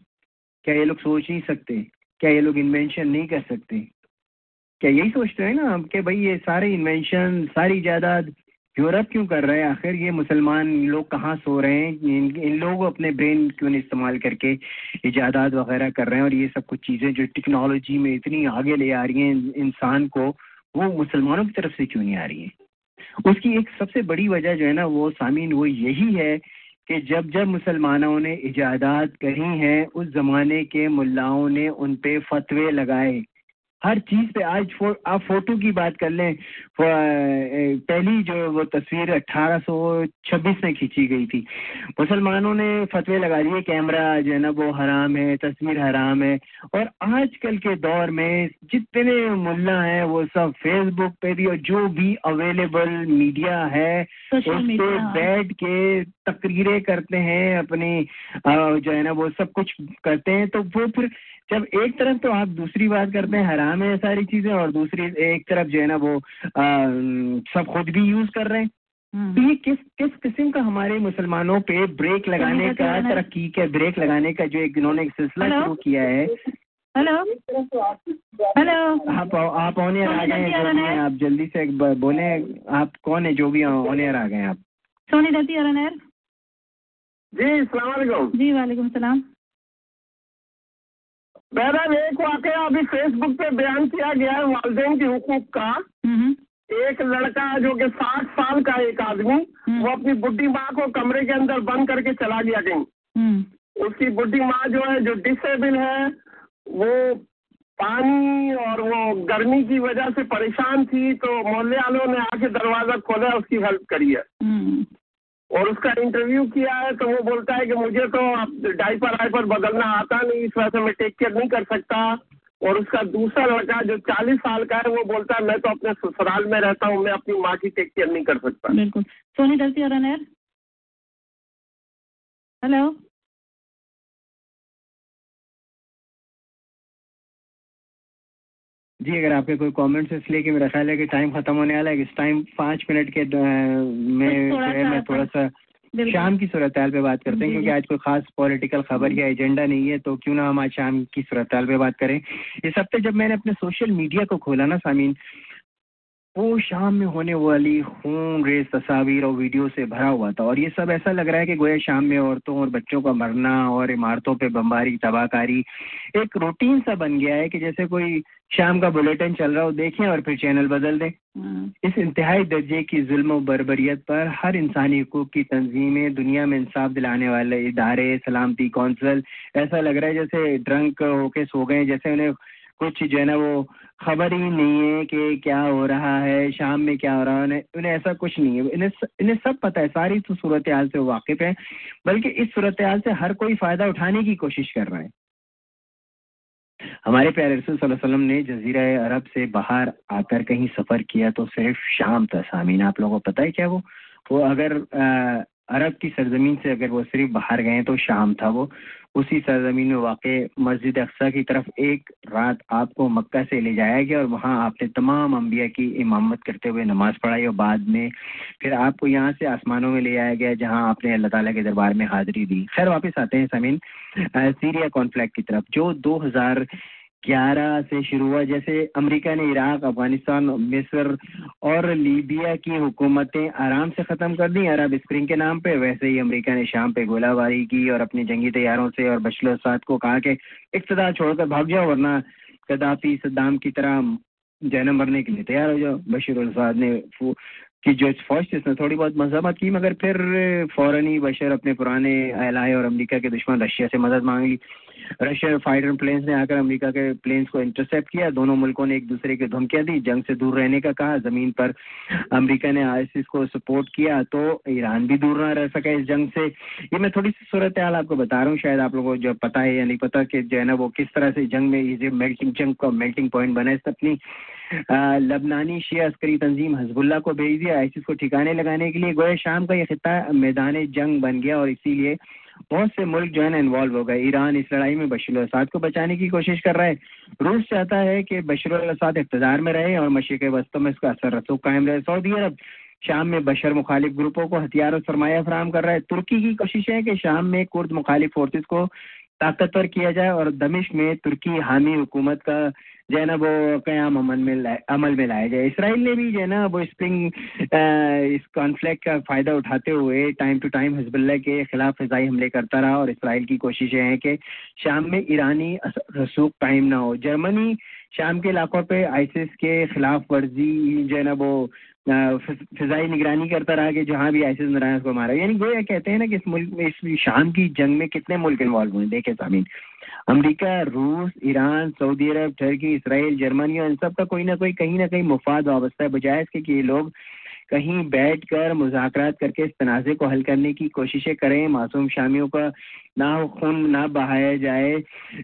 क्या ये लोग सोच नहीं सकते? क्या ये लोग इन्वेंशन नहीं कर सकते? क्या यही सोचते हैं ना कि भाई ये सारे इन्वेंशन सारी इजादात यूरोप क्यों कर रहे हैं? आखिर ये मुसलमान लोग कहाँ सो रहे हैं? इन, इन लोग अपने ब्रेन क्यों नहीं इस्तेमाल करके इजादात वगैरह कर रहे हैं? और ये सब कुछ चीज़ें जो टेक्नोलॉजी में इतनी आगे ले आ रही हैं इंसान को वो मुसलमानों की तरफ़ से क्यों नहीं आ रही है? उसकी एक सबसे बड़ी वजह जो है ना, वो सामीन वो यही है कि जब जब मुसलमानों ने इजादात करी हैं, उस ज़माने के मुल्लाओं ने उन पे फतवे लगाए। हर चीज़ पे आज फो, आप फ़ोटो की बात कर लें पहली जो वो तस्वीर 1826 में खींची गई थी। मुसलमानों ने फतवे लगा दिए कैमरा जो है ना वो हराम है तस्वीर हराम है। और आजकल के दौर में जितने मुल्ला हैं वो सब फेसबुक पे भी और जो भी अवेलेबल मीडिया है उस पे बैठ के तकरीरें करते हैं अपनी जो है ना वो सब कुछ करते हैं। तो वो फिर जब एक तरफ़ तो आप दूसरी बात करते हैं हराम है सारी चीज़ें और दूसरी एक तरफ़ जो है ना वो आ, सब खुद भी यूज़ कर रहे हैं। तो ये किस किस किस्म का हमारे मुसलमानों पे ब्रेक लगाने का तरक्की के ब्रेक लगाने का जो एक इन्होंने एक सिलसिला शुरू किया है? हेलो? हेलो? आप आप ऑनियर आ गए हैं आप जल्दी से बोले आप कौन है जो भी ऑनियर आ गए आप। सोनी दत्ती जी सलाम जी वालेकुम सलाम। बहरहाल एक वाकया अभी फेसबुक पे बयान किया गया है वालदेन के हुकूक का। एक लड़का जो कि साठ साल का एक आदमी। वो अपनी बुढ़ी माँ को कमरे के अंदर बंद करके चला गया कहीं। उसकी बुढ़ी माँ जो है जो डिसेबल है वो पानी और वो गर्मी की वजह से परेशान थी तो मोहल्ले वालों ने आके दरवाज़ा खोला उसकी हेल्प करी है। और उसका इंटरव्यू किया है तो वो बोलता है कि मुझे तो डाइपर वाइपर बदलना आता नहीं, इस वजह से मैं टेक केयर नहीं कर सकता। और उसका दूसरा लड़का जो चालीस साल का है, वो बोलता है, मैं तो अपने ससुराल में रहता हूँ, मैं अपनी माँ की टेक केयर नहीं कर सकता। बिल्कुल। सोनी दलती और हेलो जी अगर आपके कोई कमेंट्स इसलिए कि मेरा ख्याल है कि टाइम खत्म होने वाला है इस टाइम पाँच मिनट के में जो है मैं थोड़ा सा शाम की सूरत पे बात करते हैं क्योंकि आज कोई खास पॉलिटिकल खबर या एजेंडा नहीं है तो क्यों ना हम आज शाम की सूरत पे बात करें। इस हफ़्ते जब मैंने अपने सोशल मीडिया को खोला ना सामीन वो शाम में होने वाली खून रेस तस्वीर और वीडियो से भरा हुआ था। और ये सब ऐसा लग रहा है कि गोया शाम में औरतों और बच्चों का मरना और इमारतों पे बमबारी तबाहकारी एक रूटीन सा बन गया है कि जैसे कोई शाम का बुलेटिन चल रहा हो देखें और फिर चैनल बदल दें। इस इंतहाई दर्जे की जुल्म बरबरीत पर हर इंसानी हकूक की तंजीमें दुनिया में इंसाफ दिलाने वाले इदारे सलामती कौंसल ऐसा लग रहा है जैसे ड्रंक होके सो गए जैसे उन्हें कुछ जो है ना वो खबर ही नहीं है कि क्या हो रहा है शाम में क्या हो रहा है उन्हें ऐसा कुछ नहीं है। इन्हें इन्हें सब पता है सारी तो सूरत हाल से वाकिफ है बल्कि इस सूरत हाल से हर कोई फ़ायदा उठाने की कोशिश कर रहा है। हमारे प्यारे रसूल वसल्लम ने जजीरा अरब से बाहर आकर कहीं सफ़र किया तो सिर्फ़ शाम था सामीन आप लोगों को पता है क्या वो? वो अगर आ, अरब की सरजमीन से अगर वो सिर्फ़ बाहर गए तो शाम था वो। उसी सरजमीन में वाक़ मस्जिद अक्सा की तरफ़ एक रात आपको मक्का से ले जाया गया और वहाँ आपने तमाम अम्बिया की इमामत करते हुए नमाज़ पढ़ाई और बाद में फिर आपको यहाँ से आसमानों में ले जाया गया जहाँ आपने अल्लाह ताला के दरबार में हाज़िरी दी। खैर, वापस आते हैं समीन सीरिया कॉन्फ्लैक्ट की तरफ़, जो 2000 ग्यारह से शुरू हुआ, जैसे अमेरिका ने इराक, अफ़गानिस्तान, मिस्र और लीबिया की हुकूमतें आराम से ख़त्म कर दी अरब स्प्रिंग के नाम पे वैसे ही अमेरिका ने शाम पे गोलाबारी की और अपने जंगी तैयारों से और बशलो साद को कहा कि इकतदार छोड़कर भाग जाओ, वरना कदाफी सद्दाम की तरह जैन मरने के लिए तैयार हो जाओ। बशीर साद ने कि जो फौज थी उसने थोड़ी बहुत मजम्मत की, मगर फिर फ़ौरन ही बशर अपने पुराने एलाए और अमेरिका के दुश्मन रशिया से मदद मांग। ली रशिया फाइटर प्लेन्स ने आकर अमेरिका के प्लेन्स को इंटरसेप्ट किया। दोनों मुल्कों ने एक दूसरे की धमकियाँ दी। जंग से दूर रहने का कहा। ज़मीन पर अमेरिका ने आईसिस को सपोर्ट किया तो ईरान भी दूर ना रह सका इस जंग से। ये मैं थोड़ी सी सूरत हाल आपको बता रहा हूँ। शायद आप लोगों को जो पता है या नहीं पता कि जो है ना वो किस तरह से जंग में ये मेल्टिंग जंग का मेल्टिंग पॉइंट बना है। अपनी लबनानी शिया अस्करी तंजीम हजबुल्ला को भेज दिया। आईसिस को ठिकाने लगाने के लिए गोया शाम का यह खत्ता मैदान जंग बन गया और इसीलिए बहुत से मुल्क जो है ना इन्वॉल्व हो गए। ईरान इस लड़ाई में बशर असाद को बचाने की कोशिश कर रहा है। रूस चाहता है कि बशर असाद इकतदार में रहे और मशीक वस्तों में उसका असर रसूख कायम रहे। सऊदी अरब शाम में बशर मुखालिफ ग्रुपों को हथियार और सरमाया फराम कर रहा है। तुर्की की कोशिश है कि शाम में कुर्द मुखालिफ फोर्सेज को ताकतवर किया जाए और दमिश में तुर्की हामी हुकूमत का जो है ना, वो क्याम अमल में अमल में लाया जाए। इसराइल ने भी जो है ना, वो स्प्रिंग इस कॉन्फ्लिक्ट का फ़ायदा उठाते हुए टाइम टू टाइम हिजबुल्ला के खिलाफ फ़जाई हमले करता रहा और इसराइल की कोशिशें हैं कि शाम में ईरानी रसूख कायम ना हो। जर्मनी शाम के इलाकों पे आईसिस के खिलाफ वर्जी जो है ना, वो फिजाई निगरानी करता रहा कि जहाँ भी आईसिस नरायण उसको मारा। यानी गोया कहते हैं ना कि इस मुल्क में, इस शाम की जंग में कितने मुल्क इन्वॉल्व हुए देखे सामीन अमरीका, रूस, Iran, Saudi Arab Turkey Israel, Germany और इन सब का कोई ना कोई, कहीं ना कहीं मुफाद वाबस्ता है, बजाय इसके कि ये लोग कहीं बैठ कर मुजाकरात करके इस तनाज़े को हल करने की कोशिशें करें, मासूम शामियों का ना खून, ना बहाया जाए।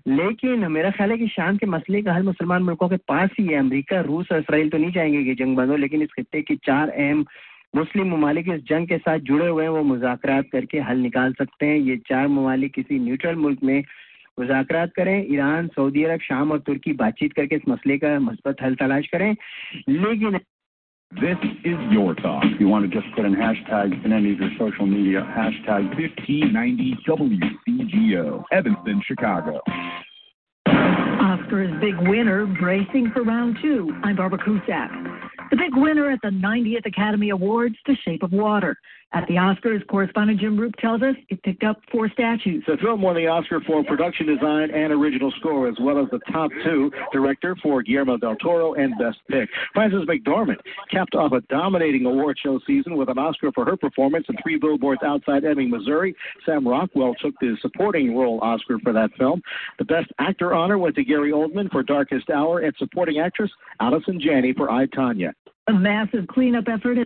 लेकिन मेरा ख्याल है कि शाम के मसले का हल मुसलमान मुल्कों के पास ही है। अमरीका, रूस और इसराइल तो नहीं चाहेंगे कि जंग बंद हो, लेकिन इस खत्े की चार अहम मुस्लिम ममालिक इस जंग के साथ जुड़े हुए हैं, वो मुजाकर करके हल निकाल सकते हैं। ये चार ममालिक किसी न्यूट्रल मुल्क में मुजाकर करें। ईरान, सऊदी अरब, शाम और तुर्की बातचीत करके इस मसले का मस्बत हल तलाश करें। लेकिन This is your talk. If you want to just put in hashtag in any of your social media, hashtag 1590WCGO, Evanston, Chicago. Oscar's big winner bracing for round two. I'm Barbara Cusack. The big winner at the 90th Academy Awards, The Shape of Water. At the Oscars, correspondent Jim Roop tells us it picked up four statues. The film won the Oscar for production design and original score, as well as the top two director for Guillermo del Toro and Best Pick. Frances McDormand capped off a dominating award show season with an Oscar for her performance in Three Billboards Outside Ebbing, Missouri. Sam Rockwell took the supporting role Oscar for that film. The Best Actor honor went to Gary Oldman for Darkest Hour and supporting actress Allison Janney for I, Tanya. A massive cleanup effort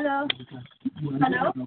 Hello. Hello.